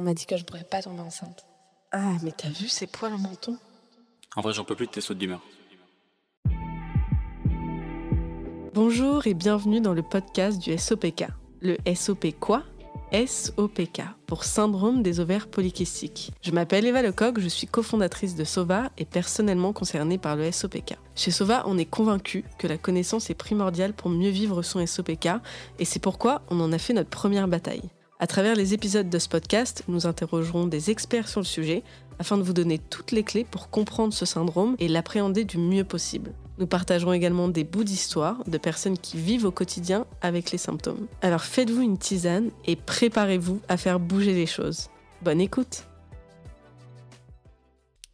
On m'a dit que je pourrais pas tomber enceinte. Ah, mais t'as vu ces poils au menton? En vrai, j'en peux plus de tes sautes d'humeur. Bonjour et bienvenue dans le podcast du SOPK. Le SOP quoi? SOPK pour syndrome des ovaires polykystiques. Je m'appelle Eva Lecoq, je suis cofondatrice de SOVA et personnellement concernée par le SOPK. Chez SOVA, on est convaincu que la connaissance est primordiale pour mieux vivre son SOPK et c'est pourquoi on en a fait notre première bataille. À travers les épisodes de ce podcast, nous interrogerons des experts sur le sujet afin de vous donner toutes les clés pour comprendre ce syndrome et l'appréhender du mieux possible. Nous partagerons également des bouts d'histoire de personnes qui vivent au quotidien avec les symptômes. Alors faites-vous une tisane et préparez-vous à faire bouger les choses. Bonne écoute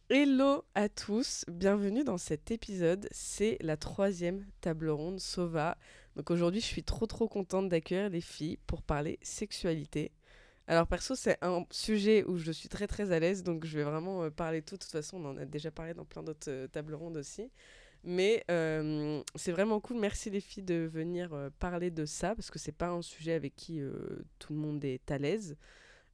Hello à tous, bienvenue dans cet épisode. C'est la troisième table ronde Sova. Donc aujourd'hui, je suis trop trop contente d'accueillir les filles pour parler sexualité. Alors perso, c'est un sujet où je suis très très à l'aise, donc je vais vraiment euh, parler tout. De toute façon, on en a déjà parlé dans plein d'autres euh, tables rondes aussi. Mais euh, c'est vraiment cool. Merci les filles de venir parler de ça parce que c'est pas un sujet avec qui tout le monde est à l'aise.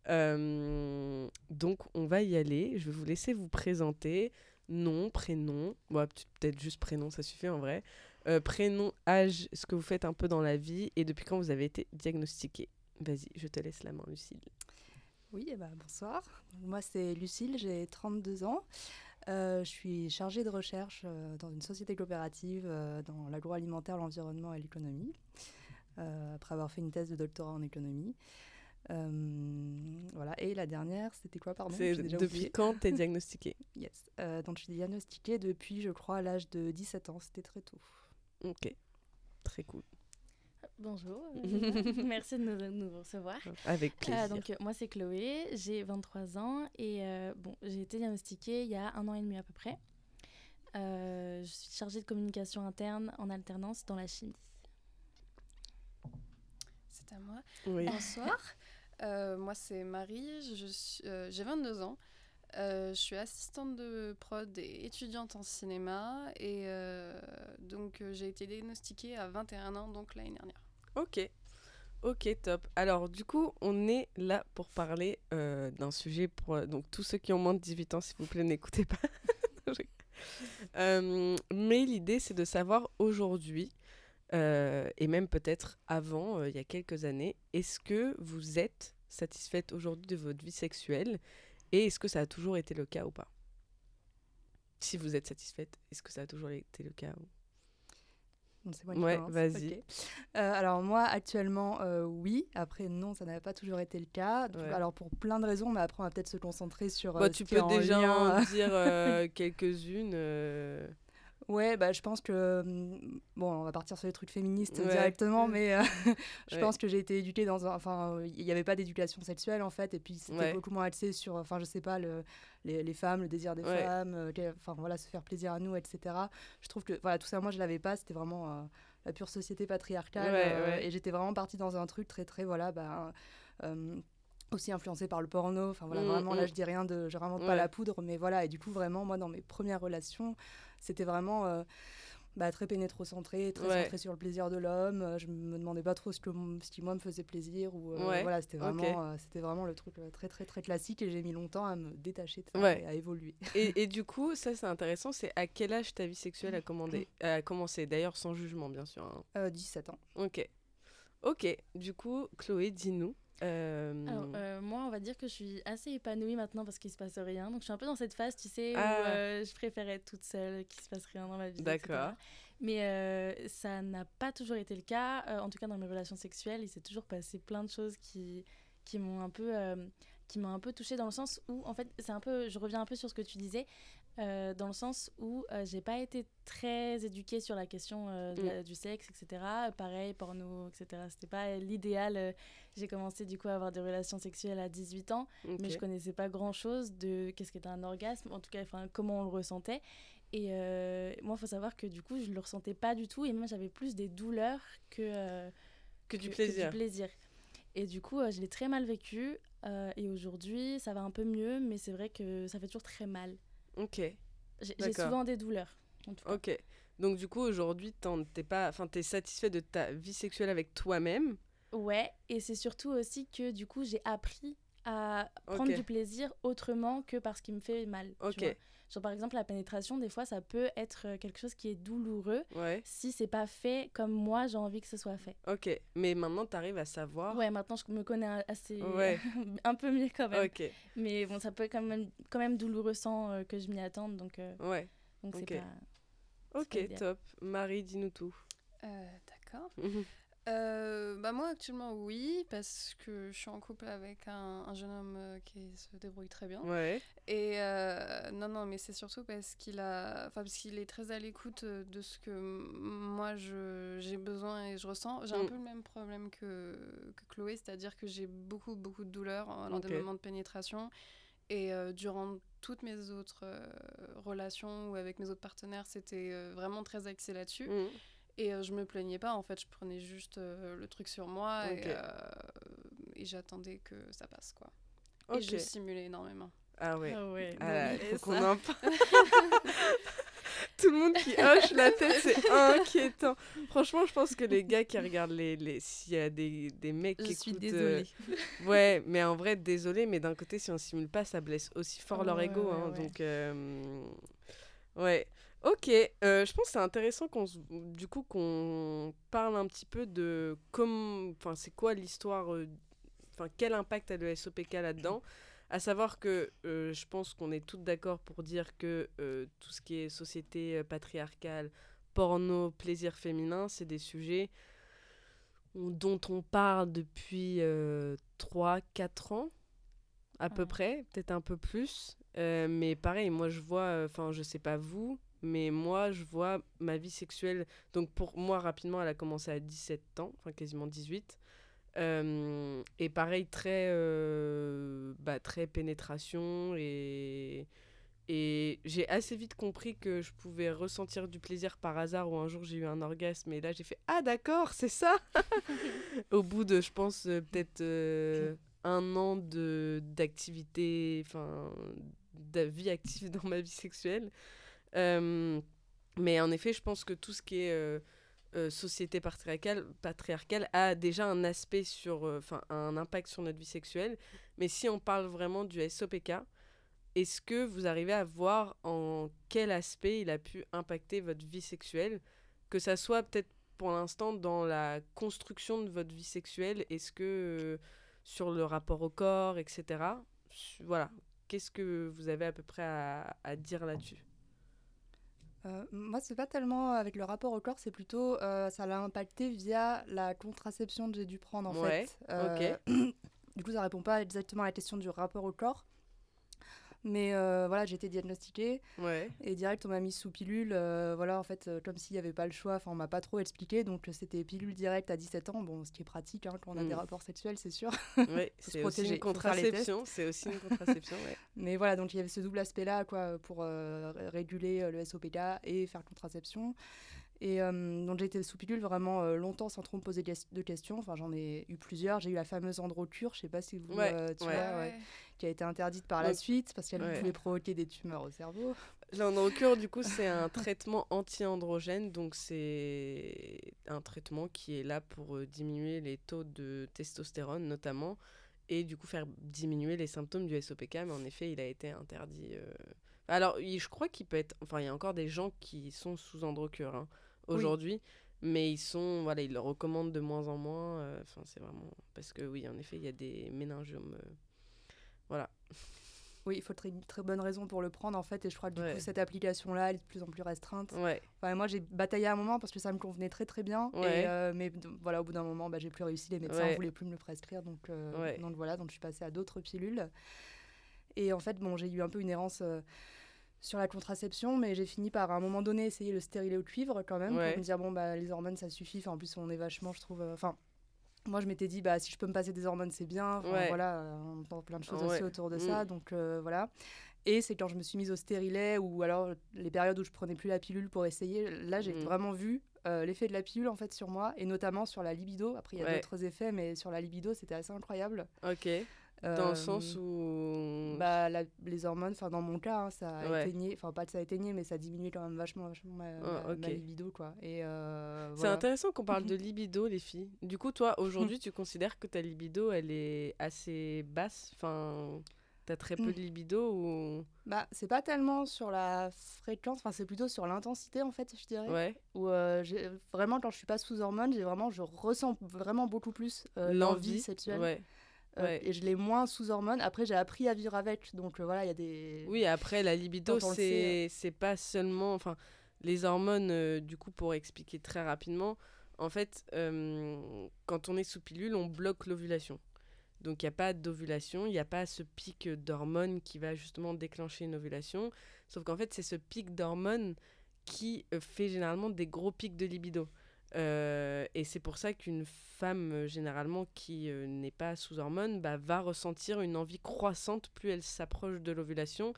Donc on va y aller. Je vais vous laisser vous présenter. Nom, prénom. Bon, peut-être juste prénom, ça suffit en vrai. Euh, prénom, âge, ce que vous faites un peu dans la vie et depuis quand vous avez été diagnostiqué. Vas-y, je te laisse la main, Lucille. Oui, eh ben, bonsoir. Moi, c'est Lucille, j'ai 32 ans. Euh, je suis chargée de recherche euh, dans une société coopérative dans l'agroalimentaire, l'environnement et l'économie, après avoir fait une thèse de doctorat en économie. Euh, voilà. Et la dernière, c'était quoi, pardon? Déjà depuis quand t'es diagnostiqué Yes. Euh, donc, je suis diagnostiquée depuis, je crois, l'âge de 17 ans. C'était très tôt. Ok, très cool. Bonjour, euh, merci de nous, nous recevoir. Avec Euh, plaisir. donc euh, moi c'est Chloé, j'ai 23 ans et euh, bon, j'ai été diagnostiquée il y a un an et demi à peu près. Euh, je suis chargée de communication interne en alternance dans la chimie. C'est à moi. oui. Bonsoir. Euh, moi, c'est Marie. Euh, J'ai 22 ans. Euh, je suis assistante de prod et étudiante en cinéma. Et euh, donc, euh, j'ai été diagnostiquée à 21 ans, donc l'année dernière. Ok. Ok, top. Alors, du coup, on est là pour parler d'un sujet pour. Donc, tous ceux qui ont moins de 18 ans, s'il vous plaît, n'écoutez pas. Mais l'idée, c'est de savoir aujourd'hui, et même peut-être avant, il y a quelques années, est-ce que vous êtes satisfaite aujourd'hui de votre vie sexuelle et est-ce que ça a toujours été le cas ou pas? Si vous êtes satisfaite, est-ce que ça a toujours été le cas ou- c'est moi qui Ouais, vas-y. Euh, alors moi, actuellement, euh, oui. Après, non, ça n'avait pas toujours été le cas. Ouais. Alors pour plein de raisons, mais après, on va peut-être se concentrer sur. Bah, euh, tu peux déjà en dire quelques-unes. Ouais, bah, je pense que. hum, Bon, on va partir sur les trucs féministes Ouais. directement, mais euh, je Ouais. pense que j'ai été éduquée dans un. Enfin, euh, il n'y avait pas d'éducation sexuelle, en fait, et puis c'était Ouais. beaucoup moins axé sur. Enfin, je sais pas, le, les, les femmes, le désir des femmes, euh, enfin, voilà, se faire plaisir à nous, etc. Je trouve que, voilà, tout ça, moi, je l'avais pas, c'était vraiment. euh, la pure société patriarcale euh, et j'étais vraiment partie dans un truc très très voilà bah, euh, aussi influencé par le porno enfin voilà Mm, vraiment mm. là je dis rien de je Ouais. pas la poudre mais voilà et du coup vraiment moi dans mes premières relations c'était vraiment euh, bah, très pénétrocentré, très Ouais. centré sur le plaisir de l'homme. Euh, Je me demandais pas trop ce, que, ce qui moi me faisait plaisir. Ou, euh, Ouais, voilà, c'était vraiment, euh, c'était vraiment le truc très très très classique et j'ai mis longtemps à me détacher de ça Ouais. et à évoluer. Et, et du coup, ça c'est intéressant, c'est à quel âge ta vie sexuelle a, commandé, a commencé? D'ailleurs, sans jugement, bien sûr. hein. Euh, 17 ans. Ok. Ok, du coup, Chloé, dis-nous. Euh, Alors euh, moi on va dire que je suis assez épanouie maintenant parce qu'il se passe rien. Donc je suis un peu dans cette phase tu sais Ah. où euh, je préférais être toute seule, qu'il se passe rien dans ma vie. D'accord. Mais ça n'a pas toujours été le cas. En tout cas dans mes relations sexuelles il s'est toujours passé plein de choses qui, qui m'ont un peu... qui m'ont un peu touchée dans le sens où, en fait, c'est un peu, je reviens un peu sur ce que tu disais, euh, dans le sens où euh, j'ai pas été très éduquée sur la question euh, de Mm. du sexe, etc. Pareil, porno, etc. C'était pas l'idéal. euh, J'ai commencé du coup à avoir des relations sexuelles à 18 ans, mais je connaissais pas grand chose de qu'est-ce qu'était un orgasme, en tout cas, comment on le ressentait. Et moi, il faut savoir que du coup, je le ressentais pas du tout, et même j'avais plus des douleurs que, Que du plaisir. plaisir. Et du coup, je l'ai très mal vécu. et aujourd'hui, ça va un peu mieux, mais c'est vrai que ça fait toujours très mal. Ok, J'ai souvent des douleurs. En tout cas. ok. Donc du coup, aujourd'hui, t'es pas, enfin, t'es satisfait de ta vie sexuelle avec toi-même? Ouais, et c'est surtout aussi que du coup, j'ai appris à prendre du plaisir autrement que parce qu'il me fait mal. tu Ok. vois. Genre, par exemple, la pénétration, des fois, ça peut être euh, quelque chose qui est douloureux Ouais. si c'est pas fait comme moi j'ai envie que ce soit fait. Ok. Mais maintenant, tu arrives à savoir. Ouais, maintenant je me connais a- assez Ouais. un peu mieux quand même. Ok. Mais bon, ça peut être quand même, quand même douloureux sans euh, que je m'y attende, donc euh, Ouais. donc Ok. c'est pas. Ok, pas top. Marie, dis-nous tout. Euh, D'accord. Euh, bah moi actuellement oui parce que je suis en couple avec un, un jeune homme euh, qui se débrouille très bien ouais. et euh, non non mais c'est surtout parce qu'il a enfin parce qu'il est très à l'écoute de ce que moi je j'ai besoin et je ressens j'ai un Mm. peu le même problème que, que Chloé c'est-à-dire que j'ai beaucoup beaucoup de douleurs euh, lors des moments de pénétration et euh, durant toutes mes autres relations ou avec mes autres partenaires c'était vraiment très axé là-dessus Mhm. Et euh, je me plaignais pas, en fait, je prenais juste euh, le truc sur moi et, euh, et j'attendais que ça passe, quoi. Et je simulais énormément. Ah ouais. Ah ouais. Ah il faut qu'on en parle. Tout le monde qui hoche la tête, c'est inquiétant. Franchement, je pense que les gars qui regardent les. les S'il y a des, des mecs Je qui suis écoutent, euh, désolée. Ouais, mais en vrai, désolé, mais d'un côté, si on simule pas, ça blesse aussi fort leur ego. ouais, hein, ouais. Donc, euh, ouais. Ok, euh, je pense que c'est intéressant qu'on du coup qu'on parle un petit peu de comme, enfin c'est quoi l'histoire, euh, enfin quel impact a le SOPK là-dedans? À savoir que euh, je pense qu'on est toutes d'accord pour dire que tout ce qui est société patriarcale, porno, plaisir féminin, c'est des sujets on- dont on parle depuis 3-4 ans, à peu près, peut-être un peu plus. Euh, mais pareil, moi je vois, enfin je sais pas vous, mais moi je vois ma vie sexuelle. Donc pour moi, rapidement, elle a commencé à 17 ans, enfin quasiment 18. Euh, et pareil, très, euh, bah, très pénétration et. Et j'ai assez vite compris que je pouvais ressentir du plaisir par hasard ou un jour j'ai eu un orgasme et là j'ai fait Ah d'accord, c'est ça Au bout de, je pense, euh, peut-être un an de d'activité, enfin, de vie active dans ma vie sexuelle. Euh, mais en effet, je pense que tout ce qui est euh, euh, société patriarcale, a déjà un aspect sur, enfin, un impact sur notre vie sexuelle. Mais si on parle vraiment du SOPK, est-ce que vous arrivez à voir en quel aspect il a pu impacter votre vie sexuelle? Que ça soit peut-être pour l'instant dans la construction de votre vie sexuelle, est-ce que sur le rapport au corps, etc. Voilà. Qu'est-ce que vous avez à peu près à dire là-dessus? Euh, moi, c'est pas tellement avec le rapport au corps, c'est plutôt euh, ça l'a impacté via la contraception que j'ai dû prendre en Ouais, fait. Euh, du coup, ça répond pas exactement à la question du rapport au corps. Mais euh, voilà, j'ai été diagnostiquée Ouais. et direct on m'a mis sous pilule. euh, voilà, en fait, euh, comme s'il n'y avait pas le choix. Enfin, on m'a pas trop expliqué. Donc, c'était pilule directe à 17 ans. Bon, ce qui est pratique hein, quand on a des Mm. rapports sexuels, c'est sûr. Se c'est aussi une contraception. C'est aussi une contraception, ouais. Mais voilà, donc il y avait ce double aspect-là quoi, pour euh, ré- réguler le SOPK et faire contraception. Et euh, donc j'ai été sous pilule vraiment euh, longtemps sans trop me poser de questions. Enfin, j'en ai eu plusieurs. J'ai eu la fameuse androcure, je sais pas si vous Ouais, euh, tu ouais. vois, ouais, qui a été interdite par la suite parce qu'elle pouvait provoquer des tumeurs au cerveau. L'androcure, du coup, c'est un traitement anti-androgène. Donc, c'est un traitement qui est là pour euh, diminuer les taux de testostérone, notamment, et du coup, faire diminuer les symptômes du SOPK. Mais en effet, il a été interdit. Alors, je crois qu'il peut être. Enfin, il y a encore des gens qui sont sous androcure hein, Oui. aujourd'hui. Mais ils sont, voilà, ils le recommandent de moins en moins. euh, Enfin, c'est vraiment parce que oui, en effet, il y a des méningiomes. euh, voilà. Oui, il faut très, une très bonne raison pour le prendre en fait. Et je crois que du Ouais. coup, cette application-là, elle est de plus en plus restreinte. Ouais. Enfin, moi, j'ai bataillé à un moment parce que ça me convenait très très bien. Ouais. Et, euh, mais voilà, au bout d'un moment, bah, j'ai plus réussi. Les médecins ne voulaient plus me le prescrire. Donc, euh, donc voilà, donc je suis passée à d'autres pilules. Et en fait, bon, j'ai eu un peu une errance euh, sur la contraception, mais j'ai fini par à un moment donné essayer le stérilet au cuivre quand même Ouais. pour me dire bon bah les hormones ça suffit. Enfin, en plus, on est vachement, je trouve. euh, Enfin. moi, je m'étais dit, bah, si je peux me passer des hormones, c'est bien. Enfin, Ouais. Voilà, euh, on entend plein de choses Ouais. aussi autour de ça. Mm. Donc, euh, voilà. Et c'est quand je me suis mise au stérilet ou alors les périodes où je prenais plus la pilule pour essayer. Là, j'ai Mm. vraiment vu euh, l'effet de la pilule en fait sur moi et notamment sur la libido. Après, il y a Ouais. d'autres effets, mais sur la libido, c'était assez incroyable. Ok. Dans Euh, le sens où Bah, la- les hormones, enfin dans mon cas, hein, ça a Ouais. éteigné, enfin pas que ça a éteigné, mais ça a diminué quand même vachement, vachement ma, Ah, ma libido, quoi. Et euh, C'est voilà. intéressant qu'on parle de libido, les filles. Du coup, toi, aujourd'hui, tu considères que ta libido, elle est assez basse? Enfin, t'as très peu de libido ou... Bah, c'est pas tellement sur la fréquence, enfin c'est plutôt sur l'intensité en fait, je dirais. Ouais, Où euh, vraiment quand je suis pas sous hormones, j'ai vraiment, je ressens vraiment beaucoup plus euh, l'envie l'envie sexuelle. Ouais. Euh, ouais. et je l'ai moins sous hormones. Après, j'ai appris à vivre avec, donc euh, voilà, il y a des. Oui, après, la libido, le c'est pas seulement. Enfin, les hormones, euh, du coup, pour expliquer très rapidement, en fait, quand on est sous pilule, on bloque l'ovulation. Donc, il n'y a pas d'ovulation, il n'y a pas ce pic d'hormones qui va justement déclencher une ovulation. Sauf qu'en fait, c'est ce pic d'hormones qui fait généralement des gros pics de libido. Euh, et c'est pour ça qu'une femme, euh, généralement, qui euh, n'est pas sous hormones, bah, va ressentir une envie croissante plus elle s'approche de l'ovulation.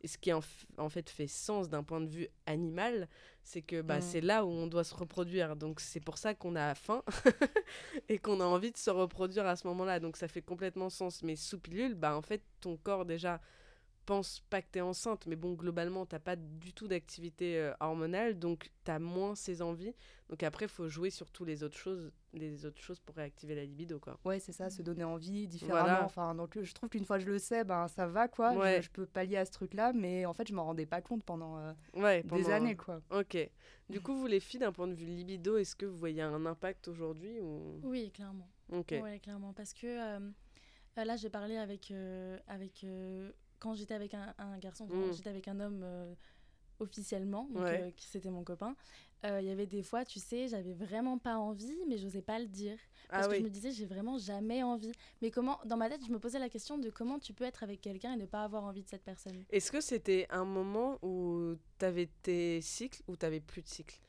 Et ce qui en, fait fait sens d'un point de vue animal, c'est que bah, Mm. c'est là où on doit se reproduire. Donc c'est pour ça qu'on a faim et qu'on a envie de se reproduire à ce moment-là. Donc ça fait complètement sens. Mais sous pilule, bah, en fait, ton corps déjà pense pas que tu es enceinte, mais bon, globalement, t'as pas du tout d'activité euh, hormonale, donc tu as moins ces envies. Donc après, il faut jouer sur tous les autres choses, les autres choses pour réactiver la libido, quoi. Ouais, c'est ça, se donner envie différemment. Voilà. Enfin, donc je trouve qu'une fois que je le sais, ben ça va quoi. Je- Ouais. Je, peux pallier à ce truc-là, mais en fait, je m'en rendais pas compte pendant euh, Ouais, des pendant- années quoi. Ok. Du coup, vous les filles, d'un point de vue libido, est-ce que vous voyez un impact aujourd'hui ou... Oui, clairement. Ok. Ouais, clairement. Parce que euh, euh, là, j'ai parlé avec. euh, avec euh, quand j'étais avec un, un garçon, quand Mm. j'étais avec un homme euh, officiellement, donc, Ouais. euh, qui c'était mon copain, euh, il y avait des fois, tu sais, j'avais vraiment pas envie, mais j'osais pas le dire. Parce Ah que je me disais, j'ai vraiment jamais envie. Mais comment, dans ma tête, je me posais la question de comment tu peux être avec quelqu'un et ne pas avoir envie de cette personne. Est-ce que c'était un moment où t'avais tes cycles ou t'avais plus de cycles?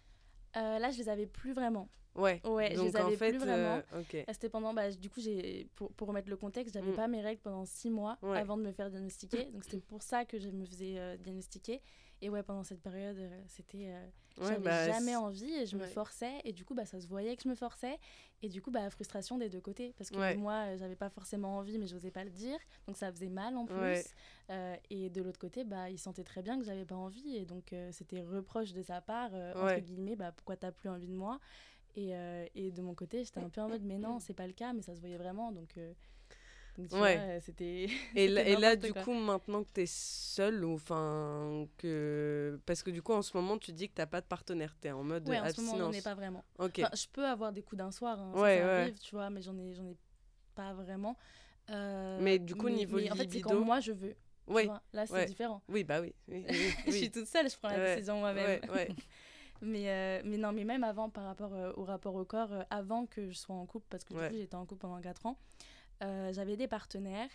Là, je les avais plus vraiment. Ouais. Ouais, je Donc les en fait, plus vraiment. euh, C'était pendant, bah, du coup, j'ai, pour, pour remettre le contexte, j'avais Mm. pas mes règles pendant six mois Ouais. avant de me faire diagnostiquer. Donc c'était pour ça que je me faisais euh, diagnostiquer. Et ouais, pendant cette période, euh, c'était, euh, Ouais, j'avais bah, jamais envie et je me forçais. Et du coup, bah, ça se voyait que je me forçais. Et du coup, bah, frustration des deux côtés. Parce que moi, j'avais pas forcément envie, mais j'osais pas le dire. Donc ça faisait mal en plus. Et de l'autre côté, bah, il sentait très bien que j'avais pas envie. Et donc c'était reproche de sa part, entre guillemets, bah, pourquoi t'as plus envie de moi? Et, euh, et de mon côté, j'étais un peu en mode, mais non, c'est pas le cas, mais ça se voyait vraiment. Donc, euh, donc tu Ouais. c'était. Et, et là, du quoi. coup, maintenant que t'es seule, ou enfin, que. Parce que du coup, en ce moment, tu dis que t'as pas de partenaire, t'es en mode Ouais, en ce moment, on n'est pas vraiment. Ok. Enfin, je peux avoir des coups d'un soir, hein, Ouais, ça arrive, tu vois, mais j'en ai, ai pas vraiment. Euh, Mais du coup, niveau mais en fait, c'est quand libido- moi je veux. tu oui. vois. Là, c'est ouais. différent. Oui, bah oui. oui, oui, je suis toute seule, je prends la Ouais, décision moi-même. Ouais. Mais, euh, mais non, mais même avant, par rapport euh, au rapport au corps, euh, avant que je sois en couple, parce que du Ouais. coup, j'étais en couple pendant 4 ans, j'avais des partenaires.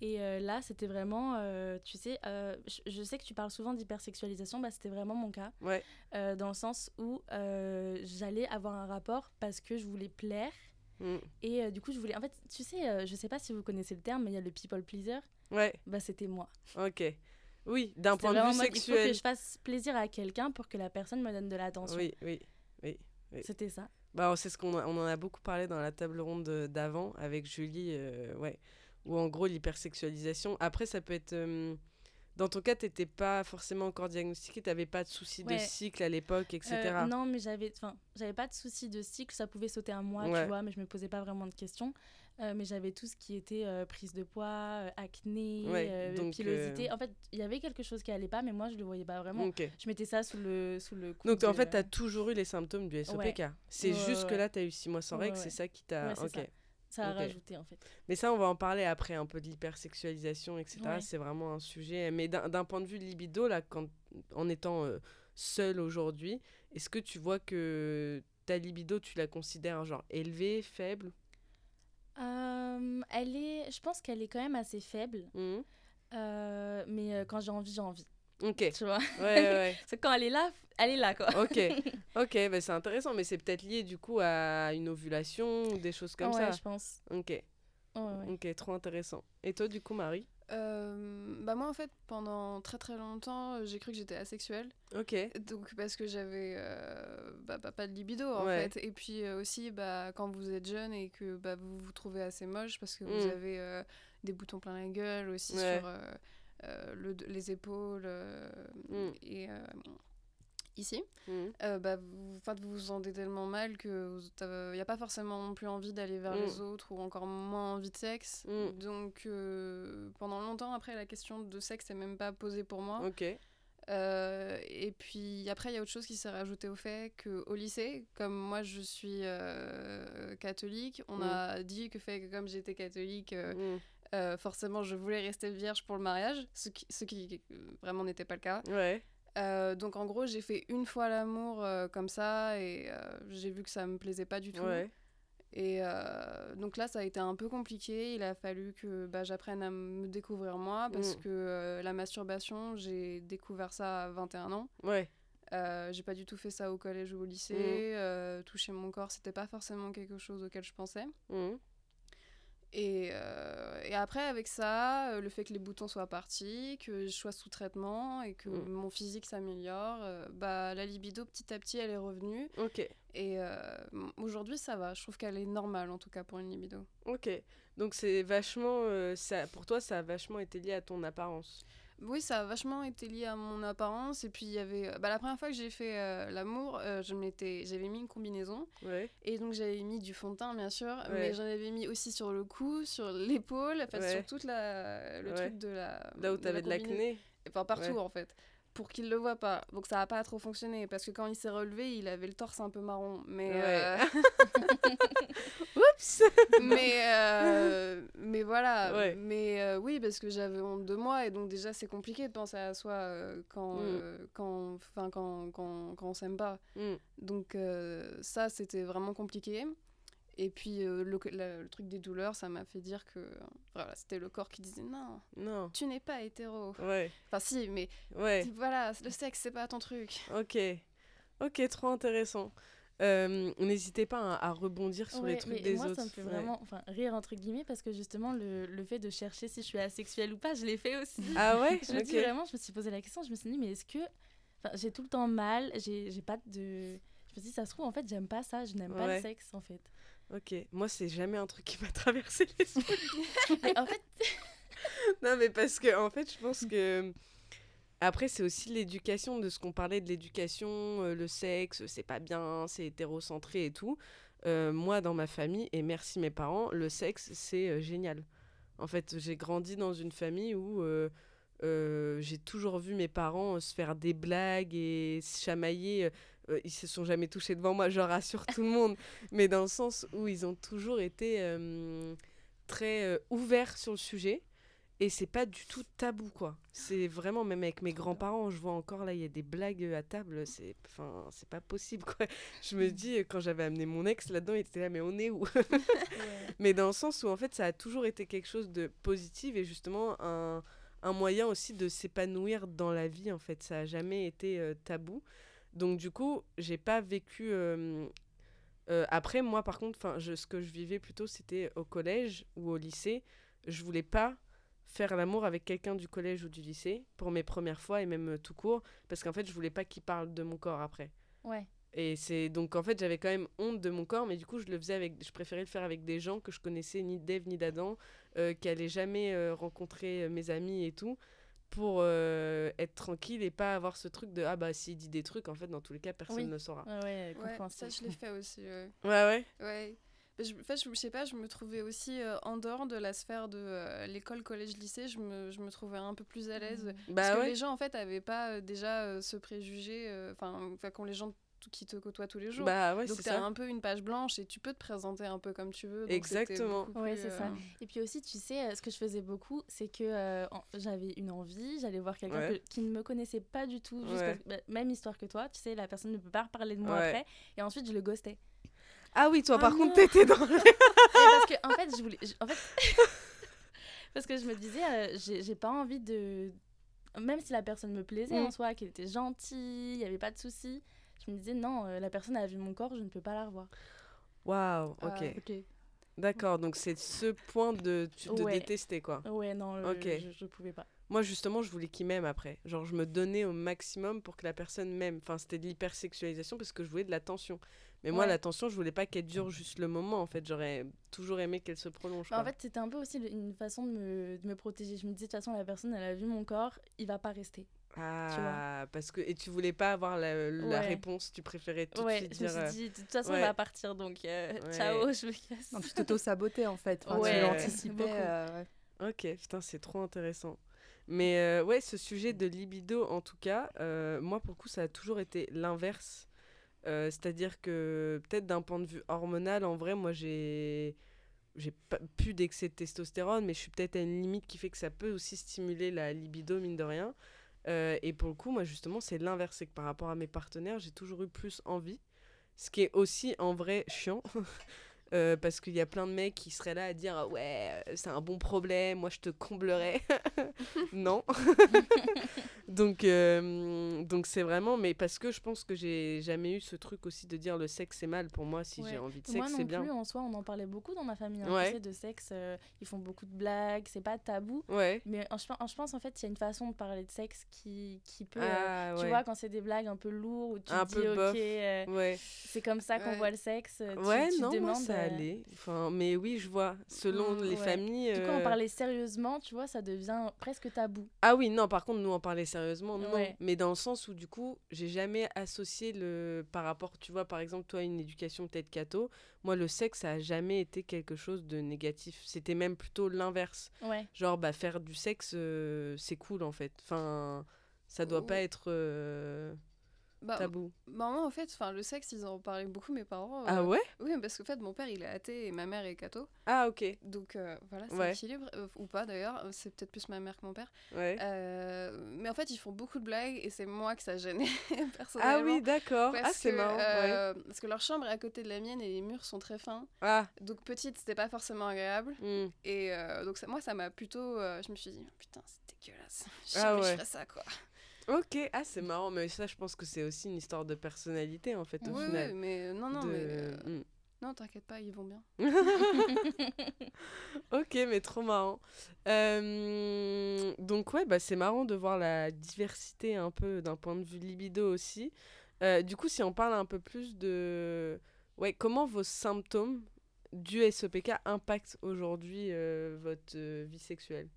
Et là, c'était vraiment, tu sais, je, je sais que tu parles souvent d'hypersexualisation, bah, c'était vraiment mon cas. Ouais. Dans le sens où j'allais avoir un rapport parce que je voulais plaire. Mm. Et du coup, je voulais. En fait, tu sais, je sais pas si vous connaissez le terme, mais il y a le people pleaser. Ouais, Bah, c'était moi. ok. Oui, d'un point de vue mode, Il faut sexuel. que je fasse plaisir à quelqu'un pour que la personne me donne de l'attention. Oui, oui. oui. C'était ça. Bah, c'est ce qu'on on en a beaucoup parlé dans la table ronde d'avant avec Julie, euh, ouais. Où en gros, l'hypersexualisation. Après, ça peut être. euh, Dans ton cas, t'étais pas forcément encore diagnostiqué, t'avais pas de soucis de cycle à l'époque, etc. Euh, non, mais j'avais, enfin, j'avais pas de souci de cycle, ça pouvait sauter un mois, Ouais. tu vois, mais je me posais pas vraiment de questions. Euh, mais j'avais tout ce qui était euh, prise de poids, euh, acné, Ouais, donc, pilosité. En fait, il y avait quelque chose qui allait pas, mais moi je le voyais pas vraiment. Je mettais ça sous le sous le coup Donc en fait, tu as toujours eu les symptômes du SOPK. C'est juste que là, tu as eu 6 mois sans règles, c'est ça qui t'a... Ok. ça. ça a rajouté en fait. Mais ça, on va en parler après, un peu de l'hypersexualisation, etc. C'est vraiment un sujet. Mais d'un point de vue libido, là, quand, en étant seule aujourd'hui, est-ce que tu vois que ta libido, tu la considères genre élevée, faible Euh, elle est, je pense qu'elle est quand même assez faible, Mhm. euh, mais euh, quand j'ai envie, j'ai envie. Ok. Tu vois, Ouais, ouais, ouais. c'est quand elle est là, elle est là quoi. Ok. Ok, bah, c'est intéressant, mais c'est peut-être lié du coup à une ovulation ou des choses comme ouais, ça. je pense. Ok. Ouais, ouais. Ok, trop intéressant. Et toi, du coup, Marie? Euh, bah moi en fait pendant très très longtemps euh, j'ai cru que j'étais asexuelle Ok. donc parce que j'avais euh, bah, bah, pas de libido en Ouais. fait et puis euh, aussi bah, quand vous êtes jeune et que bah, vous vous trouvez assez moche parce que Mm. vous avez euh, des boutons plein la gueule aussi Ouais. sur le, les épaules Mm. et ici. Mhm. Euh, bah, vous, vous vous sentez tellement mal que il n'y a pas forcément non plus envie d'aller vers les autres ou encore moins envie de sexe. Mm. Donc euh, pendant longtemps après la question de sexe n'est même pas posée pour moi. Ok. Euh, et puis après, il y a autre chose qui s'est rajouté au fait qu'au lycée, comme moi je suis euh, catholique, on Mm. a dit que, fait que comme j'étais catholique, forcément je voulais rester vierge pour le mariage, ce qui, ce qui vraiment n'était pas le cas. Ouais. Euh, donc en gros, j'ai fait une fois l'amour euh, comme ça et euh, j'ai vu que ça me plaisait pas du tout. Ouais. Et donc là, ça a été un peu compliqué. Il a fallu que bah, j'apprenne à me découvrir moi parce Mm. que la masturbation, j'ai découvert ça à 21 ans. Ouais. J'ai pas du tout fait ça au collège ou au lycée. Mm. Toucher mon corps, c'était pas forcément quelque chose auquel je pensais. Mhm. Et, euh, et après, avec ça, euh, le fait que les boutons soient partis, que je sois sous traitement et que Mm. mon physique s'améliore, euh, bah, la libido, petit à petit, elle est revenue. Ok. Et euh, aujourd'hui, ça va. Je trouve qu'elle est normale, en tout cas, pour une libido. Ok. Donc c'est vachement, ça, pour toi, ça a vachement été lié à ton apparence. Oui, ça a vachement été lié à mon apparence. Et puis, il y avait. Bah, la première fois que j'ai fait euh, l'amour, euh, je m'étais- j'avais mis une combinaison. Ouais. Et donc, j'avais mis du fond de teint, bien sûr. Ouais. Mais j'en avais mis aussi sur le cou, sur l'épaule, enfin, Ouais. sur toute la. Le truc de la. Là où t'avais de l'acné. Enfin, partout, en fait. Pour qu'il le voit pas. Donc, ça a pas trop fonctionné. Parce que quand il s'est relevé, il avait le torse un peu marron. Mais. Ouais. euh, Oups. mais euh, mais voilà Ouais. mais euh, oui parce que j'avais honte de moi et donc déjà c'est compliqué de penser à soi quand Mm. quand enfin quand, quand quand on s'aime pas Mhm. donc ça c'était vraiment compliqué et puis euh, le, la- le truc des douleurs ça m'a fait dire que voilà c'était le corps qui disait non Non. tu n'es pas hétéro Ouais. enfin si mais Ouais. voilà le sexe c'est pas ton truc Ok. Ok, trop intéressant. Euh, N'hésitez pas à, à rebondir sur les trucs mais des moi, autres. ça me fait Ouais. vraiment enfin, rire, entre guillemets, parce que justement, le, le fait de chercher si je suis asexuelle ou pas, je l'ai fait aussi. Ah ouais? Je me dis vraiment, je me suis posé la question, je me suis dit, mais est-ce que. Enfin, j'ai tout le temps mal, j'ai j'ai pas de. Je me suis dit, ça se trouve, en fait, j'aime pas ça, je n'aime pas le sexe, en fait. Ok. Moi, c'est jamais un truc qui m'a traversé l'esprit. Mais en fait, non, mais parce que, en fait, je pense que. Après, c'est aussi l'éducation, de ce qu'on parlait de l'éducation, euh, le sexe, c'est pas bien, c'est hétérocentré et tout. Euh, moi, dans ma famille, et merci mes parents, le sexe, c'est euh, génial. En fait, j'ai grandi dans une famille où euh, euh, j'ai toujours vu mes parents euh, se faire des blagues et se chamailler. Euh, ils se sont jamais touchés devant moi, je rassure tout le monde. Mais dans le sens où ils ont toujours été euh, très euh, ouverts sur le sujet. Et c'est pas du tout tabou, quoi. C'est vraiment, même avec mes grands-parents, je vois encore là, il y a des blagues à table, c'est enfin, c'est pas possible, quoi. Je me dis, euh, quand j'avais amené mon ex là-dedans, il était là, mais on est où? Mais dans le sens où, en fait, ça a toujours été quelque chose de positif et justement un, un moyen aussi de s'épanouir dans la vie, en fait. Ça a jamais été euh, tabou. Donc, du coup, j'ai pas vécu. euh, euh, après, moi, par contre, ce que je vivais plutôt, c'était au collège ou au lycée. Je voulais pas faire l'amour avec quelqu'un du collège ou du lycée pour mes premières fois et même euh, tout court parce qu'en fait je voulais pas qu'il parle de mon corps après ouais. et c'est donc en fait j'avais quand même honte de mon corps mais du coup je le faisais avec je préférais le faire avec des gens que je connaissais ni d'Ève ni d'Adam euh, qui allaient jamais euh, rencontrer mes amis et tout pour euh, être tranquille et pas avoir ce truc de ah bah s'il dit des trucs en fait dans tous les cas personne Oui. ne saura Ouais, ouais, ouais ça je l'ai fait aussi ouais. ouais ouais je, en fait, je, je sais pas, je me trouvais aussi euh, en dehors de la sphère de euh, l'école, collège, lycée, je me, je me trouvais un peu plus à l'aise. Parce bah que ouais les gens, en fait, avaient pas euh, déjà euh, ce préjugé, enfin, quand les gens qui te côtoient tous les jours. bah ouais Donc, ça un peu une page blanche et tu peux te présenter un peu comme tu veux. donc Exactement. plus, c'est ça. euh, Et puis aussi, tu sais, euh, ce que je faisais beaucoup, c'est que euh, j'avais une envie, j'allais voir quelqu'un Ouais. que- qui ne me connaissait pas du tout, juste Ouais. parce que- bah, même histoire que toi, tu sais, la personne ne peut pas reparler de moi Ouais. après, et ensuite je le ghostais. ah oui toi Ah par non. contre t'étais dans le- Et parce que, en fait, je voulais. je- en fait, parce que je me disais, euh, j'ai j'ai pas envie de. Même si la personne me plaisait Mm. en soi, qu'elle était gentille, il y avait pas de souci, je me disais, non, euh, la personne a vu mon corps, je ne peux pas la revoir. waouh ok Ah, Ok. D'accord, donc c'est ce point de, de Ouais. détester, quoi. Ouais, non, le- Ok. je, je pouvais pas. Moi, justement, je voulais qu'il m'aime après. Genre, je me donnais au maximum pour que la personne m'aime. Enfin, c'était de l'hypersexualisation parce que je voulais de l'attention. Mais moi, Ouais. la tension, je voulais pas qu'elle dure juste le moment. En fait, j'aurais toujours aimé qu'elle se prolonge. Bah, en fait, c'était un peu aussi une façon de me, de me protéger. Je me disais, de toute façon, la personne, elle a vu mon corps, il va pas rester. Ah, parce que et tu voulais pas avoir la, la Ouais. réponse, tu préférais tout de ouais, suite je me dire. suis dit, de toute façon, ouais. elle va partir, donc euh, Ouais. ciao, je me casse. Non, tu t'auto-sabotais en fait. Enfin, Ouais, tu l'anticipais. beaucoup. euh, ouais. Ok, putain, c'est trop intéressant. Mais euh, ouais, ce sujet de libido, en tout cas, euh, moi, pour le coup, ça a toujours été l'inverse. Euh, C'est-à-dire que, peut-être d'un point de vue hormonal, en vrai, moi, j'ai j'ai pas plus d'excès de testostérone, mais je suis peut-être à une limite qui fait que ça peut aussi stimuler la libido, mine de rien. Euh, et pour le coup, moi, justement, c'est l'inverse. C'est que par rapport à mes partenaires, j'ai toujours eu plus envie. Ce qui est aussi, en vrai, chiant. Euh, parce qu'il y a plein de mecs qui seraient là à dire Ah ouais c'est un bon problème moi je te comblerai non donc euh, donc c'est vraiment mais parce que je pense que j'ai jamais eu ce truc aussi de dire le sexe c'est mal pour moi si Ouais. j'ai envie de Moi sexe non c'est bien plus, en soi, on en parlait beaucoup dans ma famille. hein, Ouais. tu sais, de sexe, euh, ils font beaucoup de blagues, c'est pas tabou. ouais Mais je, pen- je pense, en fait, il y a une façon de parler de sexe qui, qui peut. euh, ah Tu vois, quand c'est des blagues un peu lourdes, où tu Un te peu dis, ok, euh, c'est comme ça qu'on voit le sexe. euh, tu- ouais tu, non moi demandes. Ça allait enfin mais oui je vois selon Mm, les ouais. familles Du coup, en euh, parler sérieusement, tu vois, ça devient presque tabou. Ah oui, non, par contre, nous en parler sérieusement, non. Ouais. Mais dans le sens où, du coup, j'ai jamais associé le. Par rapport, tu vois, par exemple, toi, une éducation peut-être catho, moi, le sexe, ça a jamais été quelque chose de négatif. C'était même plutôt l'inverse. Ouais. Genre, bah, faire du sexe, euh, c'est cool, en fait. Enfin, ça doit Oh. pas être euh, Bah, tabou. bah, moi, en fait, enfin, le sexe, ils en parlaient beaucoup, mes parents. Ah euh, ouais? Oui, parce qu'en fait, mon père, il est athée et ma mère est catho. Ah, ok. Donc euh, voilà, c'est Ouais. équilibre. euh, ou pas d'ailleurs, c'est peut-être plus ma mère que mon père. Ouais. Mais en fait, ils font beaucoup de blagues et c'est moi que ça gênait, ah personnellement. oui, d'accord. Ah, c'est marrant. ouais. Parce que leur chambre est à côté de la mienne et les murs sont très fins. Ah, Donc petite, c'était pas forcément agréable. hmm. Et donc ça, moi, ça m'a plutôt... je me suis dit, putain, c'est dégueulasse. Ah Jamais ouais. je ferais ça, quoi. Ok. Ah, c'est marrant. Mais ça, je pense que c'est aussi une histoire de personnalité, en fait, au Oui, oui, final. mais euh, non, non, De- mais... euh, hmm. non, t'inquiète pas, ils vont bien. Ok, mais trop marrant. Euh, donc ouais, bah, c'est marrant de voir la diversité un peu d'un point de vue libido aussi. Euh, du coup, si on parle un peu plus de... Ouais, comment vos symptômes du SOPK impactent aujourd'hui votre vie sexuelle?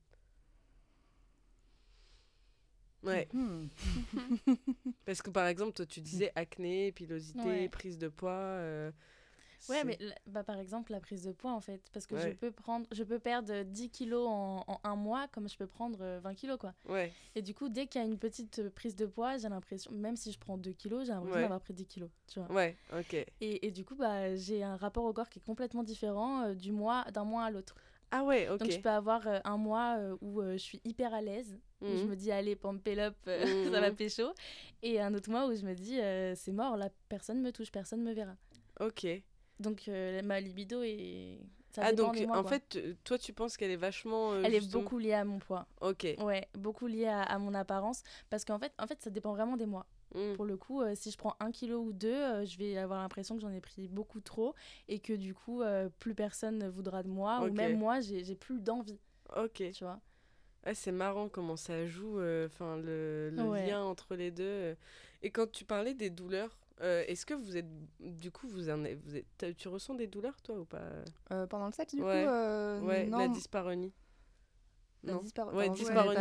Ouais, Hmm. parce que par exemple, toi, tu disais acné, pilosité, Ouais. prise de poids. euh, Ouais, mais bah, par exemple, la prise de poids, en fait. Parce que Ouais. je, peux prendre, je peux perdre 10 kilos en, en un mois, comme je peux prendre euh, 20 kilos, quoi. Ouais, Et du coup, dès qu'il y a une petite euh, prise de poids, j'ai l'impression, même si je prends 2 kilos, j'ai l'impression Ouais. d'avoir pris 10 kilos, tu vois. ouais, ok. Et, et du coup, bah, j'ai un rapport au corps qui est complètement différent euh, du mois, d'un mois à l'autre. Ah ouais, ok. Donc, je peux avoir euh, un mois euh, où euh, je suis hyper à l'aise, où je Mhm. me dis, allez, pump it up, euh, ça va Mhm. pécho. Et un autre mois où je me dis, euh, c'est mort, là, personne me touche, personne me verra. Ok. Donc, euh, ma libido est. Ça ah donc mois, en quoi. fait toi tu penses qu'elle est vachement euh, Elle est beaucoup liée à mon poids. ok Ouais, beaucoup liée à, à mon apparence. Parce qu'en fait, en fait, ça dépend vraiment des mois. Mm. Pour le coup, euh, si je prends un kilo ou deux, euh, je vais avoir l'impression que j'en ai pris beaucoup trop et que du coup, euh, plus personne ne voudra de moi. Ou même moi, j'ai plus d'envie, ok tu vois? Ah, c'est marrant comment ça joue enfin le, le Ouais. lien entre les deux euh. et quand tu parlais des douleurs euh, est-ce que vous êtes du coup vous en êtes, vous êtes t'as- tu ressens des douleurs toi ou pas? Euh, pendant le sexe, du Ouais. coup euh, ouais non, la dyspareunie non dispar- ouais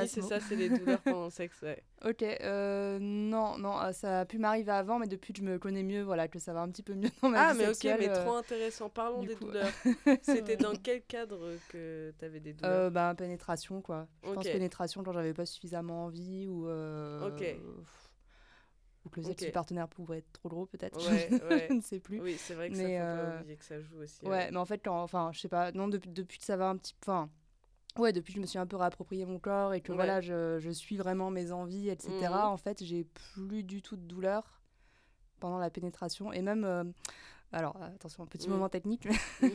c'est ça c'est les douleurs pendant le sexe ouais Ok, euh, non, non, euh, ça a pu m'arriver avant, mais depuis que je me connais mieux, voilà, que ça va un petit peu mieux dans ma ah vie mais ok mais euh, trop intéressant parlons du des coup. douleurs c'était dans quel cadre que t'avais des douleurs? Euh, bah, pénétration, quoi. Je pense pénétration quand j'avais pas suffisamment envie ou. euh, Ok. Ou que le sexe Ok. du partenaire pouvait être trop gros, peut-être. Ouais, ouais. je ne sais plus. oui c'est vrai que Mais, ça faut pas oublier que ça joue aussi Ouais, mais en fait, quand, enfin, je sais pas, non, depuis, depuis que ça va un petit peu. Enfin, ouais, depuis que je me suis un peu réapproprié mon corps et que Ouais. voilà, je, je suis vraiment mes envies, etc., Mhm. en fait, j'ai plus du tout de douleur pendant la pénétration. Et même. euh, alors, attention, un petit moment technique.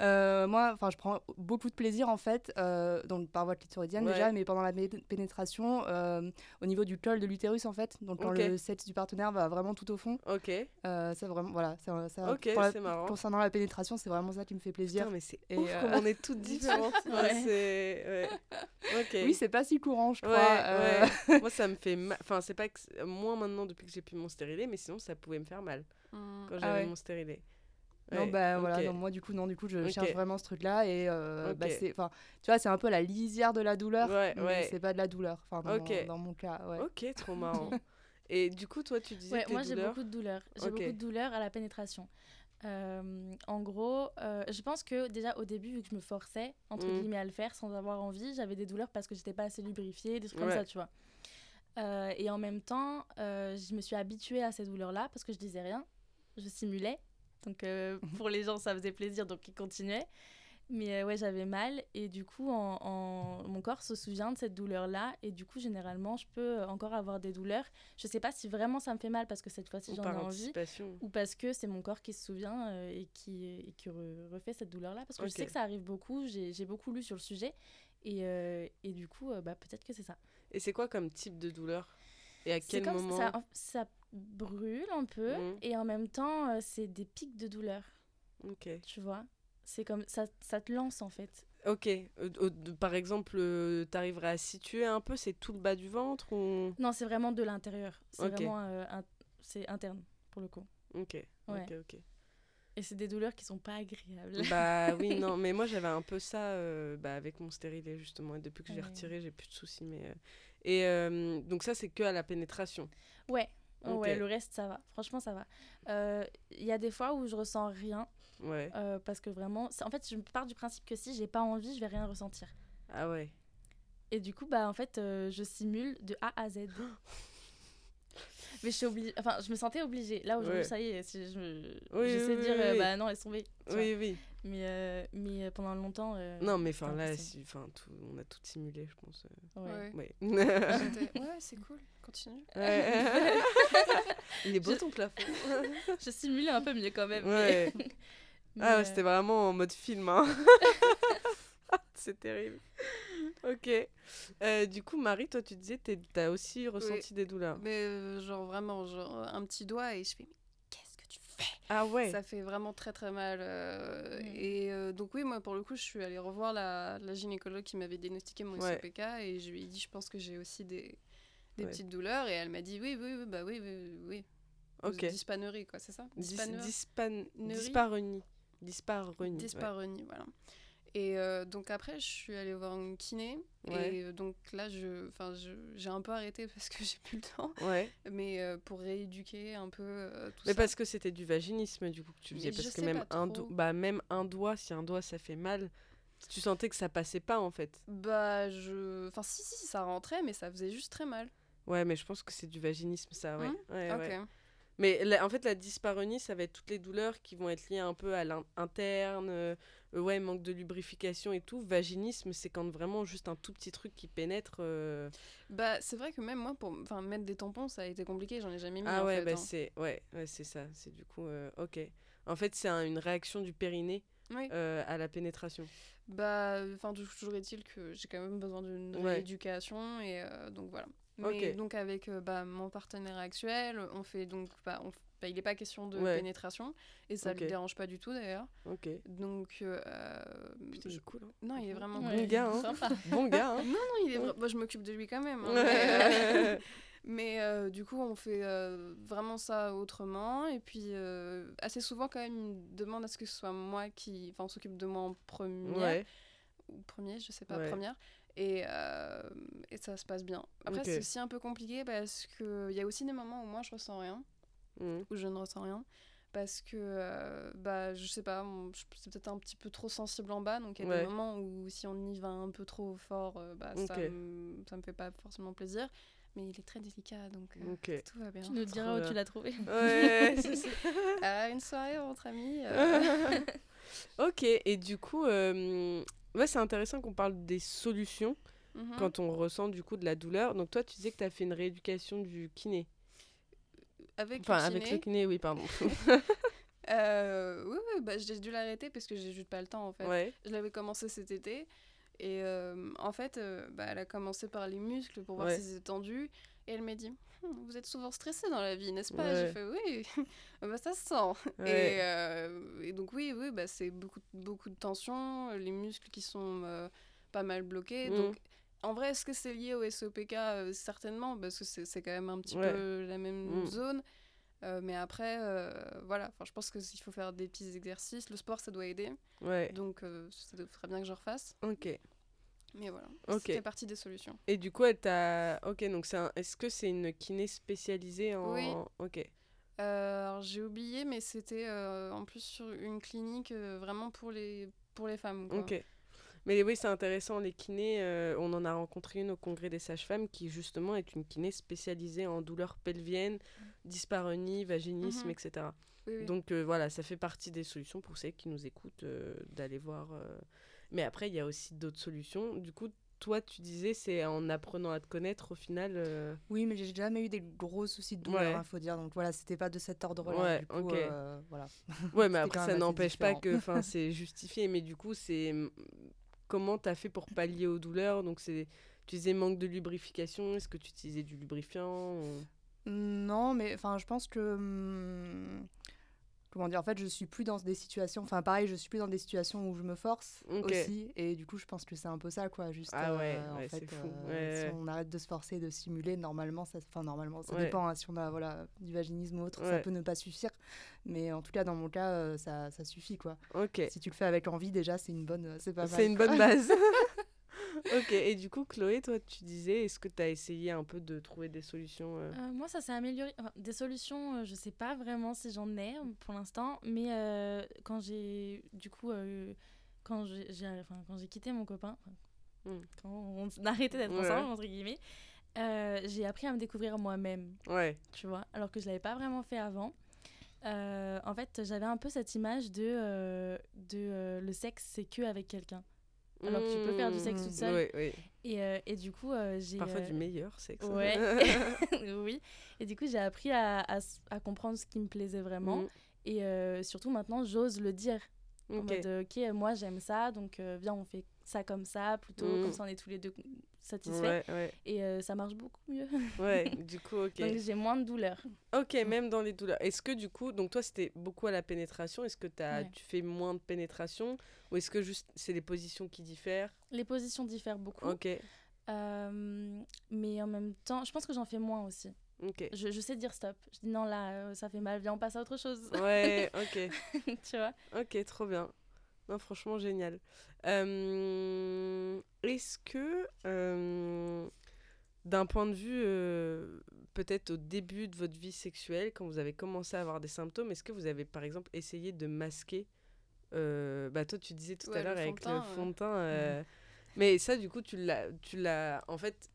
Euh, moi, enfin, je prends beaucoup de plaisir en fait, euh, donc par voie clitoridienne Ouais. déjà, mais pendant la pé- pénétration, euh, au niveau du col de l'utérus en fait, donc quand le sexe du partenaire va vraiment tout au fond, ok ça vraiment, voilà, ça, ça- pour la- marrant concernant la pénétration, c'est vraiment ça qui me fait plaisir. Putain, mais c'est ouf comme on est toutes différentes. Ouais, Ouais. c'est... ouais. Ok. Oui, c'est pas si courant, je crois. Moi, ça me fait mal. Enfin, c'est pas que... moins maintenant depuis que j'ai pu mon stérilet, mais sinon, ça pouvait me faire mal. Hmm. quand Ah j'avais ouais. mon stérilet. Non, bah voilà, non, moi du coup, non, du coup, je cherche vraiment ce truc-là et euh, bah, c'est, enfin, tu vois, c'est un peu la lisière de la douleur, Ouais, mais ouais. c'est pas de la douleur, enfin, dans, mon cas, ouais. Ok, trop marrant. Et du coup, toi, tu disais Ouais, tes moi j'ai beaucoup de douleurs. J'ai beaucoup de douleurs à la pénétration. Euh, en gros, euh, je pense que déjà au début, vu que je me forçais entre Mm. guillemets à le faire sans avoir envie, j'avais des douleurs parce que j'étais pas assez lubrifiée, des trucs Ouais. comme ça, tu vois. Euh, et en même temps, euh, je me suis habituée à ces douleurs-là parce que je disais rien, je simulais. Donc euh, pour les gens, ça faisait plaisir, donc ils continuaient. Mais euh, ouais, j'avais mal et du coup, en, en- mon corps se souvient de cette douleur-là et du coup, généralement, je peux euh, encore avoir des douleurs. Je sais pas si vraiment ça me fait mal parce que cette fois-ci j'en ai envie ou parce que c'est mon corps qui se souvient euh, et qui, et qui re- refait cette douleur-là. Parce que je sais que ça arrive beaucoup, j'ai beaucoup lu sur le sujet et, euh, et du coup, bah, peut-être que c'est ça. Et c'est quoi comme type de douleur? Et à C'est quel comme moment ça, ça brûle un peu Mhm. et en même temps, euh, c'est des pics de douleur, Ok. tu vois? C'est comme ça, ça te lance en fait. Ok. Euh, euh, par exemple, euh, t'arriverais à situer un peu, c'est tout le bas du ventre ou? Non, c'est vraiment de l'intérieur. C'est vraiment euh, un- c'est interne pour le coup. Ok. Ouais. Ok. Ok. Et c'est des douleurs qui sont pas agréables. bah oui, non, mais moi j'avais un peu ça euh, bah, avec mon stérilet justement. Et depuis que j'ai Ouais. retiré, j'ai plus de soucis. Mais euh, et euh, donc ça c'est que à la pénétration. Ouais, ouais, le reste ça va. Franchement, ça va. Euh, Il y a des fois où je ressens rien. Ouais. Euh, parce que vraiment, en fait, je pars du principe que si j'ai pas envie, je vais rien ressentir. Ah ouais. Et du coup, bah en fait, euh, je simule de A à Z. Mais je suis obligée, enfin, je me sentais obligée. Là aujourd'hui, Ouais. ça y est, si je me... Oui, j'essaie oui, de dire, oui, euh, bah non, laisse tomber. tu vois. Oui, oui. Mais, euh, mais euh, pendant longtemps. euh, Non, mais enfin là, enfin tout, on a tout simulé, je pense. euh, ouais. Ouais. Ouais. C'est cool, continue. Ouais. Il est beau Je- ton plafond. Je simulais un peu mieux quand même. Ouais. mais- mais, Ah, euh, ouais, c'était vraiment en mode film. Hein. C'est terrible. Ok. Euh, du coup, Marie, toi, tu disais, t'as aussi ressenti des douleurs. Mais euh, genre vraiment, genre un petit doigt et je fais, mais qu'est-ce que tu fais? Ah ouais. Ça fait vraiment très très mal. euh, Mm. Et donc oui, moi pour le coup, je suis allée revoir la, la gynécologue qui m'avait diagnostiqué mon Ouais. SOPK et je lui ai dit, je pense que j'ai aussi des, des Ouais. petites douleurs et elle m'a dit, oui, oui, oui, bah oui, oui, oui. Ok. Dyspanerie, quoi, c'est ça? Dis- Dyspaneur- dispan- ouais. Voilà. Et euh, donc après, je suis allée voir une kiné. Ouais. Et euh, donc là, je, je, j'ai un peu arrêté parce que j'ai plus le temps. Ouais. Mais euh, pour rééduquer un peu euh, tout Mais ça. parce que c'était du vaginisme du coup que tu faisais. Mais Parce que même un, do- bah, même un doigt, si un doigt ça fait mal, tu sentais que ça passait pas en fait. Bah, je. Enfin, si, si, ça rentrait, mais ça faisait juste très mal. Ouais, mais je pense que c'est du vaginisme ça, ouais. Hein ouais, ok. ouais. Mais la- en fait, la dyspareunie, ça va être toutes les douleurs qui vont être liées un peu à l'interne, euh, ouais, manque de lubrification et tout. Vaginisme, c'est quand vraiment juste un tout petit truc qui pénètre. euh, Bah, c'est vrai que même moi, pour mettre des tampons, ça a été compliqué, j'en ai jamais mis. Ah en ouais, fait, bah hein. c'est ouais, ouais, c'est ça. C'est du coup, euh, ok. En fait, c'est un- une réaction du périnée Oui. à la pénétration. Bah, enfin, toujours est-il que j'ai quand même besoin d'une Ouais. rééducation et donc voilà. Mais donc avec euh, bah, mon partenaire actuel, on fait donc bah, on f- bah, il n'est pas question de Ouais. pénétration et ça ne le dérange pas du tout d'ailleurs. Ok. Donc euh, Putain, il je- est cool. hein. non, il est vraiment Bon Ouais, gars, hein. sympa. Bon gars. Hein. Non, non, il est vra- bah, je m'occupe de lui quand même. hein, mais, euh, Mais euh, du coup, on fait euh, vraiment ça autrement. Et puis, euh, assez souvent, quand même, il me demande à ce que ce soit moi qui. Enfin, on s'occupe de moi en première. ouais. Ou premier, je sais pas, Ouais. première. Et, euh, et ça se passe bien. Après, c'est aussi un peu compliqué parce qu'il y a aussi des moments où moi, je ressens rien. Mhm. Où je ne ressens rien. Parce que, euh, bah, je sais pas, c'est peut-être un petit peu trop sensible en bas. Donc, il y a Ouais. des moments où si on y va un peu trop fort, euh, bah, ça, me, ça me fait pas forcément plaisir. Mais il est très délicat, donc euh, Ok. tout va bien. Tu nous diras où tu l'as trouvé. Ouais, c'est ça. À une soirée entre amis. ok, et du coup, euh, ouais, c'est intéressant qu'on parle des solutions mhm. quand on ressent du coup de la douleur. Donc toi, tu disais que tu as fait une rééducation du kiné. Avec Enfin, le avec kiné, le kiné, oui, pardon. euh, oui, oui, bah, j'ai dû l'arrêter parce que j'ai juste pas le temps en fait. ouais. Je l'avais commencé cet été. Et euh, en fait, bah, elle a commencé par les muscles pour voir Ouais. si c'était tendu. Et elle m'a dit Hum, Vous êtes souvent stressé dans la vie, n'est-ce pas? Ouais. J'ai fait Oui, bah, ça se sent. Ouais. Et, euh, et donc, oui, oui bah, c'est beaucoup, beaucoup de tension, les muscles qui sont euh, pas mal bloqués. Mhm. Donc, en vrai, est-ce que c'est lié au SOPK Euh, Certainement, parce que c'est quand même un petit Ouais. peu la même Mhm. zone. Euh, mais après, euh, voilà, enfin, je pense qu'il faut faire des petits exercices. Le sport, ça doit aider. Ouais. Donc, euh, ça ferait bien que je refasse. Ok. Mais voilà, Ok. c'était partie des solutions. Et du coup, elle t'a. Ok, donc c'est un... est-ce que c'est une kiné spécialisée en. Oui. Ok. Euh, j'ai oublié, mais c'était euh, en plus sur une clinique euh, vraiment pour les, pour les femmes. Quoi. Ok. Mais oui, c'est intéressant, les kinés, on en a rencontré une au congrès des sages-femmes qui justement est une kiné spécialisée en douleurs pelviennes, dyspareunie, vaginisme, Mhm. etc. Oui, oui. Donc voilà, ça fait partie des solutions pour celles qui nous écoutent d'aller voir. Mais après, il y a aussi d'autres solutions. Du coup, toi, tu disais, c'est en apprenant à te connaître au final. euh, Oui, mais j'ai jamais eu des gros soucis de douleur, Ouais. il faut dire. Donc voilà, c'était pas de cet ordre-là. Ouais, du coup, ok. euh, voilà. Ouais, mais après, ça n'empêche pas que c'est justifié. Mais du coup, c'est hum, comment tu as fait pour pallier aux douleurs? Donc, c'est tu disais manque de lubrification. Est-ce que tu utilisais du lubrifiant ou- Non, mais enfin, je pense que. hum, Comment dire En fait, je suis plus dans des situations. Enfin, pareil, je suis plus dans des situations où je me force aussi. Et du coup, je pense que c'est un peu ça, quoi. Juste. Ah ouais, euh, en fait, fou. euh, Ouais, si on arrête de se forcer, de simuler, normalement, ça. Enfin, normalement, ça dépend. hein, si on a voilà, du vaginisme ou autre, ça peut ne pas suffire. Mais en tout cas, dans mon cas, euh, ça, ça suffit, quoi. Ok. Si tu le fais avec envie, déjà, c'est une bonne. C'est pas mal. C'est une bonne base. ok, et du coup, Chloé, toi, tu disais, est-ce que tu as essayé un peu de trouver des solutions euh, Euh, moi, ça s'est amélioré. Enfin, des solutions, euh, je sais pas vraiment si j'en ai euh, pour l'instant, mais quand j'ai, du coup, quand j'ai, enfin, quitté mon copain, enfin, Mm. quand on a arrêté d'être Ouais. ensemble entre guillemets, j'ai appris à me découvrir moi-même, Ouais. tu vois, alors que je l'avais pas vraiment fait avant. En fait, j'avais un peu cette image de, de le sexe, c'est que avec quelqu'un. Alors que tu peux faire du sexe toute seule. Oui, oui. Et, euh, et du coup, euh, j'ai. Parfois euh, du meilleur sexe. Ouais. oui. Et du coup, j'ai appris à, à comprendre ce qui me plaisait vraiment. Mm. Et surtout, maintenant, j'ose le dire. En Ok. mode, ok, moi, j'aime ça, donc viens, on fait ça comme ça, plutôt, Mm. comme ça, on est tous les deux Ouais, ouais, Et euh, ça marche beaucoup mieux. ouais. du coup, ok. donc, j'ai moins de douleur. Ok, même dans les douleurs. Est-ce que du coup, donc toi c'était beaucoup à la pénétration, est-ce que as, Ouais. tu fais moins de pénétration ou est-ce que juste c'est les positions qui diffèrent? Les positions diffèrent beaucoup. Ok, Euh, mais en même temps, je pense que j'en fais moins aussi. ok. Je, je sais dire stop. Je dis non, là, euh, ça fait mal, viens, on passe à autre chose. Ouais, ok, tu vois? Ok, trop bien. Non, franchement, génial. Euh, est-ce que, euh, d'un point de vue, euh, peut-être au début de votre vie sexuelle, quand vous avez commencé à avoir des symptômes, est-ce que vous avez par exemple essayé de masquer bah toi tu disais tout Ouais, à l'heure avec teint, le fond de teint mais ça du coup tu l'as tu en fait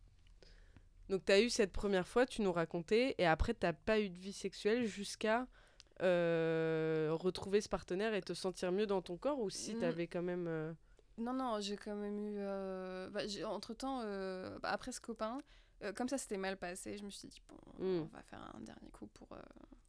donc tu as eu cette première fois tu nous racontais et après t'as pas eu de vie sexuelle jusqu'à euh, retrouver ce partenaire et te sentir mieux dans ton corps ou si Mm. t'avais quand même euh, Non, non, j'ai quand même eu. euh, bah, entre-temps, euh, bah, après ce copain, comme ça s'était mal passé, je me suis dit, bon, Mm. on va faire un dernier coup pour,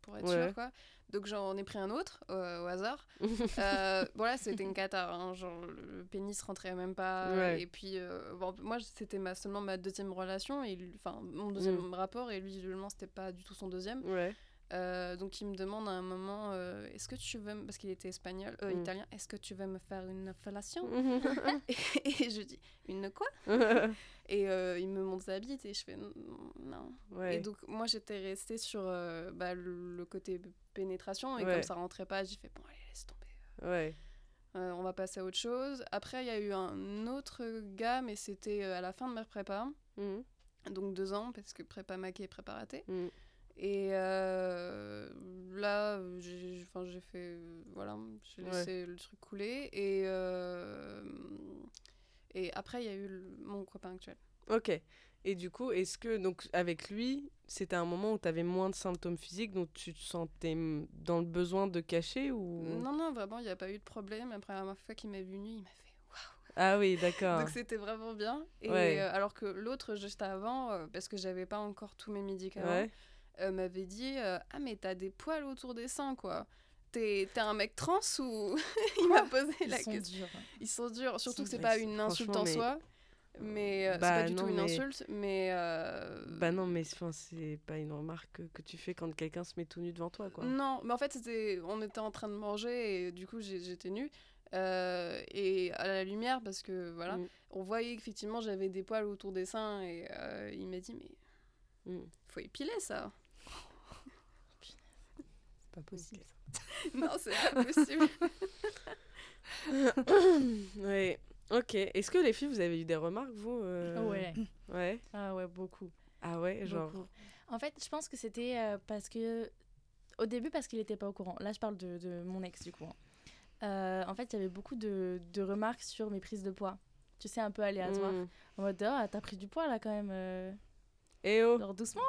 pour être Ouais. sûr, quoi. Donc j'en ai pris un autre, au hasard. Bon, là, c'était une cata, hein, genre le pénis rentrait même pas. Ouais. Et puis, bon, moi, c'était ma, seulement ma deuxième relation, enfin, mon deuxième Mm. rapport, et lui, visiblement, c'était pas du tout son deuxième. ouais Euh, donc il me demande à un moment, euh, est-ce que tu veux, parce qu'il était espagnol, euh, Mm. italien, est-ce que tu veux me faire une fellation et, et je dis, une quoi Et il me montre sa bite et je fais, non. ouais Et donc moi j'étais restée sur bah, le, côté pénétration et Ouais. comme ça rentrait pas, j'ai fait, bon allez, laisse tomber. ouais on va passer à autre chose. Après il y a eu un autre gars, mais c'était à la fin de ma prépa, Mhm. donc deux ans, parce que prépa maquée et prépa ratée. Et euh, là, j'ai fait. euh, Voilà, j'ai Ouais. laissé le truc couler. Et, euh, et après, il y a eu le- mon copain actuel. Ok. Et du coup, est-ce que, donc, avec lui, c'était un moment où tu avais moins de symptômes physiques, donc tu te sentais dans le besoin de cacher ou... Non, non, vraiment, il n'y a pas eu de problème. Après la première fois qu'il m'a vu nu, il m'a fait waouh. Ah oui, d'accord. Donc c'était vraiment bien. Et Ouais. euh, alors que l'autre, juste avant, parce que j'avais pas encore tous mes médicaments, Ouais. Euh, m'avait dit euh, Ah, mais t'as des poils autour des seins, quoi. T'es un mec trans ou. il m'a posé Ils la sont question. durs. Ils sont durs, surtout sont que c'est pas une insulte en mais- soi, mais euh, Bah, c'est pas du non, tout une mais- insulte, mais. Bah non, mais c'est pas une remarque que, que tu fais quand quelqu'un se met tout nu devant toi, quoi. Non, mais en fait, c'était, on était en train de manger et du coup, j'étais nue. euh, et à la lumière, parce que voilà, Mm. on voyait qu'effectivement j'avais des poils autour des seins et euh, il m'a dit, mais Mm. faut épiler ça. C'est pas possible. non, c'est pas possible. ouais. Ok. Est-ce que les filles, vous avez eu des remarques, vous euh, Ouais. Ouais. Ah ouais, beaucoup. Ah ouais, genre. beaucoup. En fait, je pense que c'était euh, parce que. Au début, parce qu'il n'était pas au courant. Là, je parle de, de mon ex, du coup. hein. Euh, en fait, il y avait beaucoup de, de remarques sur mes prises de poids. Tu sais, un peu aléatoires. Mm. En mode, ah, t'as pris du poids là quand même. euh, Eh oh. genre doucement.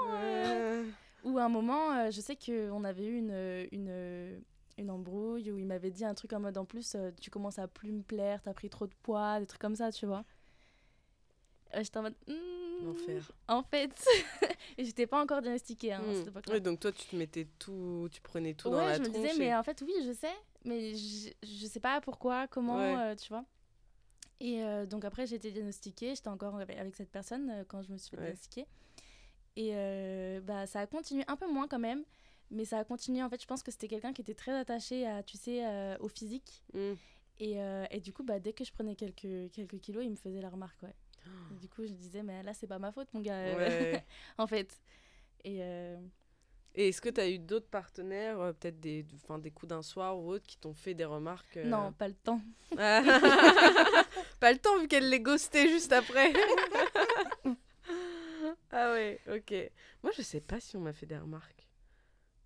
Ou à un moment, euh, je sais qu'on avait eu une, une, une embrouille où il m'avait dit un truc en mode en plus, euh, tu commences à plus me plaire, t'as pris trop de poids, des trucs comme ça, tu vois. Euh, j'étais en mode. hmm, L'enfer. En fait. Et j'étais pas encore diagnostiquée hein, Mm. cette époque-là. Oui, donc toi, tu te mettais tout, tu prenais tout dans ouais, la je me tronche. disais, et- mais en fait, oui, je sais, mais je, je sais pas pourquoi, comment, Ouais. euh, tu vois. Et euh, donc après, j'ai été diagnostiquée, j'étais encore avec, avec cette personne euh, quand je me suis fait Ouais. diagnostiquer. Et euh, bah, ça a continué un peu moins quand même, mais ça a continué. En fait, je pense que c'était quelqu'un qui était très attaché à, tu sais, euh, au physique. Mm. Et, euh, et du coup, bah, dès que je prenais quelques, quelques kilos, il me faisait la remarque, ouais. Et du coup, je disais, mais là, c'est pas ma faute, mon gars, Ouais. en fait. Et Et est-ce que tu as eu d'autres partenaires, euh, peut-être des, des coups d'un soir ou autres, qui t'ont fait des remarques euh, non, pas le temps. Ah. Pas le temps vu qu'elle les ghostait juste après. ah ouais, ok. Moi, je sais pas si on m'a fait des remarques.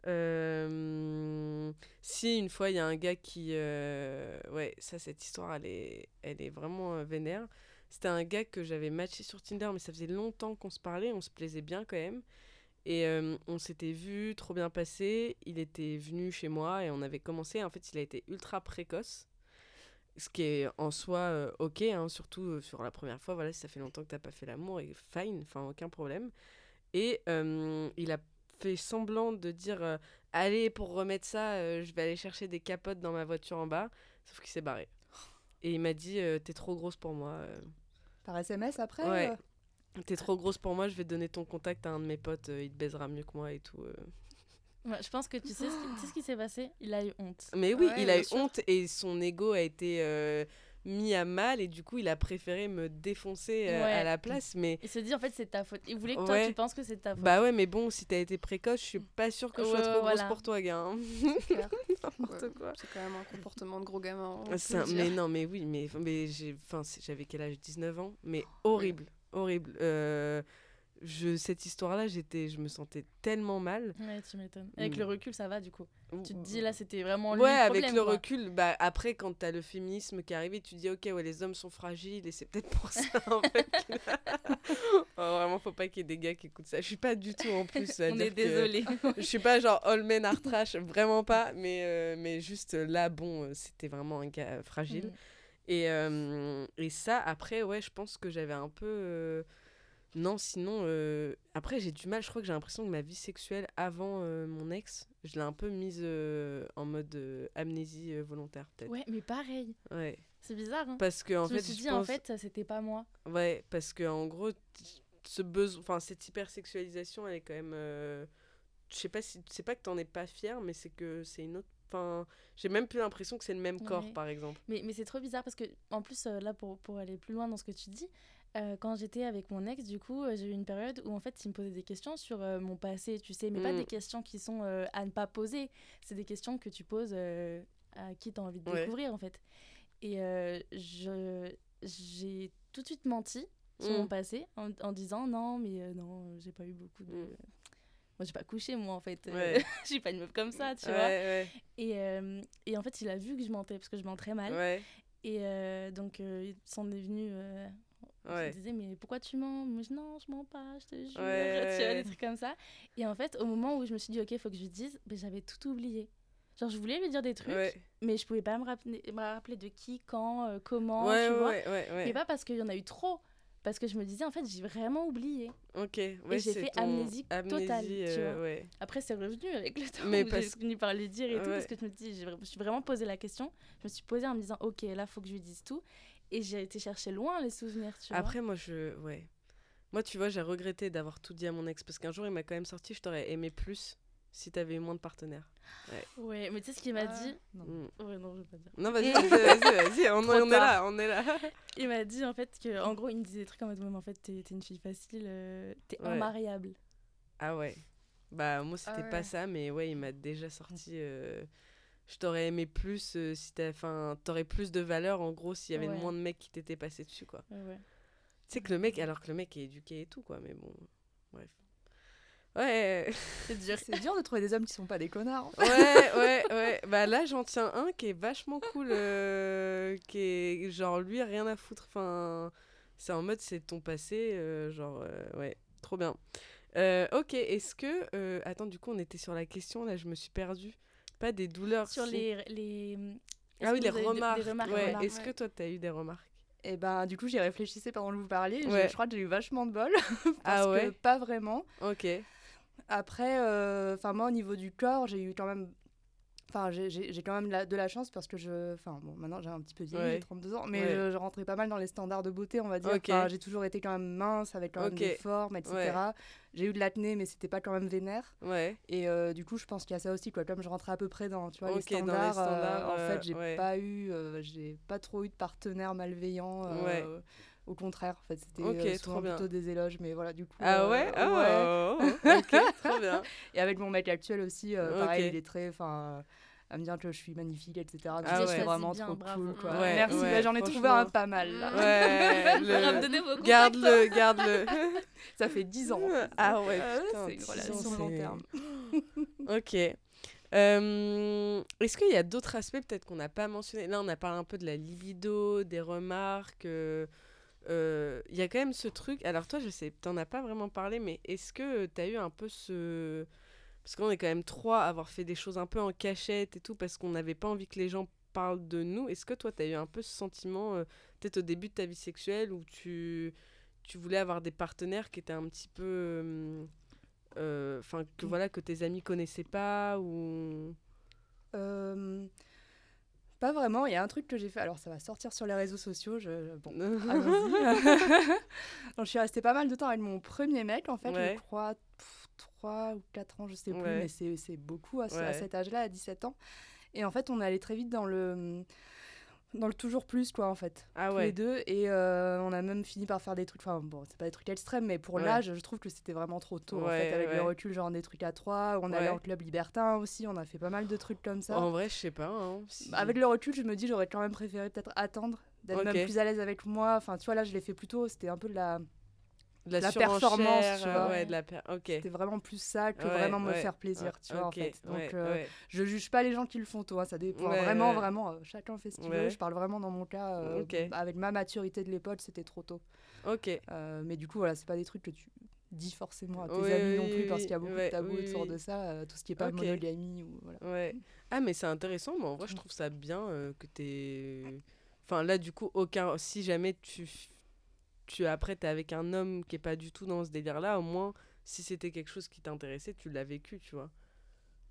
Euh, Si, une fois, il y a un gars qui... euh, Ouais, ça, cette histoire, elle est, elle est vraiment euh, vénère. C'était un gars que j'avais matché sur Tinder, mais ça faisait longtemps qu'on se parlait, on se plaisait bien quand même. Et euh, on s'était vu, trop bien passé. Il était venu chez moi et on avait commencé. En fait, il a été ultra précoce. Ce qui est en soi euh, ok, hein, surtout euh, sur la première fois. Voilà, si ça fait longtemps que t'as pas fait l'amour, et fine, enfin aucun problème. Et euh, il a fait semblant de dire euh, Allez, pour remettre ça, euh, je vais aller chercher des capotes dans ma voiture en bas. Sauf qu'il s'est barré. Et il m'a dit euh, T'es trop grosse pour moi. Par SMS après Ouais. T'es trop grosse pour moi, je vais te donner ton contact à un de mes potes, il te baisera mieux que moi et tout. Ouais, je pense que tu sais ce qui, tu sais ce qui s'est passé? Il a eu honte. Mais oui, Ouais, il a eu sûr. honte et son ego a été euh, mis à mal et du coup il a préféré me défoncer euh, Ouais. à la place. Mais Il se dit en fait c'est ta faute. Il voulait que toi tu penses que c'est ta faute. bah ouais, mais bon, si t'as été précoce, je suis pas sûre que je sois trop ouais, grosse voilà. pour toi, gars. hein. N'importe Ouais, quoi. C'est quand même un comportement de gros gamin. un- mais non, mais oui, mais, mais j'ai, enfin, c'est- j'avais quel âge? 19 ans, mais horrible, horrible. Euh, je, cette histoire-là, j'étais, je me sentais tellement mal. Ouais, tu m'étonnes. Avec Mm. le recul, ça va du coup. Tu te dis là, c'était vraiment Ouais, le avec problème, le quoi. recul, bah, après, quand t'as le féminisme qui est arrivé, tu dis, ok, ouais, les hommes sont fragiles et c'est peut-être pour ça, en fait. Oh, vraiment, faut pas qu'il y ait des gars qui écoutent ça. Je suis pas du tout, en plus, à On dire est désolé. Je suis pas genre all men are trash, vraiment pas, mais, euh, mais juste euh, là, bon, euh, c'était vraiment un gars fragile. Mm. Et, euh, et ça, après, ouais, je pense que j'avais un peu. euh, Non, sinon. euh, Après, j'ai du mal. Je crois que j'ai l'impression que ma vie sexuelle avant euh, mon ex, je l'ai un peu mise euh, en mode amnésie volontaire, peut-être. Ouais, mais pareil. Ouais. C'est bizarre. Hein. Parce que, en je fait. me suis je dit en fait, ça, c'était pas moi. Ouais, parce que, en gros, ce besoin. Enfin, cette hypersexualisation, elle est quand même. Je sais pas si. C'est pas que t'en es pas fier, mais c'est que c'est une autre. Enfin, j'ai même plus l'impression que c'est le même corps, Ouais. par exemple. Mais, mais c'est trop bizarre parce que, en plus, là, pour, pour aller plus loin dans ce que tu dis, euh, quand j'étais avec mon ex, du coup, euh, j'ai eu une période où, en fait, il me posait des questions sur euh, mon passé, tu sais, mais pas Mm. des questions qui sont à ne pas poser. C'est des questions que tu poses à qui tu as envie de Ouais. découvrir, en fait. Et je j'ai tout de suite menti sur Mm. mon passé en, en disant non, mais non, j'ai pas eu beaucoup de. Mm. Moi, j'ai pas couché, moi, en fait. Ouais. je suis pas une meuf comme ça, tu ouais, vois. Et, et en fait, il a vu que je mentais parce que je mens très mal. Et donc, il s'en est venu. Ouais. Il disait, mais pourquoi tu mens? Moi, je non, je mens pas, je te jure. Ouais, tu vois, des trucs comme ça. Et en fait, au moment où je me suis dit, ok, il faut que je lui dise, ben, j'avais tout oublié. Genre, je voulais lui dire des trucs, Ouais, mais je pouvais pas me rappeler, me rappeler de qui, quand, euh, comment, ouais, tu ouais, vois. Mais pas parce qu'il y en a eu trop. Parce que je me disais, en fait, j'ai vraiment oublié. Ok, ouais, j'ai fait ton amnésie totale, tu euh, vois. ouais. Après, c'est revenu avec le temps. Mais où parce- J'ai fini par lui dire et tout. Parce que je me, dis, je me suis vraiment posé la question. Je me suis posée en me disant, ok, là, faut que je lui dise tout. Et j'ai été chercher loin les souvenirs, tu vois. Après, moi, je. Ouais. Moi, tu vois, j'ai regretté d'avoir tout dit à mon ex parce qu'un jour, il m'a quand même sorti je t'aurais aimé plus si t'avais eu moins de partenaires. Ouais, mais tu sais ce qu'il m'a Ah, dit non. Mm. Ouais, non, je vais pas dire. Non, vas-y, vas-y, vas-y, vas-y, on, est là, on est là. Il m'a dit en fait que, en gros, il me disait des trucs en mode, Ouais, mais en fait, t'es une fille facile, euh, t'es Ouais. immariable. Ah ouais. Bah, moi, c'était Ah pas ça, mais ouais, il m'a déjà sorti. euh, Je t'aurais aimé plus euh, si t'avais. Enfin, t'aurais plus de valeur en gros s'il y avait Ouais. moins de mecs qui t'étaient passés dessus, quoi. Ouais. Tu sais que le mec, alors que le mec est éduqué et tout, quoi, mais bon. Bref. Ouais, C'est dur. C'est dur de trouver des hommes qui sont pas des connards. ouais, ouais, ouais. Bah là, j'en tiens un qui est vachement cool. euh, qui est genre, lui, rien à foutre. Enfin, c'est en mode, c'est ton passé. euh, genre, euh, ouais, trop bien. Euh, ok, est-ce que. euh, attends, du coup, on était sur la question, là, je me suis perdue. Pas des douleurs. Sur les. les... Ah oui, les remarques. Des remarques, ouais. Est-ce que toi, t'as eu des remarques? Et ben, du coup, j'y réfléchissais pendant que vous parliez. Je- Ouais. Je, crois que j'ai eu vachement de bol. parce Ah ouais? que pas vraiment. Ok. Après, euh, enfin moi au niveau du corps, j'ai eu quand même, enfin j'ai- j'ai j'ai quand même la- de la chance parce que je, enfin bon maintenant j'ai un petit peu vieilli, Ouais. j'ai 32 ans, mais Ouais. je, je rentrais pas mal dans les standards de beauté, on va dire. Enfin, j'ai toujours été quand même mince avec quand même Ok. des formes, etc. Ouais. J'ai eu de l'acné, mais c'était pas quand même vénère. Et euh, du coup, je pense qu'il y a ça aussi quoi. Comme je rentrais à peu près dans, tu vois, Ok, les dans les standards, euh, standards, en euh, fait, j'ai ouais. pas eu, euh, j'ai pas trop eu de partenaires malveillants. euh. Au contraire, en fait, c'était euh, souvent plutôt des éloges, mais voilà, du coup. Ah euh, ouais, ouais. Ok, trop bien. Et avec mon mec actuel aussi, euh, pareil, il est très. Enfin, à me dire que je suis magnifique, etc. Donc Ah ouais. vraiment bien, trop bravo. cool. Quoi. Ouais, Merci, ouais, bah, j'en ai trouvé un pas mal là. Ouais, le... garde-le, garde-le. Ça fait 10 ans. Ah ouais, Euh, putain, c'est une relation long terme. Ok. Euh, Est-ce qu'il y a d'autres aspects peut-être qu'on n'a pas mentionné Là, on a parlé un peu de la libido, des remarques. euh, euh, Il y a quand même ce truc. Alors toi, je sais, t'en as pas vraiment parlé, mais est-ce que tu as eu un peu ce... Parce qu'on est quand même trois à avoir fait des choses un peu en cachette et tout, parce qu'on n'avait pas envie que les gens parlent de nous. Est-ce que toi, tu as eu un peu ce sentiment, euh, peut-être au début de ta vie sexuelle, où tu, tu voulais avoir des partenaires qui étaient un petit peu... euh, euh, Enfin, que voilà, que tes amis connaissaient pas, ou... Pas vraiment. Il y a un truc que j'ai fait. Alors, ça va sortir sur les réseaux sociaux. Je... Bon, allons-y. Je suis restée pas mal de temps avec mon premier mec, en fait. Ouais. Je crois 3 ou 4 ans, je sais plus, Ouais. mais c'est beaucoup à, ce- à Ouais. cet âge-là, à 17 ans. Et en fait, on est allé très vite dans le, dans le toujours plus, quoi, en fait. Ah tous ouais. les deux. Et euh, on a même fini par faire des trucs. Enfin, bon, c'est pas des trucs extrêmes, mais pour Ouais. l'âge, je trouve que c'était vraiment trop tôt, en fait. Avec le recul, genre des trucs à trois. On allait en club libertin aussi. On a fait pas mal de trucs comme ça. En vrai, je sais pas. hein, si- Bah, Avec le recul, je me dis, j'aurais quand même préféré peut-être attendre, d'être même plus à l'aise avec moi. Enfin, tu vois, là, je l'ai fait plus tôt. C'était un peu de la. De la, performance, tu vois. Ouais, de la per- Ok. C'était vraiment plus ça que Ouais, vraiment me faire plaisir, tu vois, en fait. Donc, euh, je juge pas les gens qui le font hein, ça dépend. Vraiment, vraiment, euh, chacun fait ce qu'il veut. Je parle vraiment dans mon cas, euh, avec ma maturité de l'époque, c'était trop tôt. Ok. Euh, mais du coup, voilà, c'est pas des trucs que tu dis forcément à tes Oui, amis non oui, plus, parce qu'il y a beaucoup de tabous autour de ça, tout ce qui est pas monogamie ou voilà. Ouais. Ah, mais c'est intéressant, mais en vrai, je trouve ça bien que t'es. Enfin, là, du coup, aucun. Si jamais tu. Tu après, t'es avec un homme qui est pas du tout dans ce délire-là, au moins, si c'était quelque chose qui t'intéressait, tu l'as vécu, tu vois.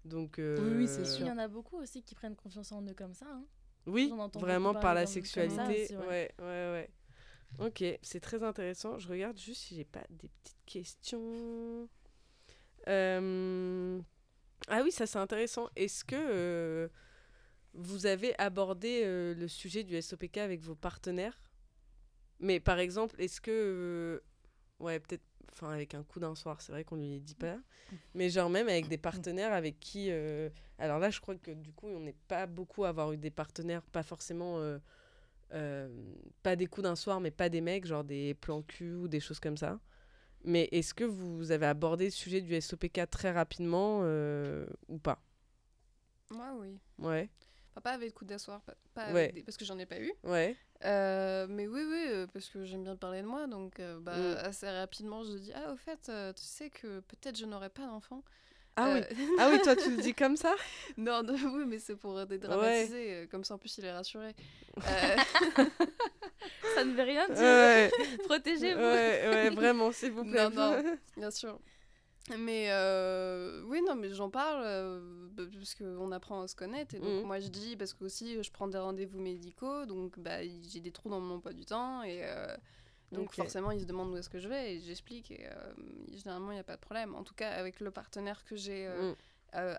Donc. Oui, oui, c'est euh, sûr. Il y en a beaucoup aussi qui prennent confiance en eux comme ça. hein. Oui, vraiment par la comme ça sexualité. aussi, ouais. ouais. ouais, ouais, Ok, c'est très intéressant. Je regarde juste si j'ai pas des petites questions. Euh, Ah oui, ça c'est intéressant. Est-ce que euh, vous avez abordé euh, le sujet du SOPK avec vos partenaires? Mais par exemple, est-ce que... euh, Ouais, peut-être... Enfin, avec un coup d'un soir, c'est vrai qu'on lui dit pas. Mais genre même avec des partenaires avec qui... euh, Alors là, je crois que du coup, on n'est pas beaucoup à avoir eu des partenaires, pas forcément... euh, pas des coups d'un soir, mais pas des mecs, genre des plans cul ou des choses comme ça. Mais est-ce que vous avez abordé le sujet du SOPK très rapidement ou pas? Moi, oui. Ouais, Enfin, pas avec coup d'asseoir, pas, pas Ouais. avec des- parce que j'en ai pas eu. ouais, Euh, mais oui, oui, euh, parce que j'aime bien parler de moi, donc euh, bah, Mm. assez rapidement, je dis Ah, au fait, euh, tu sais que peut-être je n'aurai pas d'enfant. Ah oui, ah oui, toi tu le dis comme ça non, non, oui, mais c'est pour dédramatiser, comme ça en plus il est rassuré. Ça ne veut rien dire. Protégez-vous. ouais, ouais, vraiment, s'il vous plaît. Non, non. Bien sûr. Mais euh, oui, non, mais j'en parle euh, bah, parce qu'on apprend à se connaître. Et donc, Mhm. moi, je dis, parce que aussi, je prends des rendez-vous médicaux, donc bah, j'ai des trous dans mon emploi du temps. Et euh, donc, forcément, ils se demandent où est-ce que je vais et j'explique. Et généralement, il n'y a pas de problème. En tout cas, avec le partenaire que j'ai Mm.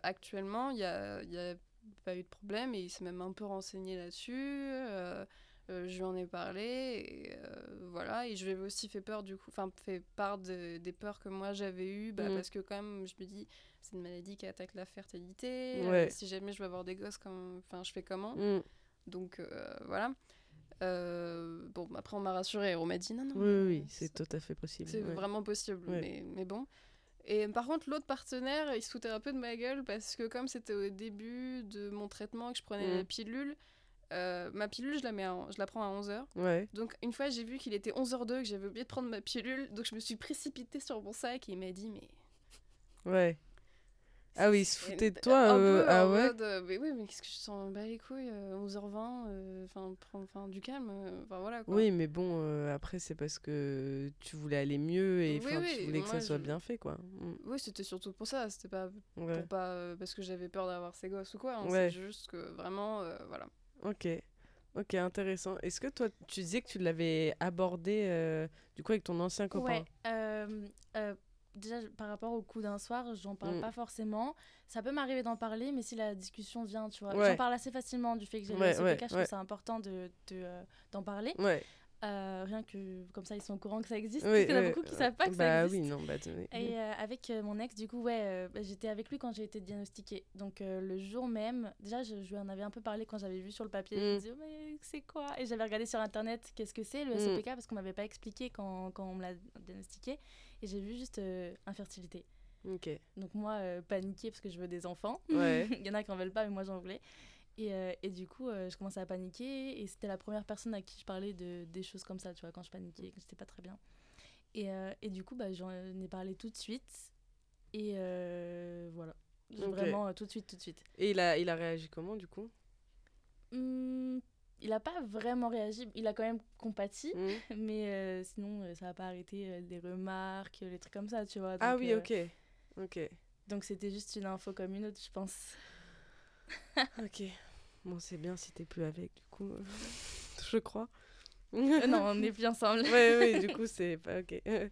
actuellement, il n'y a, y a pas eu de problème et il s'est même un peu renseigné là-dessus. Euh, je lui en ai parlé, et euh, voilà. Et je lui avais aussi fait peur, du coup, enfin, fait part de- des peurs que moi j'avais eues, bah, Mm. parce que quand même, je me dis, c'est une maladie qui attaque la fertilité. euh, Ouais. si jamais je veux avoir des gosses, enfin, je fais comment Mm. Donc, voilà. Bon, après, on m'a rassurée, on m'a dit, non, non. Oui, oui, c'est tout à fait possible. c'est ouais. vraiment possible, Ouais. mais, mais bon. Et par contre, l'autre partenaire, il se foutait un peu de ma gueule parce que comme c'était au début de mon traitement et que je prenais Mm. la pilule, euh, ma pilule, je la, mets à- je la prends à 11h. Ouais. Donc une fois, j'ai vu qu'il était 11h02 et que j'avais oublié de prendre ma pilule. Donc je me suis précipitée sur mon sac et il m'a dit, mais... Ouais. Ah oui, il se foutait de toi. un euh, peu ah ouais. mode, euh, mais oui, mais qu'est-ce que je sens bas les couilles, euh, 11h20, euh, enfin enfin, du calme, euh, enfin voilà quoi. Oui, mais bon, euh, après, c'est parce que tu voulais aller mieux et Oui, oui, tu voulais que ça soit je- bien fait, quoi. Mm. Oui, c'était surtout pour ça, c'était pas Ouais. pour pas euh, parce que j'avais peur d'avoir ces gosses ou quoi. hein, Ouais. C'est juste que vraiment, euh, voilà. Ok. Ok, intéressant. Est-ce que toi, tu disais que tu l'avais abordé euh, du coup avec ton ancien copain? Ouais. euh, euh, déjà, par rapport au coup d'un soir, j'en parle Mm. pas forcément. Ça peut m'arriver d'en parler, mais si la discussion vient, tu vois. Ouais. J'en parle assez facilement du fait que j'ai Ouais, le ouais, je trouve c'est important de, de, d'en parler. Euh, rien que comme ça, ils sont au courant que ça existe. Oui, parce qu'il y en a beaucoup qui ouais. savent pas que bah ça existe. oui, non, bah. Et euh, avec euh, mon ex, du coup, ouais, bah, j'étais avec lui quand j'ai été diagnostiquée. Donc le jour même, déjà, je, je lui en avais un peu parlé quand j'avais vu sur le papier. Je Mm. me disais, oh, mais c'est quoi? Et j'avais regardé sur internet qu'est-ce que c'est le Mm. SOPK parce qu'on m'avait pas expliqué quand, quand on me l'a diagnostiqué. Et j'ai vu juste infertilité. Donc moi, euh, paniquée parce que je veux des enfants. Ouais. Il y en a qui en veulent pas, mais moi j'en voulais. Et, euh, et du coup, euh, je commençais à paniquer. Et c'était la première personne à qui je parlais de, des choses comme ça, tu vois, quand je paniquais, que j'étais pas très bien. Et, euh, et du coup, bah, j'en ai parlé tout de suite. Et voilà. Vraiment, tout de suite, tout de suite. Et il a, il a réagi comment du coup? Hum, il a pas vraiment réagi. Il a quand même compati. Mm. Mais sinon, ça a pas arrêté les remarques, les trucs comme ça, tu vois. Ah oui, ok. Ok. Donc c'était juste une info comme une autre, je pense. Ok. Bon, c'est bien si t'es plus avec, du coup. euh, je crois. Euh, non, on est plus ensemble. ouais, ouais, du coup, c'est pas ok.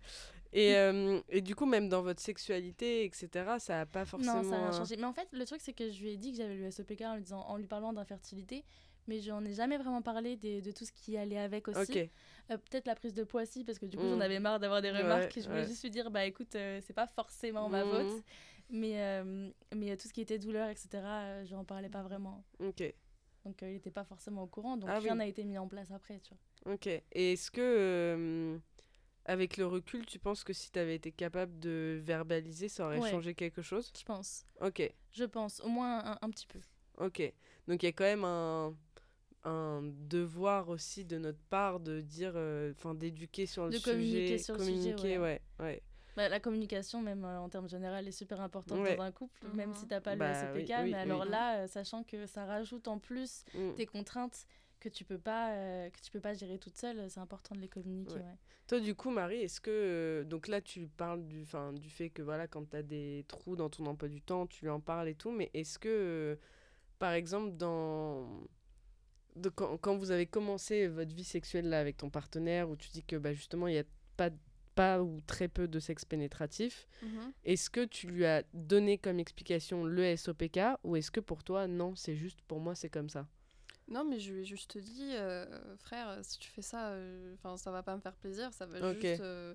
Et, euh, et du coup, même dans votre sexualité, etc., ça a pas forcément. Non, ça n'a changé. Mais en fait, le truc, c'est que je lui ai dit que j'avais le SOPK en lui, disant, en lui parlant d'infertilité, mais je n'en ai jamais vraiment parlé des- de tout ce qui allait avec aussi. Euh, Peut-être la prise de poids, si, parce que du coup, Mm. j'en avais marre d'avoir des Ouais, remarques. et je voulais ouais. juste lui dire, bah écoute, euh, c'est pas forcément ma Mm. faute. Mais, mais tout ce qui était douleur, etc., je n'en parlais pas vraiment. Ok. Donc euh, il n'était pas forcément au courant. Donc Ah rien oui. n'a été mis en place après, tu vois. Ok. Et est-ce que, euh, avec le recul, tu penses que si t'avais été capable de verbaliser, ça aurait Ouais. changé quelque chose? Je pense. Ok. Je pense. Au moins un, un petit peu. Ok. Donc il y a quand même un, un devoir aussi de notre part de dire, euh, enfin d'éduquer sur le De sujet, communiquer sur le sujet, communiquer, ouais. ouais, ouais. Bah, la communication, même euh, en termes généraux, est super importante Ouais. dans un couple, même Mhm. si t'as pas Bah le SOPK. oui, oui, mais alors oui. là, euh, sachant que ça rajoute en plus Mm. des contraintes que tu peux pas euh, que tu peux pas gérer toute seule, c'est important de les communiquer. Ouais. ouais. Toi, du coup, Marie, est-ce que. euh, donc là, tu parles du, fin, du fait que, voilà, quand tu as des trous dans ton emploi du temps, tu lui en parles et tout, mais est-ce que, euh, par exemple, dans. De, quand, quand vous avez commencé votre vie sexuelle là, avec ton partenaire, où tu dis que bah, justement, il n'y a pas, pas ou très peu de sexe pénétratif, est-ce que tu lui as donné comme explication le SOPK ou est-ce que pour toi, non, c'est juste pour moi, c'est comme ça? Non, mais je lui ai juste dit, euh, frère, si tu fais ça, euh, ça va pas me faire plaisir, ça va juste. euh,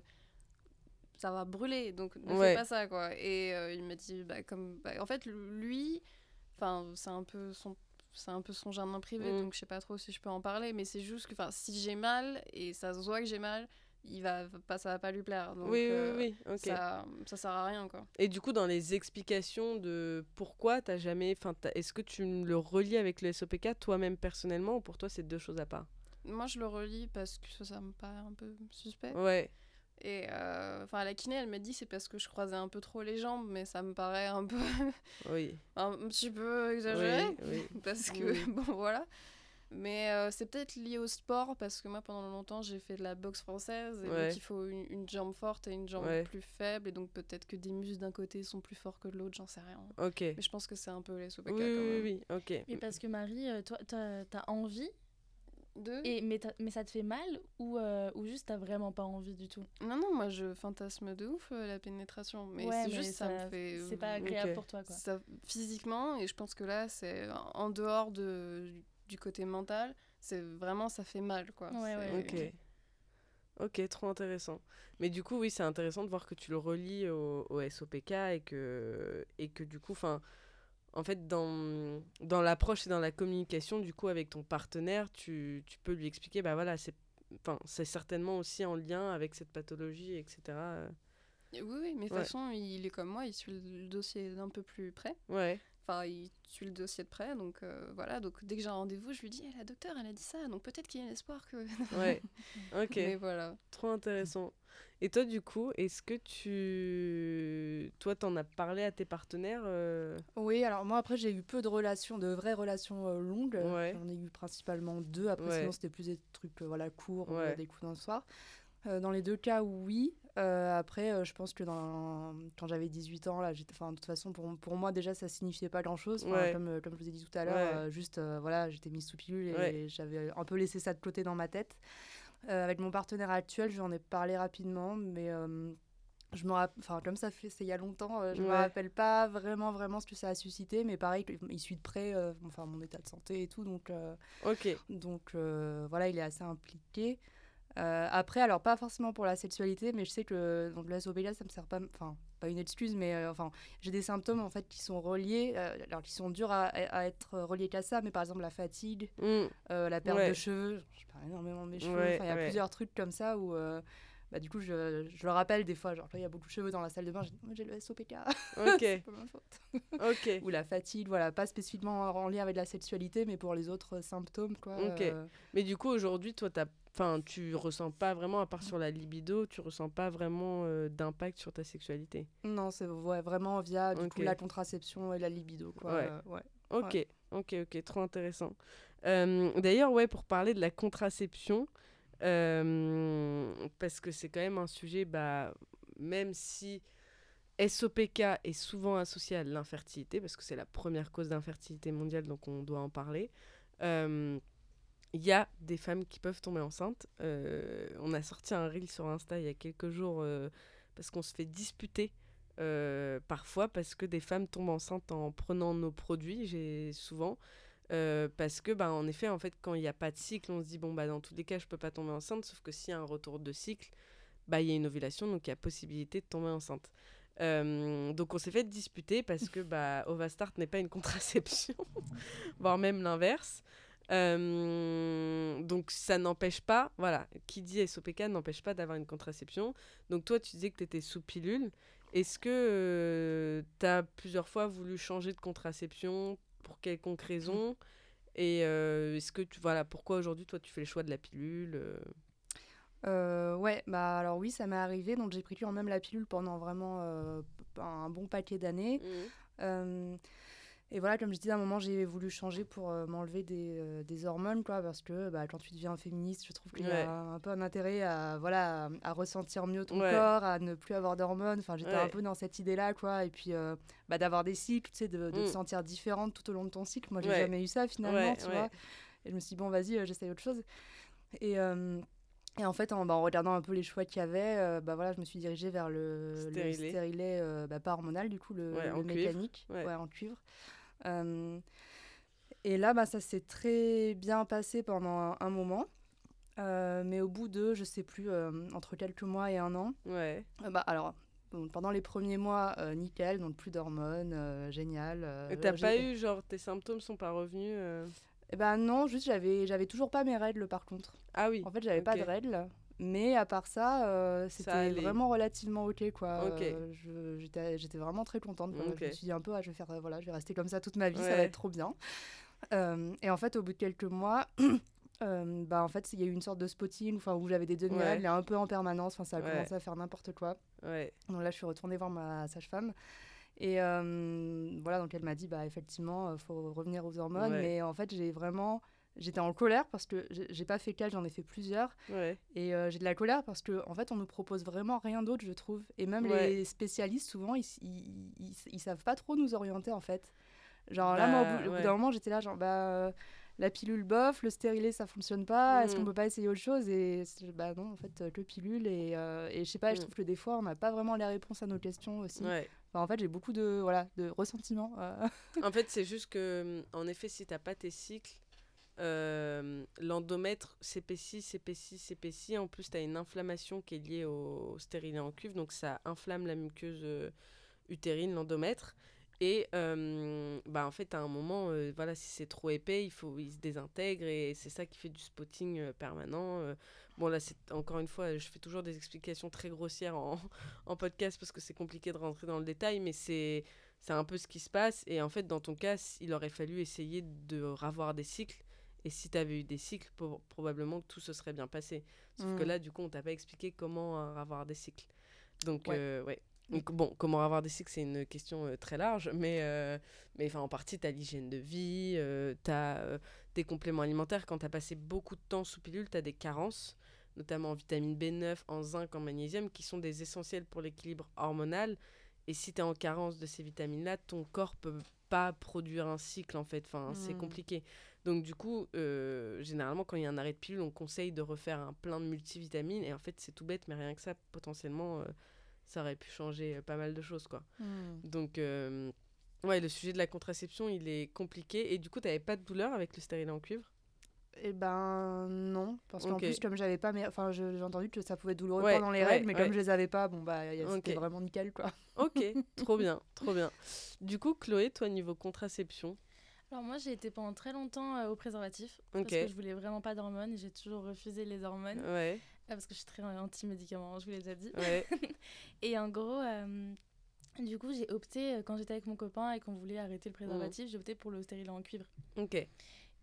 ça va brûler, donc ne Ouais. fais pas ça, quoi. Et il m'a dit, bah, comme. bah, en fait, lui, c'est un peu son. C'est un peu son jardin privé, Mm. donc je sais pas trop si je peux en parler, mais c'est juste que si j'ai mal et ça se voit que j'ai mal, il va pas, ça va pas lui plaire. Donc, Oui, euh, oui, oui, ok. ça, ça sert à rien, quoi. Et du coup, dans les explications de pourquoi t'as jamais. Enfin, est-ce que tu le relis avec le SOPK toi-même personnellement ou pour toi c'est deux choses à part? Moi, je le relis parce que ça, me paraît un peu suspect. Ouais. Et euh, enfin, la kiné, elle m'a dit c'est parce que je croisais un peu trop les jambes, mais ça me paraît un peu, Oui. un petit peu exagéré. Oui, oui. Parce que, Oui. bon, voilà. Mais euh, c'est peut-être lié au sport, parce que moi, pendant longtemps, j'ai fait de la boxe française, et Ouais. donc il faut une, une jambe forte et une jambe Ouais. plus faible, et donc peut-être que des muscles d'un côté sont plus forts que de l'autre, j'en sais rien. Ok. Mais je pense que c'est un peu les SOPK Oui, quand oui, même. oui, oui, ok. Mais parce que Marie, euh, toi, t'as as envie, Deux et, mais, mais ça te fait mal ou, euh, ou juste t'as vraiment pas envie du tout? Non, non, moi je fantasme de ouf euh, la pénétration, mais Ouais, c'est juste ça, me fait. C'est pas agréable pour toi, quoi. ça, physiquement, et je pense que là, c'est en dehors de, du côté mental, c'est vraiment ça fait mal quoi. Ouais, ouais, Ok. Ok, trop intéressant. Mais du coup, oui, c'est intéressant de voir que tu le relis au, au SOPK et que, et que du coup, enfin, en fait, dans, dans l'approche et dans la communication, du coup, avec ton partenaire, tu, tu peux lui expliquer, bah voilà, c'est enfin, c'est certainement aussi en lien avec cette pathologie, etc. Oui, oui, mais de toute Ouais. façon, il est comme moi, il suit le dossier d'un peu plus près. Ouais, Enfin, il suit le dossier de près, donc euh, voilà. Donc dès que j'ai un rendez-vous, je lui dis, Eh, la docteure, elle a dit ça, donc peut-être qu'il y a l'espoir que. ouais. Ok. Mais voilà. Trop intéressant. Et toi, du coup, est-ce que tu... Toi, t'en as parlé à tes partenaires euh, Oui, alors moi après j'ai eu peu de relations, de vraies relations euh, longues. Ouais. J'en ai eu principalement deux. Après Ouais. sinon c'était plus des trucs euh, voilà courts, euh, Ouais. des coups d'un soir. Euh, dans les deux cas, oui. Euh, après, euh, je pense que dans... quand j'avais 18 ans, là. Enfin, de toute façon, pour, pour moi, déjà, ça signifiait pas grand-chose. Enfin, Ouais. comme, euh, comme je vous ai dit tout à l'heure, Ouais. euh, juste, voilà, j'étais mise sous pilule et Ouais. j'avais un peu laissé ça de côté dans ma tête. Avec mon partenaire actuel, j'en ai parlé rapidement, mais je me enfin comme ça fait c'est il y a longtemps, euh, je me Ouais. rappelle pas vraiment vraiment ce que ça a suscité, mais pareil, il suit de près, euh, enfin mon état de santé et tout, donc euh, Ok. donc voilà, il est assez impliqué. Euh, après, alors pas forcément pour la sexualité, mais je sais que donc le SOPK, ça me sert pas, enfin pas une excuse, mais euh, enfin j'ai des symptômes en fait qui sont reliés, euh, alors qui sont durs à, à être reliés qu'à ça, mais par exemple la fatigue, Mm. la perte Ouais. de cheveux, je parle énormément de mes cheveux, Ouais, il y a ouais. plusieurs trucs comme ça où bah, du coup je, je le rappelle des fois, genre il y a beaucoup de cheveux dans la salle de bain, j'ai le SOPK, Ok. pas ma faute. Ok. Ou la fatigue, voilà, pas spécifiquement en lien avec la sexualité, mais pour les autres symptômes quoi. Ok. euh, Mais du coup, aujourd'hui, toi, t'as... Enfin, tu ressens pas vraiment, à part sur la libido, tu ressens pas vraiment euh, d'impact sur ta sexualité. Non, c'est ouais, vraiment via du coup, la contraception et la libido. Quoi. Ouais. Euh, ouais. Ok, ok, ok, trop intéressant. Euh, D'ailleurs, ouais, pour parler de la contraception, parce que c'est quand même un sujet, bah, même si SOPK est souvent associé à l'infertilité, parce que c'est la première cause d'infertilité mondiale, donc on doit en parler. Il y a des femmes qui peuvent tomber enceintes. Euh, on a sorti un reel sur Insta il y a quelques jours euh, parce qu'on se fait disputer euh, parfois parce que des femmes tombent enceintes en prenant nos produits, j'ai souvent. parce que, bah, en effet, en fait, quand il n'y a pas de cycle, on se dit, bon, bah, dans tous les cas, je peux pas tomber enceinte, sauf que s'il y a un retour de cycle, bah, il y a une ovulation, donc il y a possibilité de tomber enceinte. Donc on s'est fait disputer parce que bah, Ovastart n'est pas une contraception, voire même l'inverse. Euh, donc ça n'empêche pas, voilà, qui dit SOPK n'empêche pas d'avoir une contraception. Donc toi tu disais que tu étais sous pilule. Est-ce que tu as plusieurs fois voulu changer de contraception pour quelconque raison? Et euh, est-ce que tu, voilà, pourquoi aujourd'hui toi tu fais le choix de la pilule euh? Euh, ouais, bah alors oui, ça m'est arrivé. Donc j'ai pris quand même la pilule pendant vraiment euh, un bon paquet d'années. Euh, et voilà, comme je disais, à un moment, j'ai voulu changer pour euh, m'enlever des, euh, des hormones, quoi, parce que bah, quand tu deviens féministe, je trouve qu'il y Ouais. a un peu un intérêt à, voilà, à, à ressentir mieux ton Ouais. corps, à ne plus avoir d'hormones. Enfin, j'étais un peu dans cette idée-là, quoi. Et puis, euh, bah, d'avoir des cycles, tu sais, de, de te Mm. sentir différente tout au long de ton cycle. Moi, j'ai jamais eu ça, finalement, tu vois. Et je me suis dit, bon, vas-y, j'essaye autre chose. Et... et en fait, en, bah, en regardant un peu les choix qu'il y avait, euh, bah, voilà, je me suis dirigée vers le le Stérilet. euh, bah, pas hormonal, du coup, le, Ouais, mécanique, Ouais. ouais, en cuivre. Euh, et là, bah, ça s'est très bien passé pendant un, un moment. Euh, mais au bout de, je sais plus, euh, entre quelques mois et un an, Ouais. euh, bah, alors, bon, pendant les premiers mois, nickel, donc plus d'hormones, génial. Et t'as pas eu, genre, tes symptômes sont pas revenus ben non, juste j'avais j'avais toujours pas mes règles par contre. Ah oui. En fait, j'avais pas ok. de règles. Mais à part ça, euh, c'était vraiment relativement ok quoi. Ok. Euh, j'étais vraiment très contente. quoi. Ok. Je me suis dit un peu, ah, je vais faire, euh, voilà, je vais rester comme ça toute ma vie, ça va être trop bien. Euh, et en fait, au bout de quelques mois, bah en fait, il y a eu une sorte de spotting, enfin où j'avais des demi-règles Ouais. un peu en permanence. Enfin, ça a Ouais. commencé à faire n'importe quoi. Donc là, je suis retournée voir ma sage-femme. Et voilà, donc elle m'a dit, bah effectivement, il faut revenir aux hormones. Mais en fait, j'ai vraiment. J'étais en colère parce que j'ai pas fait qu'elle, j'en ai fait plusieurs. Ouais. Et euh, j'ai de la colère parce que en fait, on nous propose vraiment rien d'autre, je trouve. Et même Ouais. les spécialistes, souvent, ils, ils, ils, ils savent pas trop nous orienter, en fait. Genre là, moi, au bout, Bah, bout ouais. d'un moment, j'étais là, genre, bah, la pilule bof, le stérilet, ça fonctionne pas. Est-ce Mhm. qu'on peut pas essayer autre chose? Et bah non, en fait, que pilule. Et, euh, et je sais pas, je Mhm. trouve que des fois, on n'a pas vraiment les réponses à nos questions aussi. Enfin, en fait, j'ai beaucoup de, voilà, de ressentiment. euh. En fait, c'est juste que, en effet, si t'as pas tes cycles, euh, l'endomètre s'épaissit, s'épaissit, s'épaissit. En plus, tu as une inflammation qui est liée au stérilet en cuivre, donc ça inflamme la muqueuse euh, utérine, l'endomètre. Et euh, bah, en fait, à un moment, euh, voilà, si c'est trop épais, il, faut, il se désintègre et c'est ça qui fait du spotting permanent. bon, là, c'est encore une fois, je fais toujours des explications très grossières en, en podcast parce que c'est compliqué de rentrer dans le détail, mais c'est un peu ce qui se passe. Et en fait, dans ton cas, il aurait fallu essayer de ravoir des cycles. Et si tu avais eu des cycles, probablement que tout se serait bien passé. Sauf que Mm. là, du coup, on t'a pas expliqué comment euh, avoir des cycles. Donc, Ouais. euh, ouais. Donc, bon, comment avoir des cycles, c'est une question euh, très large, mais, euh, mais enfin, en partie, tu as l'hygiène de vie, tu as des compléments alimentaires. Quand tu as passé beaucoup de temps sous pilule, tu as des carences, notamment en vitamine B9, en zinc, en magnésium, qui sont des essentiels pour l'équilibre hormonal. Et si tu es en carence de ces vitamines-là, ton corps peut pas produire un cycle, en fait. Enfin, c'est Mm. compliqué. Donc, du coup, euh, généralement, quand il y a un arrêt de pilule, on conseille de refaire un plein de multivitamines. Et en fait, c'est tout bête, mais rien que ça, potentiellement, euh, ça aurait pu changer euh, pas mal de choses, quoi. Hmm. Donc, euh, ouais, le sujet de la contraception, il est compliqué. Et du coup, t'avais pas de douleur avec le stérilet en cuivre? Eh ben non, parce qu'en plus comme j'avais pas, enfin j'ai entendu que ça pouvait être douloureux Ouais, pendant les ouais, règles, mais ouais. comme je les avais pas, bon bah y a- c'était vraiment nickel quoi. Ok, trop bien, trop bien. Du coup, Chloé, toi, niveau contraception, Alors moi j'ai été pendant très longtemps euh, au préservatif Ok. parce que je voulais vraiment pas d'hormones et j'ai toujours refusé les hormones ouais, euh, parce que je suis très anti-médicaments, je vous l'ai déjà dit. ouais, Et en gros, euh, du coup j'ai opté quand j'étais avec mon copain et qu'on voulait arrêter le préservatif, j'ai opté pour le stérilet en cuivre. ok,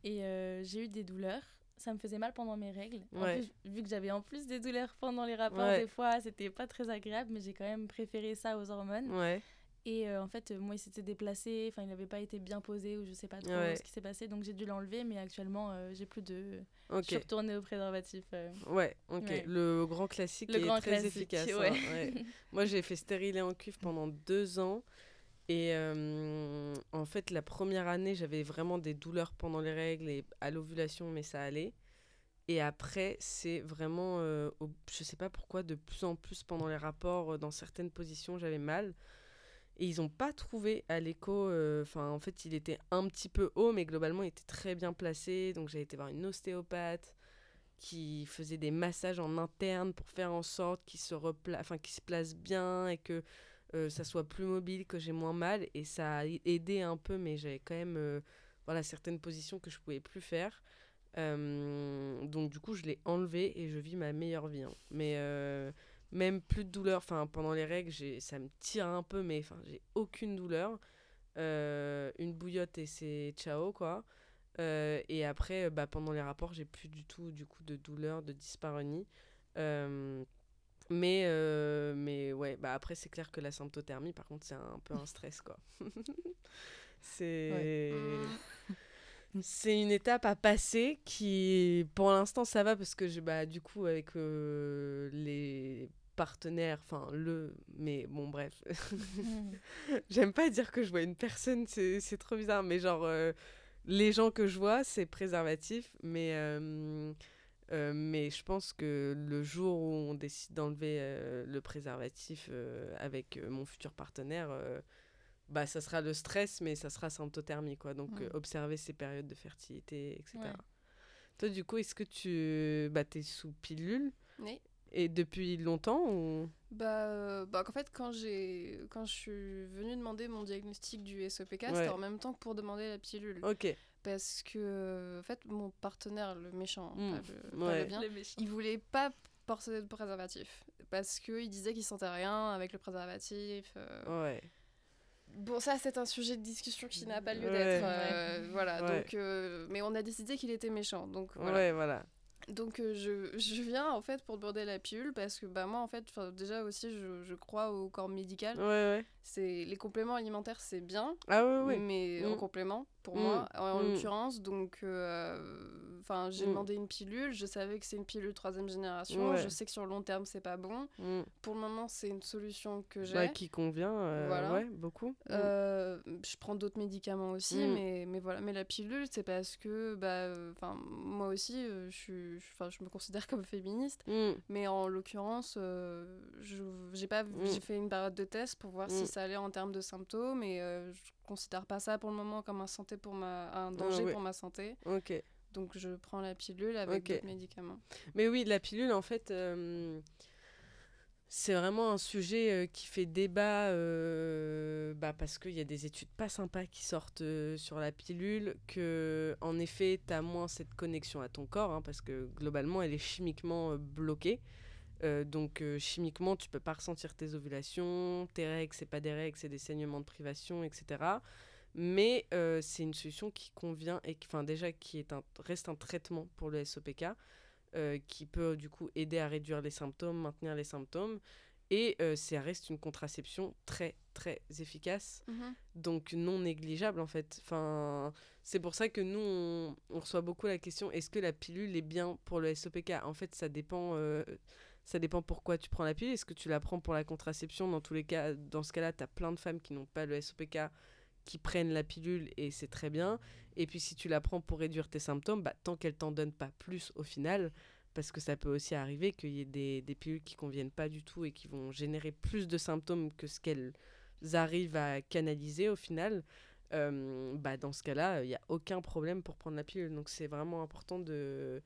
Et euh, j'ai eu des douleurs. Ça me faisait mal pendant mes règles. En Ouais. plus, vu que j'avais en plus des douleurs pendant les rapports, des fois, c'était pas très agréable, mais j'ai quand même préféré ça aux hormones. ouais, Et euh, en fait, moi, il s'était déplacé, enfin, il n'avait pas été bien posé, ou je sais pas trop Ouais. ce qui s'est passé, donc j'ai dû l'enlever, mais actuellement, euh, j'ai plus de. Je suis retournée au préservatif. euh. Ouais, ok. Ouais. Le grand classique Le est grand très classique, efficace. hein, ouais. Moi, j'ai fait stérilet en cuivre pendant deux ans. Et euh, en fait, la première année, j'avais vraiment des douleurs pendant les règles et à l'ovulation, mais ça allait. Et après, c'est vraiment, euh, je sais pas pourquoi, de plus en plus pendant les rapports, dans certaines positions, j'avais mal. Et ils n'ont pas trouvé à l'écho, euh, enfin, en fait, il était un petit peu haut, mais globalement, il était très bien placé. Donc, j'ai été voir une ostéopathe qui faisait des massages en interne pour faire en sorte qu'il se, repla- se place bien et que euh, ça soit plus mobile, que j'ai moins mal. Et ça a aidé un peu, mais j'avais quand même euh, voilà, certaines positions que je pouvais plus faire. Donc du coup, je l'ai enlevé et je vis ma meilleure vie. hein. Mais même plus de douleur. Enfin, pendant les règles, j'ai- ça me tire un peu, mais enfin, j'ai aucune douleur. Euh, une bouillotte et c'est ciao, quoi. Euh, et après, euh, bah, pendant les rapports, j'ai plus du tout du coup de douleur, de dyspareunie. Euh, mais, euh, mais ouais, bah après, c'est clair que la symptothermie, par contre, c'est un peu un stress, quoi. c'est. C'est une étape à passer qui, pour l'instant, ça va parce que je, bah, du coup, avec euh, les partenaires, enfin, le, mais bon, bref. J'aime pas dire que je vois une personne, c'est c'est trop bizarre, mais genre, euh, les gens que je vois, c'est préservatif, mais, euh, euh, mais je pense que le jour où on décide d'enlever euh, le préservatif euh, avec mon futur partenaire, bah, ça sera le stress, mais ça sera symptothermie, quoi. Donc, euh, observer ces périodes de fertilité, etc. Ouais. Toi, du coup, est-ce que tu bah, es sous pilule Oui. et depuis longtemps ou... Bah, euh, bah, en fait, quand, j'ai, quand je suis venue demander mon diagnostic du SEPK, Ouais. c'était en même temps que pour demander la pilule. Ok, Parce que, euh, en fait, mon partenaire, le méchant, Mm. pas, le, pas Ouais. le bien, Le méchant. il voulait pas porter de préservatif. Parce qu'il disait qu'il sentait rien avec le préservatif. euh. ouais. Bon, ça, c'est un sujet de discussion qui n'a pas lieu Ouais. d'être. euh, Voilà, Ouais. donc. euh, mais on a décidé qu'il était méchant. Donc, voilà. Ouais, voilà. Donc euh, je, je viens en fait pour demander la pilule parce que bah moi en fait déjà aussi je, je crois au corps médical. Ouais, les compléments alimentaires c'est bien Ah ouais, ouais. mais en Mm. complément pour Mm. moi en, Mm. l'occurrence donc enfin j'ai Mm. demandé une pilule, je savais que c'est une pilule troisième génération, Ouais. je sais que sur le long terme c'est pas bon. Pour le moment c'est une solution que j'ai. Bah, qui convient, euh, Voilà. ouais, beaucoup. Euh, je prends d'autres médicaments aussi, mais, mais voilà. Mais la pilule, c'est parce que, bah, enfin, moi aussi, euh, je suis, je- me considère comme féministe, mais en l'occurrence, euh, je, j'ai pas, j'ai fait une période de test pour voir si ça allait en termes de symptômes, et euh, je considère pas ça pour le moment comme un santé pour ma, un danger pour ma santé. Ok. Donc je prends la pilule avec Ok. d'autres médicaments. Mais oui, la pilule, en fait, euh, c'est vraiment un sujet euh, qui fait débat euh, bah, parce qu'il y a des études pas sympas qui sortent sur la pilule, que en effet, tu as moins cette connexion à ton corps, hein, parce que globalement, elle est chimiquement bloquée. Euh, donc euh, chimiquement, tu peux pas ressentir tes ovulations, tes règles, c'est pas des règles, c'est des saignements de privation, etc. Mais euh, c'est une solution qui convient et qui, enfin déjà, qui est un, reste un traitement pour le SOPK qui peut du coup aider à réduire les symptômes, maintenir les symptômes. Et ça reste une contraception très très efficace, donc non négligeable en fait. Enfin, c'est pour ça que nous, on, on reçoit beaucoup la question est-ce que la pilule est bien pour le SOPK En fait, ça dépend, ça dépend pourquoi tu prends la pilule. Est-ce que tu la prends pour la contraception? Dans tous les cas, dans ce cas-là, tu as plein de femmes qui n'ont pas le SOPK qui prennent la pilule et c'est très bien. Et puis si tu la prends pour réduire tes symptômes, bah, tant qu'elle t'en donne pas plus au final, parce que ça peut aussi arriver qu'il y ait des, des pilules qui conviennent pas du tout et qui vont générer plus de symptômes que ce qu'elles arrivent à canaliser au final. euh, bah, dans ce cas-là, il n'y a aucun problème pour prendre la pilule. Donc c'est vraiment important de...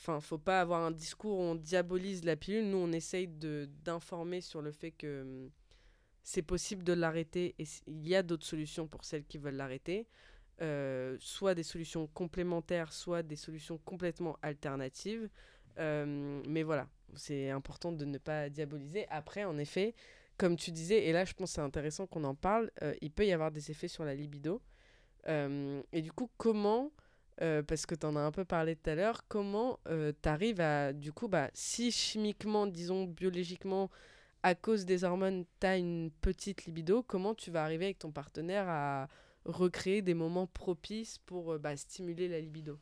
Enfin, faut pas avoir un discours où on diabolise la pilule. Nous, on essaye d'informer sur le fait que hum, c'est possible de l'arrêter et il y a d'autres solutions pour celles qui veulent l'arrêter. Euh, soit des solutions complémentaires, soit des solutions complètement alternatives. Euh, mais voilà, c'est important de ne pas diaboliser. Après, en effet, comme tu disais, et là je pense c'est intéressant qu'on en parle, euh, il peut y avoir des effets sur la libido. Et du coup, comment, euh, parce que tu en as un peu parlé tout à l'heure, comment tu arrives à, du coup, bah, si chimiquement, disons biologiquement, à cause des hormones, tu as une petite libido, comment tu vas arriver avec ton partenaire à recréer des moments propices pour euh, bah, stimuler la libido?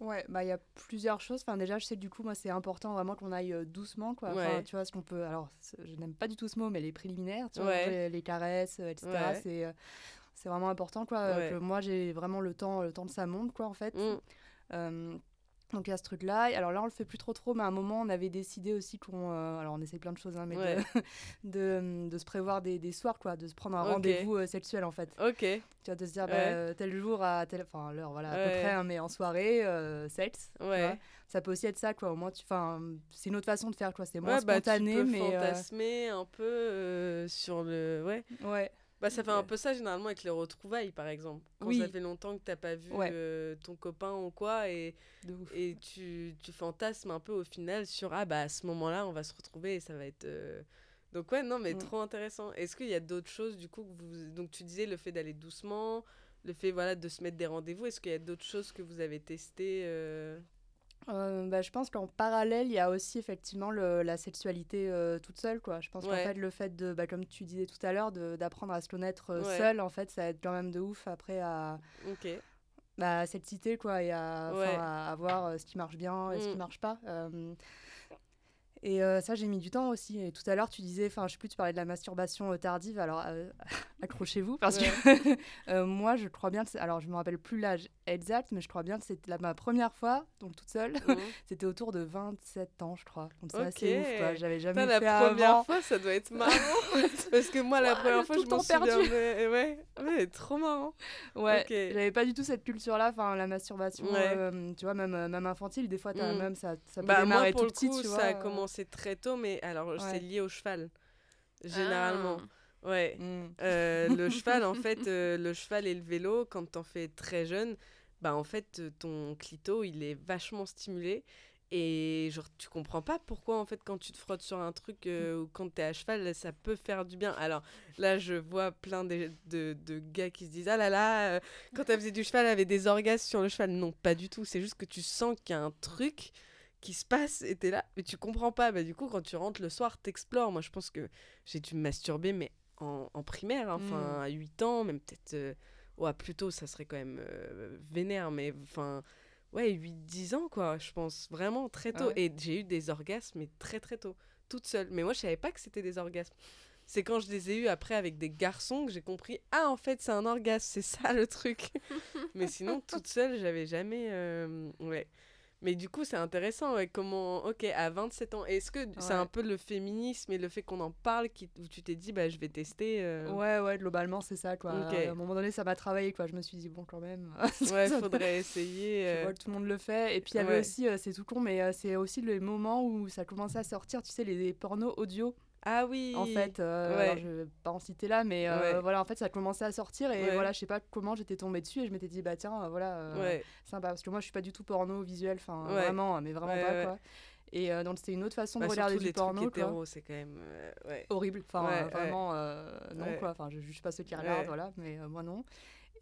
Ouais, bah il y a plusieurs choses. Enfin déjà, je sais que du coup, moi, c'est important vraiment qu'on aille euh, doucement, quoi. Enfin, Ouais. tu vois, ce qu'on peut. Alors, je n'aime pas du tout ce mot, mais les préliminaires, tu vois, les, les caresses, euh, etc. Ouais. C'est euh, c'est vraiment important, quoi. euh, Ouais. que moi, j'ai vraiment le temps, le temps de sa montre, quoi, en fait. Mm. Euh, donc il y a ce truc-là. Et Alors là, on le fait plus trop trop, mais à un moment, on avait décidé aussi qu'on... euh, alors on essaie plein de choses, hein, mais Ouais. de, de, de se prévoir des, des soirs, quoi, de se prendre un rendez-vous euh, sexuel, en fait. Ok, Tu vois, de se dire, bah, Ouais. tel jour à tel... Enfin, l'heure, voilà, à peu près, hein, mais en soirée, sexe. ouais. Ça peut aussi être ça, quoi. Au moins, tu... Enfin, c'est une autre façon de faire, quoi. C'est moins Ouais, bah, spontané, tu peux mais... euh, fantasmer un peu euh, sur le... Ouais. Ouais. Bah, ça fait un peu ça généralement avec les retrouvailles, par exemple. Quand Oui. ça fait longtemps que t'as pas vu Ouais. euh, ton copain ou quoi, et, et tu, tu fantasmes un peu au final sur ah bah à ce moment-là on va se retrouver et ça va être. euh, Donc ouais, non, mais Mm. trop intéressant. Est-ce qu'il y a d'autres choses du coup que vous. Donc tu disais le fait d'aller doucement, le fait voilà de se mettre des rendez-vous. Est-ce qu'il y a d'autres choses que vous avez testées euh, Euh, bah, je pense qu'en parallèle, il y a aussi effectivement le- la sexualité euh, toute seule. Quoi. Je pense Ouais. qu'en fait, le fait de, bah, comme tu disais tout à l'heure, d'apprendre à se connaître euh, Ouais. seul, en fait, ça aide quand même de ouf après à, Ok. bah, à s'exciter quoi, et à, enfin, Ouais. à, à voir euh, ce qui marche bien et ce qui Mm. marche pas. Et euh, ça, j'ai mis du temps aussi. Et tout à l'heure, tu disais, enfin, je sais plus, tu parlais de la masturbation euh, tardive. Alors, euh, accrochez-vous, parce que euh, moi, je crois bien que c'est. Alors, je me rappelle plus l'âge exact, mais je crois bien que c'était ma première fois, donc toute seule. Mhm. C'était autour de 27 ans, je crois. Donc, c'est Ok. assez ouf, quoi. J'avais jamais Putain, fait la première avant. fois, ça doit être marrant. Parce que moi, la première fois, je m'en souviens. Ouais, ouais, trop marrant. Ouais, Ok. j'avais pas du tout cette culture-là. Enfin, la masturbation, Ouais. euh, tu vois, même, euh, même infantile, des fois, t'as Mm. même ça, ça peut Bah, moi, démarrer pour tout le petit, coup, tu ça vois. a euh. Commencé très tôt, mais alors, Ouais. c'est lié au cheval. Généralement. Ah. Ouais. Mm. Euh, le cheval, en fait, euh, le cheval et le vélo, quand t'en fais très jeune, bah en fait, euh, ton clito, il est vachement stimulé. Et genre, tu comprends pas pourquoi, en fait, quand tu te frottes sur un truc euh, ou quand t'es à cheval, ça peut faire du bien. Alors là, je vois plein de, de, de gars qui se disent Ah là là, euh, quand elle faisait du cheval, elle avait des orgasmes sur le cheval. Non, pas du tout. C'est juste que tu sens qu'il y a un truc qui se passe et t'es là, mais tu comprends pas. Bah, du coup, quand tu rentres le soir, t'explores. Moi, je pense que j'ai dû me masturber, mais en, en primaire, hein, enfin Mm. à 8 ans, même peut-être. euh, ouais, plus tôt, ça serait quand même euh, vénère, mais enfin. Ouais, 8-10 ans, quoi, je pense. Vraiment très tôt. Ouais. Et j'ai eu des orgasmes, mais très très tôt. Toute seule. Mais moi, je savais pas que c'était des orgasmes. C'est quand je les ai eus après avec des garçons que j'ai compris Ah, en fait, c'est un orgasme, c'est ça le truc. mais sinon, toute seule, j'avais jamais. euh, Ouais. Mais du coup, c'est intéressant. ouais, comment, ok, à 27 ans, est-ce que c'est un peu le féminisme et le fait qu'on en parle qui, où tu t'es dit, bah, je vais tester euh, Ouais, ouais, globalement, c'est ça, quoi. À un moment donné, ça m'a travaillé, quoi. Je me suis dit, bon, quand même. Ouais, faudrait essayer. Je euh, vois que tout le monde le fait. Et puis il y avait ouais. aussi, euh, c'est tout con, mais c'est aussi le moment où ça commençait à sortir, tu sais, les, les pornos audio, Ah oui. en fait. euh, Ouais. alors, je vais pas en citer là, mais euh, Ouais. voilà, en fait, ça commençait à sortir. Et Ouais. voilà, je sais pas comment j'étais tombée dessus. Et je m'étais dit, bah tiens, euh, voilà, euh, sympa. Parce que moi, je suis pas du tout porno visuel, enfin, vraiment, mais vraiment pas, quoi. Et euh, donc, c'était une autre façon Bah, de regarder surtout du les porno, trucs quoi. hétéros, c'est quand même. horrible. Enfin, vraiment, non, quoi. Enfin, je juge pas ceux qui regardent, voilà, mais moi non.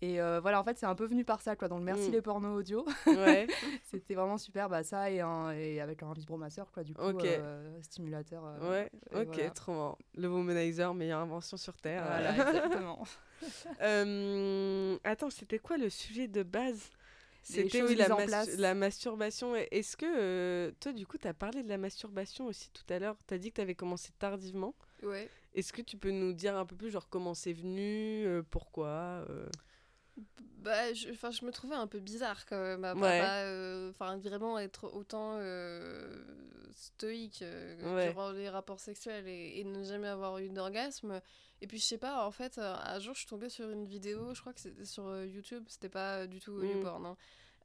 Et euh, voilà, en fait, c'est un peu venu par ça, quoi. Donc, merci Mm. les pornos audio. Ouais. C'était vraiment super, bah, ça et, un, et avec un vibromasseur, quoi, du coup, Ok. euh, stimulateur. euh, Ouais, ok, voilà. trop marrant. Le womanizer, meilleure invention sur Terre. Voilà, exactement. Euh, attends, c'était quoi le sujet de base? C'était oui, la, mas- la masturbation. Est-ce que euh, toi, du coup, tu as parlé de la masturbation aussi tout à l'heure? Tu as dit que tu avais commencé tardivement. Ouais. Est-ce que tu peux nous dire un peu plus, genre, comment c'est venu euh, Pourquoi euh? Bah, je, je me trouvais un peu bizarre quand même. Ouais. euh, Enfin, vraiment être autant euh, stoïque euh, Ouais. durant les rapports sexuels et, et ne jamais avoir eu d'orgasme. Et puis, je sais pas, en fait, euh, un jour, je suis tombée sur une vidéo, je crois que c'était sur YouTube, c'était pas du tout Mm. YouPorn, non.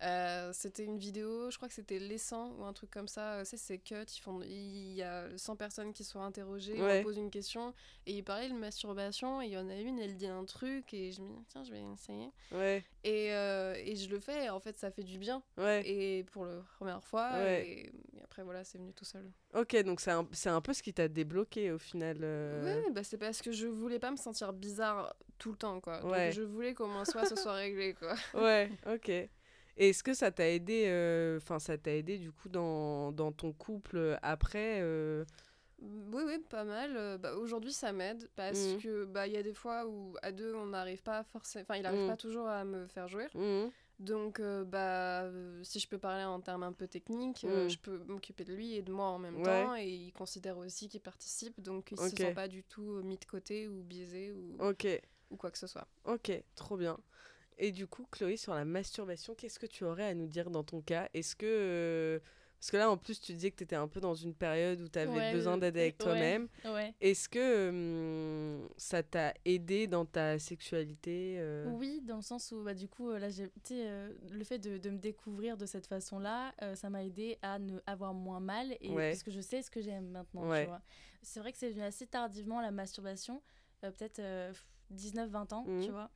Euh, c'était une vidéo, je crois que c'était L'essent ou un truc comme ça. Tu sais, c'est cut, ils font, il y a 100 personnes qui sont interrogées, Ouais. on pose une question et il parlait de masturbation. Et il y en a une, elle dit un truc et je me dis, tiens, je vais essayer. Ouais, Et, euh, et je le fais, et en fait, ça fait du bien. ouais. Et pour la première fois, Ouais. et, et après, voilà, c'est venu tout seul. Ok, donc c'est un, c'est un peu ce qui t'a débloqué au final. euh. Ouais, bah, c'est parce que je voulais pas me sentir bizarre tout le temps, quoi. Ouais. Donc, je voulais qu'au moins soit ce soit réglé, quoi. Ouais, ok. Est-ce que ça t'a aidé, euh, enfin ça t'a aidé du coup dans, dans ton couple euh, après euh, Oui, oui, pas mal. Bah, Aujourd'hui, ça m'aide parce Mhm. que bah il y a des fois où à deux, on n'arrive pas forcément. Enfin, il n'arrive Mhm. pas toujours à me faire jouir. mhm, Donc, euh, bah, si je peux parler en termes un peu techniques, Mhm. je peux m'occuper de lui et de moi en même Ouais. temps. Et il considère aussi qu'il participe, donc il Ok. se sent pas du tout mis de côté ou biaisé ou, ou quoi que ce soit. ok, trop bien. Et du coup, Chloé, sur la masturbation, qu'est-ce que tu aurais à nous dire dans ton cas? Est-ce que. euh, Parce que là, en plus, tu disais que tu étais un peu dans une période où tu avais Ouais, besoin d'aide avec toi-même. Ouais. Est-ce que hum, ça t'a aidé dans ta sexualité euh, Oui, dans le sens où, bah, du coup, euh, là, euh, le fait de, de me découvrir de cette façon-là, euh, ça m'a aidé à ne avoir moins mal, et, parce que je sais ce que j'aime maintenant. C'est vrai que c'est venu assez tardivement, la masturbation, peut-être 19-20 ans, tu vois.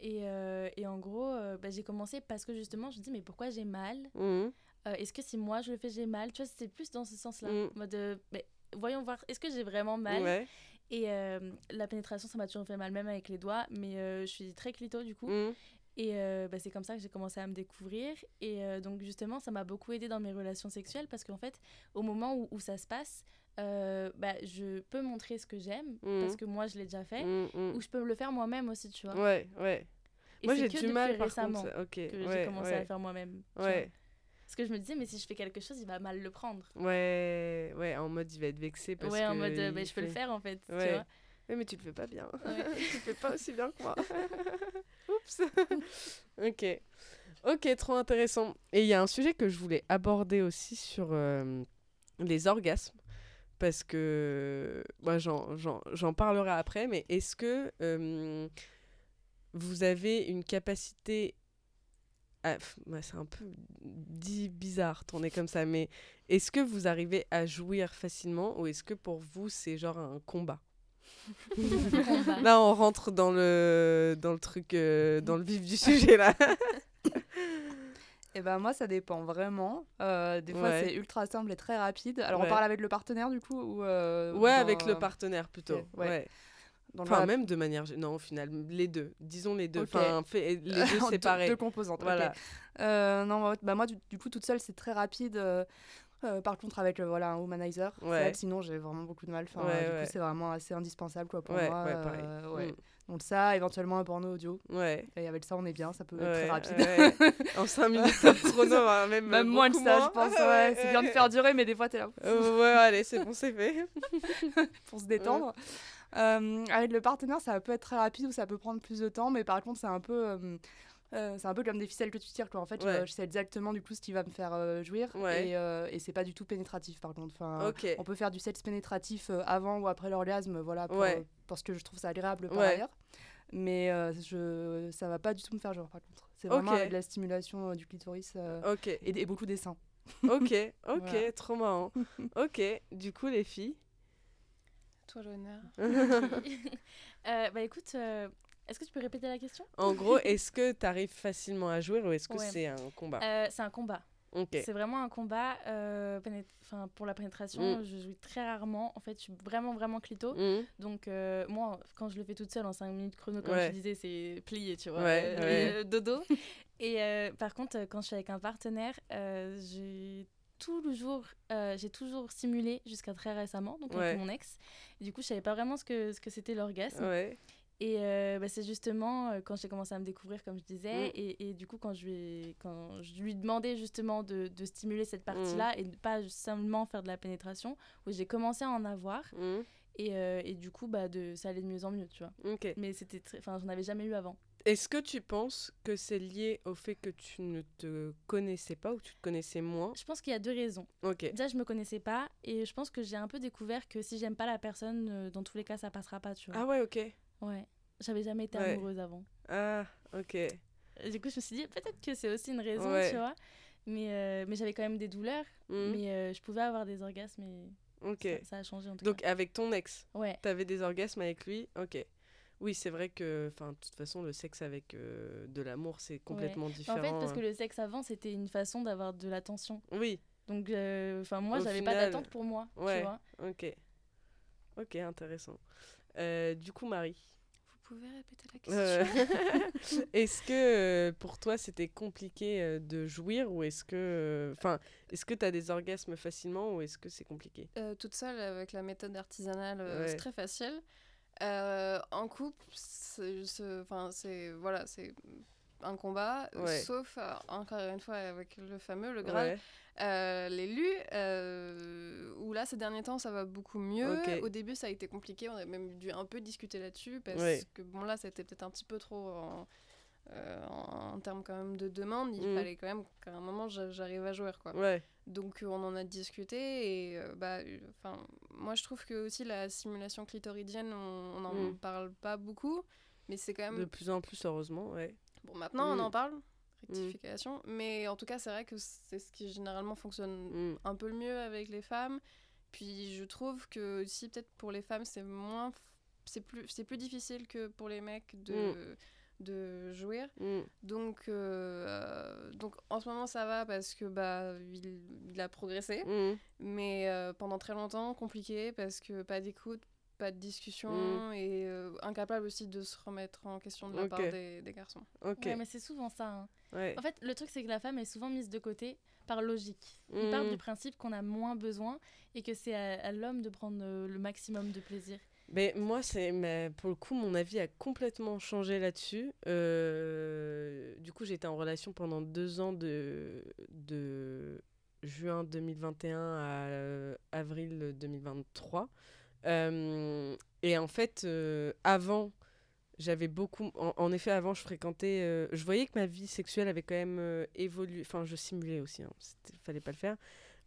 Et, euh, et en gros, euh, bah, j'ai commencé parce que justement, je me dis, mais pourquoi j'ai mal mhm, Euh, Est-ce que si moi je le fais, j'ai mal? Tu vois, c'était plus dans ce sens-là. En mode, mais voyons voir, est-ce que j'ai vraiment mal? Ouais. Et euh, la pénétration, ça m'a toujours fait mal, même avec les doigts. Mais euh, je suis très clito, du coup. mhm, Et euh, bah, c'est comme ça que j'ai commencé à me découvrir. Et donc, justement, ça m'a beaucoup aidé dans mes relations sexuelles parce qu'en fait, au moment où, où ça se passe, euh, bah, je peux montrer ce que j'aime Mhm. parce que moi, je l'ai déjà fait. mhm, mhm. Ou je peux le faire moi-même aussi, tu vois. Ouais, ouais. Et Moi, j'ai du mal par récemment contre. Que ouais, j'ai commencé à le faire moi-même. tu. Ouais. Parce que je me disais, mais si je fais quelque chose, il va mal le prendre. Ouais, ouais, en mode il va être vexé parce ouais, en que mode, euh, bah, je peux le faire en fait. tu Ouais. vois. Ouais, mais tu le fais pas bien. Tu le fais pas aussi bien que moi. Oups. ok. Ok, trop intéressant. Et il y a un sujet que je voulais aborder aussi sur euh, les orgasmes. Parce que moi, j'en- j'en parlerai après, mais est-ce que euh, vous avez une capacité. à- ouais, c'est un peu dit bizarre tourner comme ça, mais est-ce que vous arrivez à jouir facilement ou est-ce que pour vous c'est genre un combat Combat? Là, on rentre dans le, dans le truc, euh, dans le vif du sujet, là. Et ben moi, ça dépend vraiment. Euh, des fois, Ouais. c'est ultra simple et très rapide. Alors, Ouais. on parle avec le partenaire, du coup ou, euh, ou ouais, dans- avec le partenaire, plutôt. Ouais. ouais. dans Enfin, même de manière... Non, au final, les deux. Disons les deux. Ok. Enfin, fait- les deux séparés. Deux, composantes. ok. Voilà. Euh, non, bah, moi, du, du coup, toute seule, c'est très rapide. euh, par contre, avec euh, voilà, un womanizer, Ouais. sinon j'ai vraiment beaucoup de mal. Enfin, Ouais, du ouais. coup, c'est vraiment assez indispensable quoi, pour moi. ouais, pareil. ouais. Mm. Donc, ça, éventuellement un porno audio. Ouais. Et avec ça, on est bien, ça peut être très rapide. ouais. En 5 minutes, top chrono, hein, même, Même moins de ça, je pense. Ouais, c'est bien de faire durer, mais des fois, t'es là Euh, ouais, allez, c'est bon, c'est fait. pour se détendre. Euh, avec le partenaire, ça peut être très rapide ou ça peut prendre plus de temps, mais par contre, c'est un peu. euh, c'est un peu comme des ficelles que tu tires, quoi. En fait, je, sais exactement du coup ce qui va me faire jouir. Ouais. Et, et c'est pas du tout pénétratif, par contre. Enfin, Ok. On peut faire du sexe pénétratif avant ou après l'orgasme, voilà, pour-. Parce que je trouve ça agréable par Ouais. ailleurs. Mais euh, je, ça va pas du tout me faire jouir, par contre. C'est vraiment Ok. avec la stimulation euh, du clitoris euh, et, et beaucoup des seins. Ok. Ok. Voilà. Trop marrant. Ok. Du coup, les filles. Toi, l'honneur. Euh, bah écoute, euh, est-ce que tu peux répéter la question? En gros, est-ce que tu arrives facilement à jouer ou est-ce que Ouais. c'est un combat? Euh, C'est un combat. C'est vraiment un combat. euh, pour la pénétration, Mm. je joue très rarement. En fait, je suis vraiment, vraiment clito. Mhm. Donc, euh, moi, quand je le fais toute seule en 5 minutes chrono, comme Ouais. tu disais, c'est plié, tu vois. Ouais, euh, ouais. euh, dodo. Et par contre, quand je suis avec un partenaire, j'ai tout le jour, euh, j'ai toujours simulé jusqu'à très récemment, donc avec mon ex. Et du coup, je savais pas vraiment ce que, ce que c'était l'orgasme. Et euh, bah, c'est justement euh, quand j'ai commencé à me découvrir, comme je disais, Mm. et, et du coup, quand je lui, ai- quand je lui demandais justement de, de stimuler cette Mm. partie-là et de pas seulement faire de la pénétration, où j'ai commencé à en avoir, Mhm. et, euh, et du coup, bah, de, ça allait de mieux en mieux, tu vois. Mais c'était très. Enfin, j'en avais jamais eu avant. Est-ce que tu penses que c'est lié au fait que tu ne te connaissais pas ou tu te connaissais moins? Je pense qu'il y a deux raisons. Déjà, je me connaissais pas, et je pense que j'ai un peu découvert que si j'aime pas la personne, dans tous les cas, ça passera pas, tu vois. Ah ouais, ok. Ouais. J'avais jamais été Ouais. amoureuse avant. Ah, ok. Du coup, je me suis dit, peut-être que c'est aussi une raison, Ouais. tu vois. Mais, euh, mais j'avais quand même des douleurs, Mhm. mais euh, je pouvais avoir des orgasmes et Ok. ça, ça a changé en tout Donc avec ton ex, cas. Ouais. t'avais des orgasmes avec lui Ok. Oui, c'est vrai que, enfin, de toute façon, le sexe avec euh, de l'amour, c'est complètement différent. En fait, parce que hein. le sexe avant, c'était une façon d'avoir de l'attention. Oui, Donc, enfin, moi, j'avais pas final, d'attente pour moi, tu vois. ok. Ok, intéressant. Euh, du coup, Marie, Vous pouvez répéter la question euh, est-ce que euh, pour toi c'était compliqué de jouir ou est-ce que, enfin, est-ce que t'as des orgasmes facilement ou est-ce que c'est compliqué? Euh, toute seule avec la méthode artisanale, Ouais. c'est très facile. Euh, en couple, c'est c'est- enfin, c'est voilà, c'est un combat. euh, Ouais. Sauf euh, encore une fois avec le fameux le Graal, Ouais. euh, l'élu. Euh, où là, ces derniers temps, ça va beaucoup mieux. Au début, ça a été compliqué. On a même dû un peu discuter là-dessus parce Ouais. que bon là, c'était peut-être un petit peu trop. En, euh, en, termes quand même de demande, il Mm. fallait quand même qu'à un moment j'a- j'arrive à jouer quoi. Ouais. Donc on en a discuté et bah enfin moi je trouve que aussi la simulation clitoridienne on on n'en Mm. parle pas beaucoup mais c'est quand même De plus en plus, heureusement, ouais. Bon maintenant Mm. on en parle rectification mais en tout cas c'est vrai que c'est ce qui généralement fonctionne Mm. un peu le mieux avec les femmes puis je trouve que aussi peut-être pour les femmes c'est moins c'est plus c'est plus difficile que pour les mecs de de jouir Mm. donc, euh, euh, donc en ce moment ça va parce que bah il, il a progressé, Mm. mais euh, pendant très longtemps compliqué parce que pas d'écoute, pas de discussion Mm. et euh, incapable aussi de se remettre en question de la part des, des garçons. Ok. Ouais, mais c'est souvent ça. hein. Ouais. En fait, le truc, c'est que la femme est souvent mise de côté par logique. Il part Mm. du principe qu'on a moins besoin et que c'est à, à l'homme de prendre euh, le maximum de plaisir. Mais moi, c'est mais pour le coup, mon avis a complètement changé là-dessus. Euh, du coup, j'étais en relation pendant deux ans de, de juin 2021 à euh, avril 2023. Euh, et en fait, euh, avant, j'avais beaucoup. En, effet, avant, je fréquentais. euh, je voyais que ma vie sexuelle avait quand même évolué. Enfin, je simulais aussi, hein, c'était- fallait pas le faire.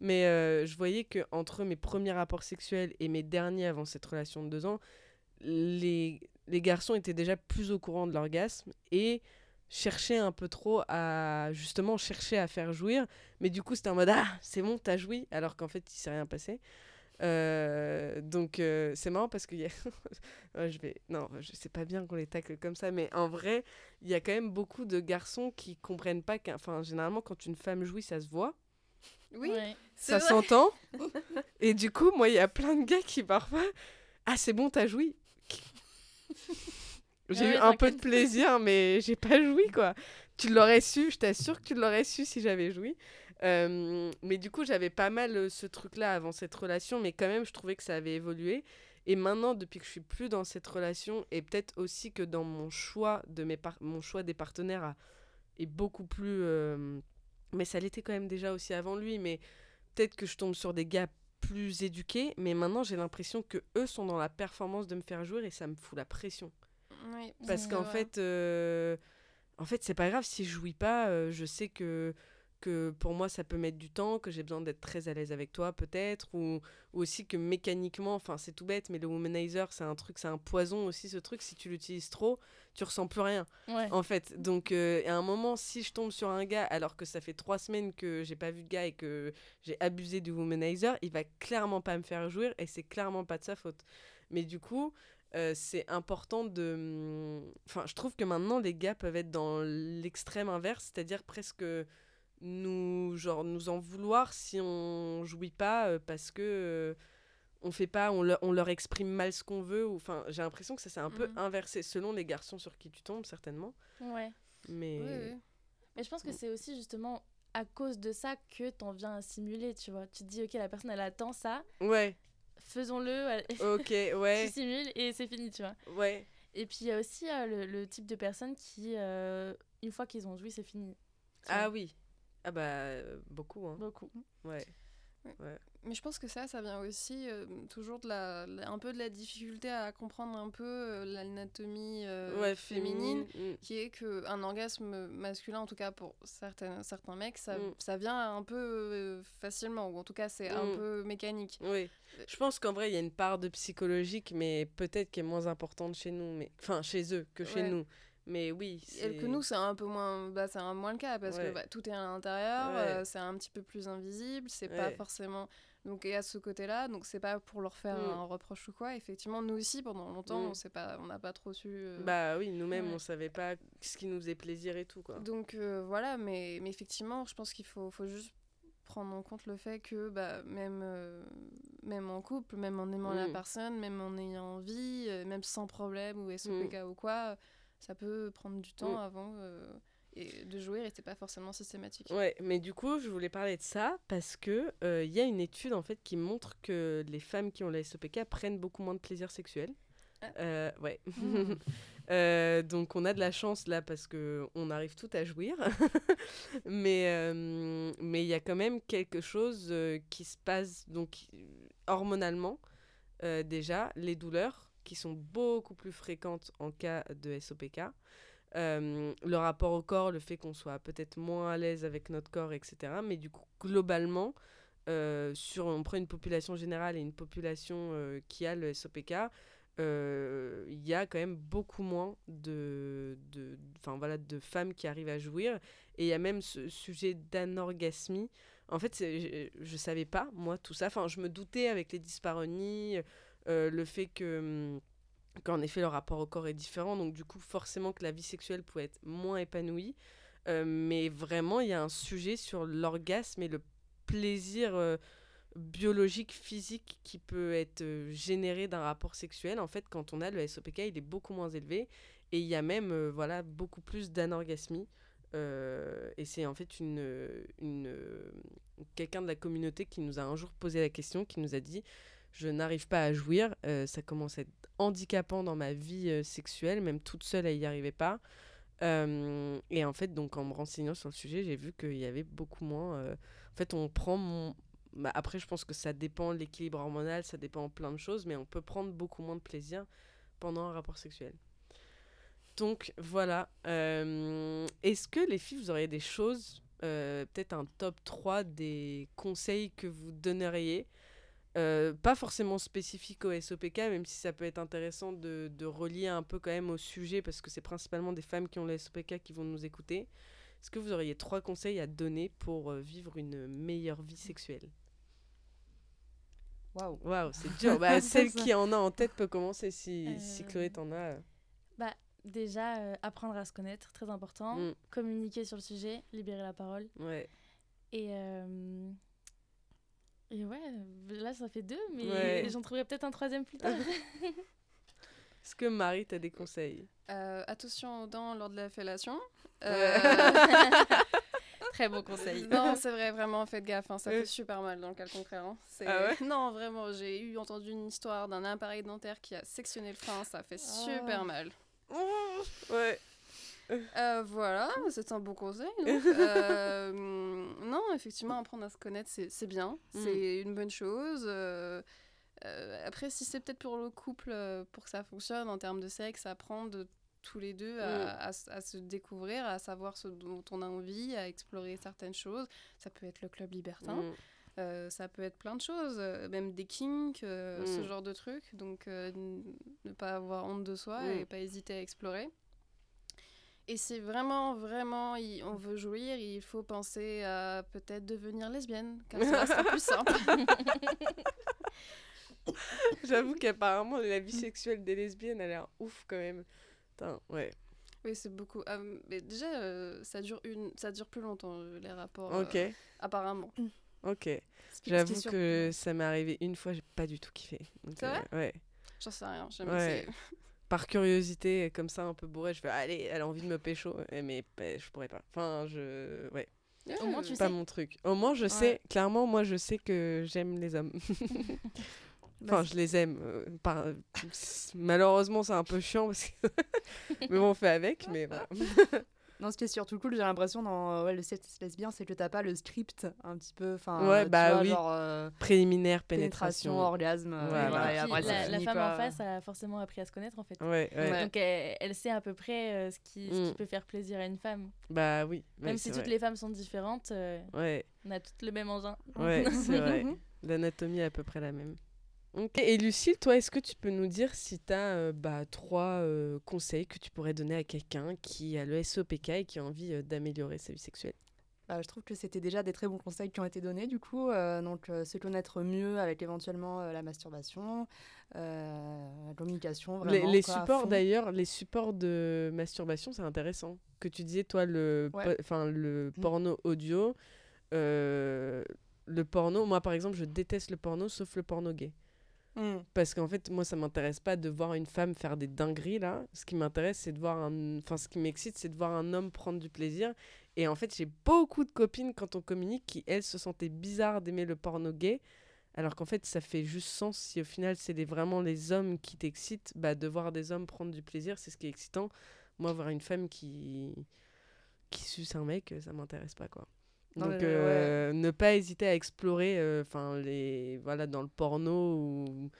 Mais je voyais que entre mes premiers rapports sexuels et mes derniers avant cette relation de deux ans, les, les garçons étaient déjà plus au courant de l'orgasme et cherchaient un peu trop à justement chercher à faire jouir. Mais du coup, c'était en mode Ah, c'est bon, t'as joui, alors qu'en fait, il s'est rien passé. Euh, donc euh, c'est marrant parce que y a... Ouais, je vais non je sais pas bien qu'on les tacle comme ça mais en vrai il y a quand même beaucoup de garçons qui comprennent pas qu'un enfin généralement quand une femme jouit ça se voit Oui, Ouais. ça s'entend. et du coup, moi, il y a plein de gars qui parfois. Ah, c'est bon, t'as joui. J'ai Ouais, eu un peu de plaisir, mais j'ai pas joui, quoi. Tu l'aurais su, je t'assure que tu l'aurais su si j'avais joui. Euh, mais du coup, j'avais pas mal euh, ce truc-là avant cette relation, mais quand même, je trouvais que ça avait évolué. Et maintenant, depuis que je suis plus dans cette relation, et peut-être aussi que dans mon choix, de mes par- mon choix des partenaires a- est beaucoup plus. euh, mais ça l'était quand même déjà aussi avant lui, mais peut-être que je tombe sur des gars plus éduqués, mais maintenant j'ai l'impression que eux sont dans la performance de me faire jouer et ça me fout la pression. Oui, Parce qu'en fait, euh, en fait, c'est pas grave si je jouis pas. euh, je sais que, que pour moi, ça peut mettre du temps, que j'ai besoin d'être très à l'aise avec toi, peut-être. Ou, ou aussi que mécaniquement, enfin, c'est tout bête, mais le womanizer, c'est un truc, c'est un poison aussi, ce truc. Si tu l'utilises trop, tu ressens plus rien, Ouais. en fait. Donc, euh, à un moment, si je tombe sur un gars, alors que ça fait trois semaines que j'ai pas vu de gars et que j'ai abusé du womanizer, il va clairement pas me faire jouir et c'est clairement pas de sa faute. Mais du coup, euh, c'est important de. Enfin, je trouve que maintenant, les gars peuvent être dans l'extrême inverse, c'est-à-dire presque nous, genre, nous en vouloir si on jouit pas euh, parce que. euh, on fait pas, on leur, on leur exprime mal ce qu'on veut. Enfin, j'ai l'impression que ça s'est un peu Mhm. inversé selon les garçons sur qui tu tombes, certainement. Ouais. Mais. Oui, oui. Mais je pense que c'est aussi justement à cause de ça que t'en viens à simuler, tu vois. Tu te dis, ok, la personne, elle attend ça, Ouais, faisons-le, ok, ouais, tu simules et c'est fini, tu vois. ouais. Et puis il y a aussi euh, le, le type de personnes qui, euh, une fois qu'ils ont joui, c'est fini. Ah vois. oui. Ah bah, euh, beaucoup, hein. Beaucoup. Ouais. Mais je pense que ça, ça vient aussi euh, toujours de la, un peu de la difficulté à comprendre un peu euh, l'anatomie euh, ouais, féminine, mm. qui est que un orgasme masculin, en tout cas pour certains, certains mecs, ça, Mm. ça vient un peu facilement, ou en tout cas c'est un Mm. peu mécanique. Oui. Je pense qu'en vrai, il y a une part de psychologique, mais peut-être qui est moins importante chez nous, mais enfin chez eux que chez Ouais. nous. Mais oui, que nous, c'est un peu moins, bah, c'est un moins le cas parce Ouais. que bah, tout est à l'intérieur, Ouais. euh, c'est un petit peu plus invisible, c'est pas forcément. Donc, et à ce côté-là, donc c'est pas pour leur faire Mm. un reproche ou quoi. Effectivement, nous aussi, pendant longtemps, Mm. on sait pas, on n'a pas trop su. euh, Bah oui, nous-mêmes, on savait pas ce qui nous faisait plaisir et tout, quoi. Donc euh, voilà, mais, mais effectivement, je pense qu'il faut, faut juste prendre en compte le fait que bah, même, euh, même en couple, même en aimant la Mm. personne, même en ayant envie, euh, même sans problème ou SOPK ou quoi, ça peut prendre du temps Mm. avant euh, et de jouer et c'est pas forcément systématique. Ouais, mais du coup, je voulais parler de ça parce que euh, il y a une étude en fait qui montre que les femmes qui ont la SOPK prennent beaucoup moins de plaisir sexuel. Ah. Euh, ouais. Euh, donc on a de la chance là parce que on arrive tout à jouir. mais euh, mais il y a quand même quelque chose euh, qui se passe donc hormonalement déjà les douleurs qui sont beaucoup plus fréquentes en cas de SOPK. Euh, le rapport au corps, le fait qu'on soit peut-être moins à l'aise avec notre corps, etc. Mais du coup, globalement, euh, sur, on prend une population générale et une population euh, qui a le SOPK, il y a quand même beaucoup moins de, de, voilà, de femmes qui arrivent à jouir. Et il y a même ce sujet d'anorgasmie. En fait, je, je savais pas, moi, tout ça. Enfin, je me doutais avec les dyspareunies, euh, le fait que... hum, qu'en effet le rapport au corps est différent, donc du coup forcément que la vie sexuelle pouvait être moins épanouie. Euh, mais vraiment, il y a un sujet sur l'orgasme et le plaisir euh, biologique, physique qui peut être euh, généré d'un rapport sexuel. En fait, quand on a le SOPK, il est beaucoup moins élevé et il y a même euh, voilà, beaucoup plus d'anorgasmie. Euh, et c'est en fait une, une, euh, quelqu'un de la communauté qui nous a un jour posé la question, qui nous a dit je n'arrive pas à jouir, euh, ça commence à être handicapant dans ma vie euh, sexuelle, même toute seule, elle n'y arrivait pas. Euh, et en fait, donc en me renseignant sur le sujet, j'ai vu qu'il y avait beaucoup moins. En fait, on prend. bah, après, je pense que ça dépend de l'équilibre hormonal, ça dépend plein de choses, mais on peut prendre beaucoup moins de plaisir pendant un rapport sexuel. Donc voilà. Est-ce que les filles, vous auriez des choses, peut-être un top 3 des conseils que vous donneriez euh, pas forcément spécifique au SOPK, même si ça peut être intéressant de, de relier un peu quand même au sujet, parce que c'est principalement des femmes qui ont le SOPK qui vont nous écouter. Est-ce que vous auriez trois conseils à donner pour euh, vivre une meilleure vie sexuelle? Waouh. Waouh, c'est dur. Bah, celle qui en a en tête peut commencer si, si Euh, Chloé t'en a. Bah, déjà, euh, apprendre à se connaître, très important. Mm, Communiquer sur le sujet, libérer la parole. ouais. Et, et ouais, là, ça fait deux, mais Ouais. j'en trouverai peut-être un troisième plus tard. Est-ce que Marie, t'as des conseils? Euh, attention aux dents lors de la fellation. Euh, très bon conseil. non, c'est vrai, vraiment, faites gaffe, hein, ça fait super mal dans le cas contraire. hein. C'est- Ah ouais? Non, vraiment, j'ai eu entendu une histoire d'un appareil dentaire qui a sectionné le frein, ça fait super Ah. mal. Ouais. Euh, voilà, c'est un bon conseil. donc. Euh, non, effectivement, apprendre à se connaître, c'est c'est bien, Mm. c'est une bonne chose. euh, après, si c'est peut-être pour le couple, pour que ça fonctionne en termes de sexe, apprendre de tous les deux à, à s- à se découvrir, à savoir ce dont on a envie, à explorer certaines choses. Ça peut être le club libertin, Mm. euh, ça peut être plein de choses, même des kinks, euh, ce Mm. genre de trucs. Donc, euh, ne pas avoir honte de soi Mm. et pas hésiter à explorer. Et si vraiment, vraiment, il- on veut jouir, il faut penser à peut-être devenir lesbienne, car cela sera plus simple. J'avoue qu'apparemment, la vie sexuelle des lesbiennes a l'air ouf quand même. Putain, ouais. Oui, c'est beaucoup. Mais déjà, euh, ça dure une, ça dure plus longtemps euh, les rapports. euh, Ok, apparemment. ok. J'avoue que ça m'est arrivé une fois, j'ai pas du tout kiffé. C'est vrai euh, Ouais. J'en sais rien. J'ai jamais Ouais. Par curiosité, comme ça, un peu bourré, je fais allez, elle a envie de me pécho, mais bah, je pourrais pas. Enfin, je. Ouais, Au moins, tu Ouais. pas sais. mon truc. Au moins, je sais, clairement, moi, je sais que j'aime les hommes. Enfin, je les aime. euh, par... Malheureusement, c'est un peu chiant, parce que... mais bon, on fait avec, mais voilà. Non, ce qui est surtout cool, j'ai l'impression dans euh, ouais, le sexe lesbien, c'est que t'as pas le script un petit peu. Enfin, Ouais, bah vois, oui. Genre, euh, Péliminaire, pénétration, pénétration. orgasme. Voilà. et voilà, et Puis après, ça la, femme pas- en face a forcément appris à se connaître en fait. Ouais, ouais, Ouais. Donc elle, elle sait à peu près euh, ce, qui, ce qui Mm. peut faire plaisir à une femme. Bah oui. ouais, Même si toutes vrai. les femmes sont différentes, euh, Ouais, on a toutes le même engin. ouais, c'est vrai. L'anatomie est à peu près la même. Et Lucille, toi, est-ce que tu peux nous dire si tu as bah, trois euh, conseils que tu pourrais donner à quelqu'un qui a le SOPK et qui a envie euh, d'améliorer sa vie sexuelle? Bah, je trouve que c'était déjà des très bons conseils qui ont été donnés du coup. euh, donc euh, se connaître mieux avec éventuellement euh, la masturbation, euh, la communication. Vraiment, les quoi, supports d'ailleurs, les supports de masturbation, c'est intéressant. Que tu disais, toi, le, Ouais. po- le Mm. porno audio, euh, le porno, moi par exemple, je déteste le porno sauf le porno gay. Mm. Parce qu'en fait, moi, ça m'intéresse pas de voir une femme faire des dingueries, là. Ce qui m'intéresse, c'est de voir un... Enfin, ce qui m'excite, c'est de voir un homme prendre du plaisir. Et en fait, j'ai beaucoup de copines, quand on communique, qui, elles, se sentaient bizarres d'aimer le porno gay. Alors qu'en fait, ça fait juste sens si au final, c'est vraiment les hommes qui t'excitent. Bah, de voir des hommes prendre du plaisir, c'est ce qui est excitant. Moi, voir une femme qui, qui suce un mec, ça m'intéresse pas, quoi. Non, Donc, euh, ne pas hésiter à explorer, euh, enfin, les, voilà, dans le porno ou,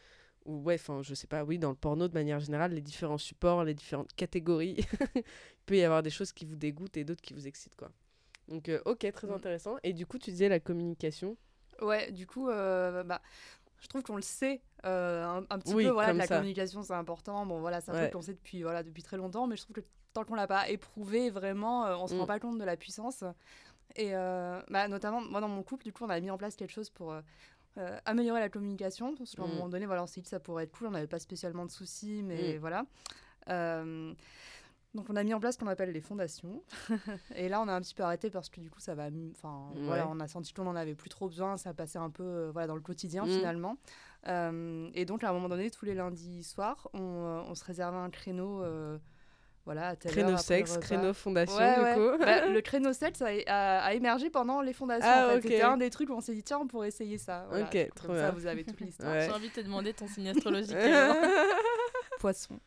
ou ouais, enfin, je sais pas, oui, dans le porno de manière générale, les différents supports, les différentes catégories. Il peut y avoir des choses qui vous dégoûtent et d'autres qui vous excitent, quoi. Donc, euh, ok, très Mm. intéressant. Et du coup, tu disais la communication. Ouais, du coup, bah, je trouve qu'on le sait euh, un, un petit Oui, peu. Voilà, la ça. communication, c'est important. Bon, voilà, c'est un Ouais. truc qu'on sait depuis, voilà, depuis très longtemps, mais je trouve que tant qu'on l'a pas éprouvé vraiment, euh, on se Mm. rend pas compte de la puissance. Et euh, bah, notamment, moi, dans mon couple, du coup, on a mis en place quelque chose pour. euh, euh, améliorer la communication parce qu'à un Mm. moment donné voilà on s'est dit que ça pourrait être cool on n'avait pas spécialement de soucis mais Mm. voilà Euh, donc on a mis en place ce qu'on appelle les fondations et là on a un petit peu arrêté parce que du coup ça va enfin voilà on a senti qu'on en avait plus trop besoin ça passait un peu voilà dans le quotidien Mm. finalement et donc à un moment donné tous les lundis soirs on, on se réservait un créneau voilà à telle heure, Créneau le sexe, créneau fondation, Ouais, du ouais. coup. Bah, le créneau sexe a, a- a émergé pendant les fondations. Ah, en fait. ok. C'était un des trucs où on s'est dit, tiens, on pourrait essayer ça. Voilà. Ok, trop comme bien. ça, vous avez toute l'histoire. Ouais. J'ai envie de te demander ton signe astrologique. Poisson.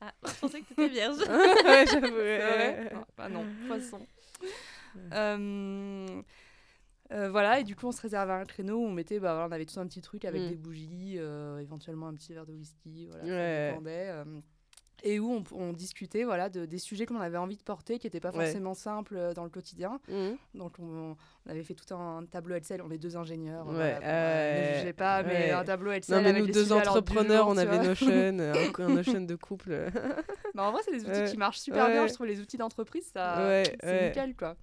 ah, je pensais que tu étais vierge. ouais, j'avoue. Non, bah non, poisson. Euh, euh, voilà, et du coup, on se réservait un créneau où on mettait, bah, voilà, on avait tout un petit truc avec Mm. des bougies, euh, éventuellement un petit verre de whisky, voilà, ça Ouais. dépendait, euh, et où on, on discutait voilà, de, des sujets qu'on avait envie de porter, qui n'étaient pas Ouais. forcément simples euh, dans le quotidien. Mhm. Donc, on, on avait fait tout un tableau Excel, on est deux ingénieurs, Ouais, voilà, euh, ne jugez pas, mais un tableau Excel. Non, mais avec nous les deux entrepreneurs, jour, on avait. Notion, un, un Notion de couple. Bah, en vrai, c'est des outils qui marchent super bien, je trouve, les outils d'entreprise, ça, c'est nickel, quoi.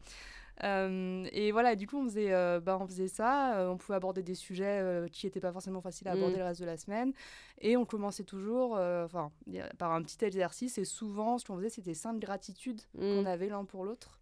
Euh, et voilà, du coup, on faisait, euh, bah, on faisait ça. euh, on pouvait aborder des sujets qui n'étaient pas forcément faciles à aborder Mm. le reste de la semaine. Et on commençait toujours enfin, par un petit exercice. Et souvent, ce qu'on faisait, c'était sainte gratitude qu'on Mhm. avait l'un pour l'autre.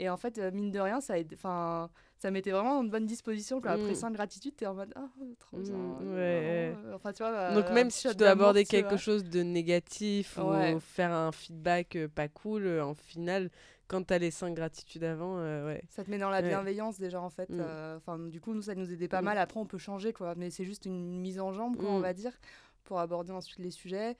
Et en fait, mine de rien, ça, enfin, ça mettait vraiment une bonne disposition. Quoi. Après Mm. sainte gratitude, t'es en mode ah, trop bien. Mm, ouais, vraiment, euh, Enfin, tu vois, Donc euh, même si tu dois aborder quelque chose de négatif Ouais. ou faire un feedback pas cool, en final, quand t'as les cinq gratitudes avant, euh, ouais. Ça te met dans la Ouais. bienveillance déjà en fait. Mm. euh, Enfin, du coup, nous, ça nous aidait pas Mm. mal. Après, on peut changer quoi. Mais c'est juste une mise en jambe, quoi, on Mm. va dire, pour aborder ensuite les sujets.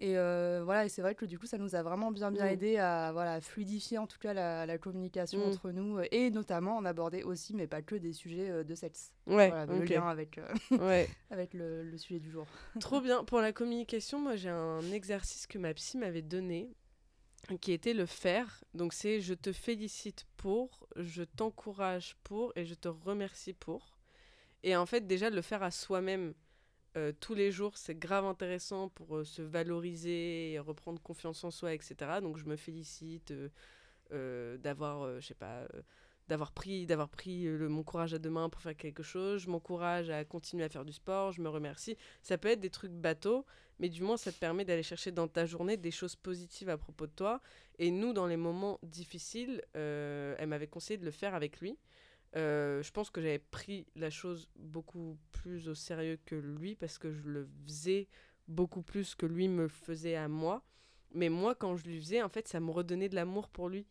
Et euh, voilà, et c'est vrai que du coup, ça nous a vraiment bien bien aidé à voilà, fluidifier en tout cas la, la communication Mm. entre nous et notamment en aborder aussi, mais pas que des sujets de sexe. Ouais, Voilà, le lien avec, Ouais. avec le, le sujet du jour. Trop bien. Pour la communication, moi j'ai un exercice que ma psy m'avait donné qui était le faire. Donc c'est je te félicite pour, je t'encourage pour et je te remercie pour. Et en fait déjà le faire à soi-même euh, tous les jours, c'est grave intéressant pour euh, se valoriser, et reprendre confiance en soi, etc. Donc je me félicite euh, d'avoir, je sais pas, d'avoir pris, d'avoir pris euh, le, mon courage à deux mains pour faire quelque chose. Je m'encourage à continuer à faire du sport. Je me remercie. Ça peut être des trucs bateaux, mais du moins ça te permet d'aller chercher dans ta journée des choses positives à propos de toi. Et nous, dans les moments difficiles, euh, elle m'avait conseillé de le faire avec lui. Euh, je pense que j'avais pris la chose beaucoup plus au sérieux que lui parce que je le faisais beaucoup plus que lui me faisait à moi. Mais moi, quand je lui faisais, en fait, ça me redonnait de l'amour pour lui.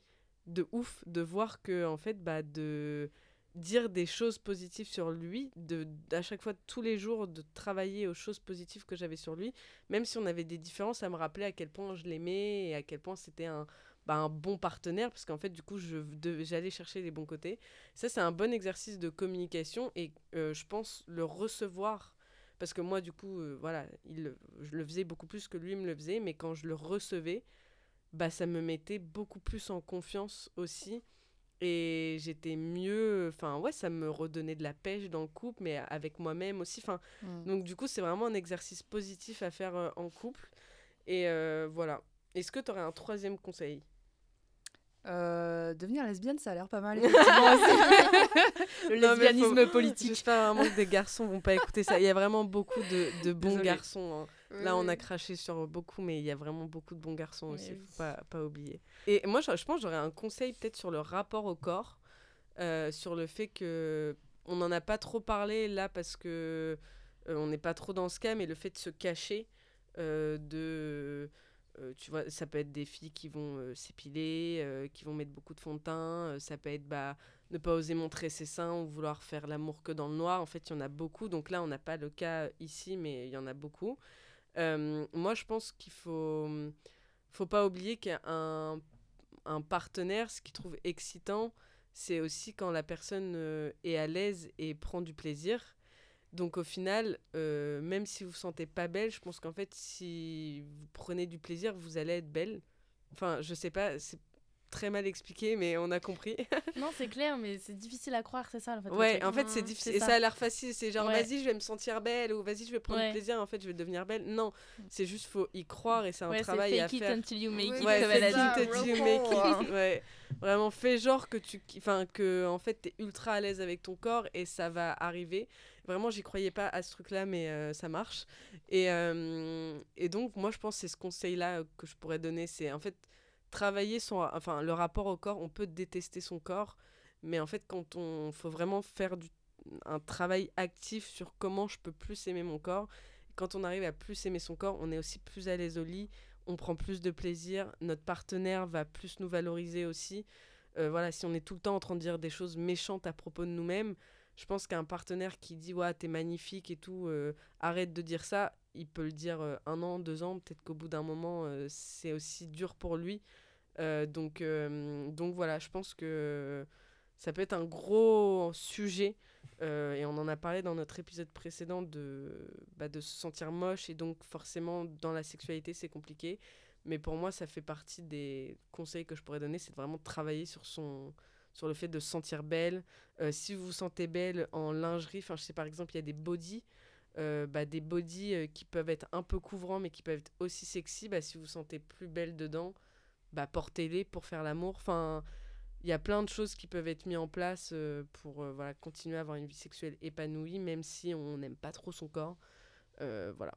De ouf, de voir que, en fait, bah, de dire des choses positives sur lui, de à chaque fois, tous les jours, de travailler aux choses positives que j'avais sur lui, même si on avait des différences, ça me rappelait à quel point je l'aimais et à quel point c'était un, bah, un bon partenaire, parce qu'en fait, du coup, j'allais chercher les bons côtés. Ça, c'est un bon exercice de communication et euh, je pense le recevoir. Parce que moi, du coup, euh, voilà, il, je le faisais beaucoup plus que lui me le faisait, mais quand je le recevais, bah, ça me mettait beaucoup plus en confiance aussi. Et j'étais mieux. Enfin, ouais, ça me redonnait de la pêche dans le couple, mais avec moi-même aussi. Enfin, donc, du coup, c'est vraiment un exercice positif à faire euh, en couple. Et euh, voilà. Est-ce que tu aurais un troisième conseil? Euh, devenir lesbienne, ça a l'air pas mal. le Non, lesbianisme faut- politique. J'espère vraiment que des garçons vont pas écouter ça. Il y a vraiment beaucoup de, de bons Désolée. garçons. hein. Là, on a craché sur beaucoup, mais il y a vraiment beaucoup de bons garçons Mais aussi. oui. Faut pas, pas oublier. Et moi, je, je pense j'aurais un conseil peut-être sur le rapport au corps, euh, sur le fait que on n'en a pas trop parlé là parce que euh, on n'est pas trop dans ce cas, mais le fait de se cacher, euh, de euh, tu vois, ça peut être des filles qui vont euh, s'épiler, euh, qui vont mettre beaucoup de fond de teint. ça peut être bah, ne pas oser montrer ses seins ou vouloir faire l'amour que dans le noir. En fait, il y en a beaucoup. Donc là, on n'a pas le cas ici, mais il y en a beaucoup. Euh, moi, je pense qu'il faut, faut pas oublier qu'un un partenaire, ce qu'il trouve excitant, c'est aussi quand la personne euh, est à l'aise et prend du plaisir. Donc au final, euh, même si vous vous sentez pas belle, je pense qu'en fait, si vous prenez du plaisir, vous allez être belle. Enfin, je sais pas, très mal expliqué, mais on a compris. Non, c'est clair, mais c'est difficile à croire, c'est ça en fait. ouais, truc. en fait, c'est difficile. Et ça a l'air facile. C'est genre, Ouais. vas-y, je vais me sentir belle ou vas-y, je vais prendre Ouais. du plaisir. En fait, je vais devenir belle. Non, c'est juste, faut y croire et c'est un Ouais, travail à fake it faire. until you make it, Ouais, comme elle a fake dit. it until you make it. Ouais. Vraiment, fais genre que tu, enfin que en fait t'es ultra à l'aise avec ton corps et ça va arriver. Vraiment, j'y croyais pas à ce truc-là, mais euh, ça marche. Et, euh, et donc, moi, je pense que c'est ce conseil-là que je pourrais donner, c'est en fait travailler son, enfin le rapport au corps. On peut détester son corps, mais en fait, quand on, faut vraiment faire du, un travail actif sur comment je peux plus aimer mon corps. Quand on arrive à plus aimer son corps, on est aussi plus à l'aise au lit on prend plus de plaisir, notre partenaire va plus nous valoriser aussi. Euh, voilà, si on est tout le temps en train de dire des choses méchantes à propos de nous-mêmes, je pense qu'un partenaire qui dit ouais t'es magnifique et tout, euh, arrête de dire ça, il peut le dire euh, un an, deux ans, peut-être qu'au bout d'un moment euh, c'est aussi dur pour lui. Euh, donc donc voilà, je pense que ça peut être un gros sujet et on en a parlé dans notre épisode précédent de, bah, de se sentir moche et donc forcément dans la sexualité c'est compliqué. Mais pour moi ça fait partie des conseils que je pourrais donner, c'est de vraiment travailler sur, son, sur le fait de se sentir belle. Si vous vous sentez belle en lingerie, enfin je sais par exemple il y a des bodys, euh, bah, des bodys euh, qui peuvent être un peu couvrants mais qui peuvent être aussi sexy, bah, si vous vous sentez plus belle dedans, bah, portez-les pour faire l'amour. Enfin, il y a plein de choses qui peuvent être mises en place euh, pour voilà, continuer à avoir une vie sexuelle épanouie, même si on n'aime pas trop son corps. Voilà.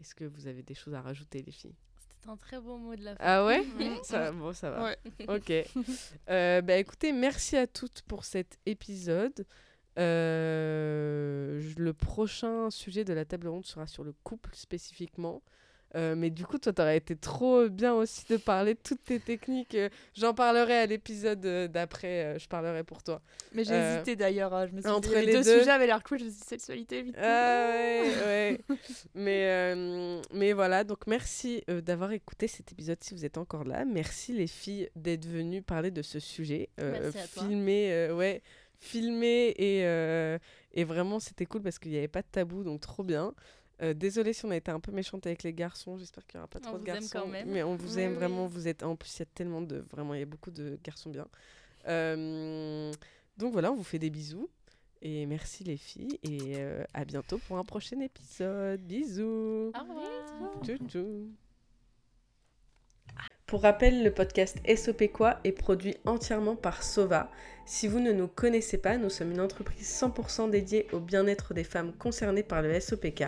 Est-ce que vous avez des choses à rajouter, les filles? C'était un très beau mot de la fin. Ah ouais? Ouais. ça, Bon, ça va. Ouais. Ok. Euh, bah écoutez, merci à toutes pour cet épisode. Euh, le prochain sujet de la table ronde sera sur le couple spécifiquement. Euh, mais du coup, toi, t'aurais été trop bien aussi de parler de toutes tes techniques. Euh, J'en parlerai à l'épisode d'après, je parlerai pour toi. Mais j'ai Euh, hésité d'ailleurs. hein. Je me suis entre dit, les, les deux, deux. sujets avaient l'air cool. Je me suis dit, sexualité, vite. Ah ouais, ouais. mais, euh, mais voilà, donc merci euh, d'avoir écouté cet épisode si vous êtes encore là. Merci les filles d'être venues parler de ce sujet. Euh, Merci à toi. filmer, euh, ouais, filmer et, euh, et vraiment c'était cool parce qu'il n'y avait pas de tabou, donc trop bien. Euh, désolée si on a été un peu méchante avec les garçons, j'espère qu'il n'y aura pas On trop de garçons. quand même. Mais on vous Oui, aime oui. vraiment, vous êtes en plus il y a tellement de vraiment il y a beaucoup de garçons bien. Euh, donc voilà, on vous fait des bisous. Et merci les filles et euh, à bientôt pour un prochain épisode. Bisous. Au revoir. Tchou tchou. Pour rappel, le podcast SOP Quoi est produit entièrement par Sova. Si vous ne nous connaissez pas, nous sommes une entreprise 100% dédiée au bien-être des femmes concernées par le SOPK.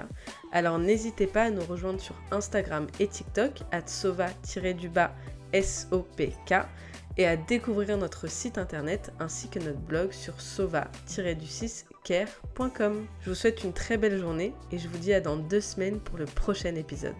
Alors n'hésitez pas à nous rejoindre sur Instagram et TikTok, at sova-du-bas SOPK, et à découvrir notre site internet ainsi que notre blog sur sova-du-6care.com. Je vous souhaite une très belle journée et je vous dis à dans deux semaines pour le prochain épisode.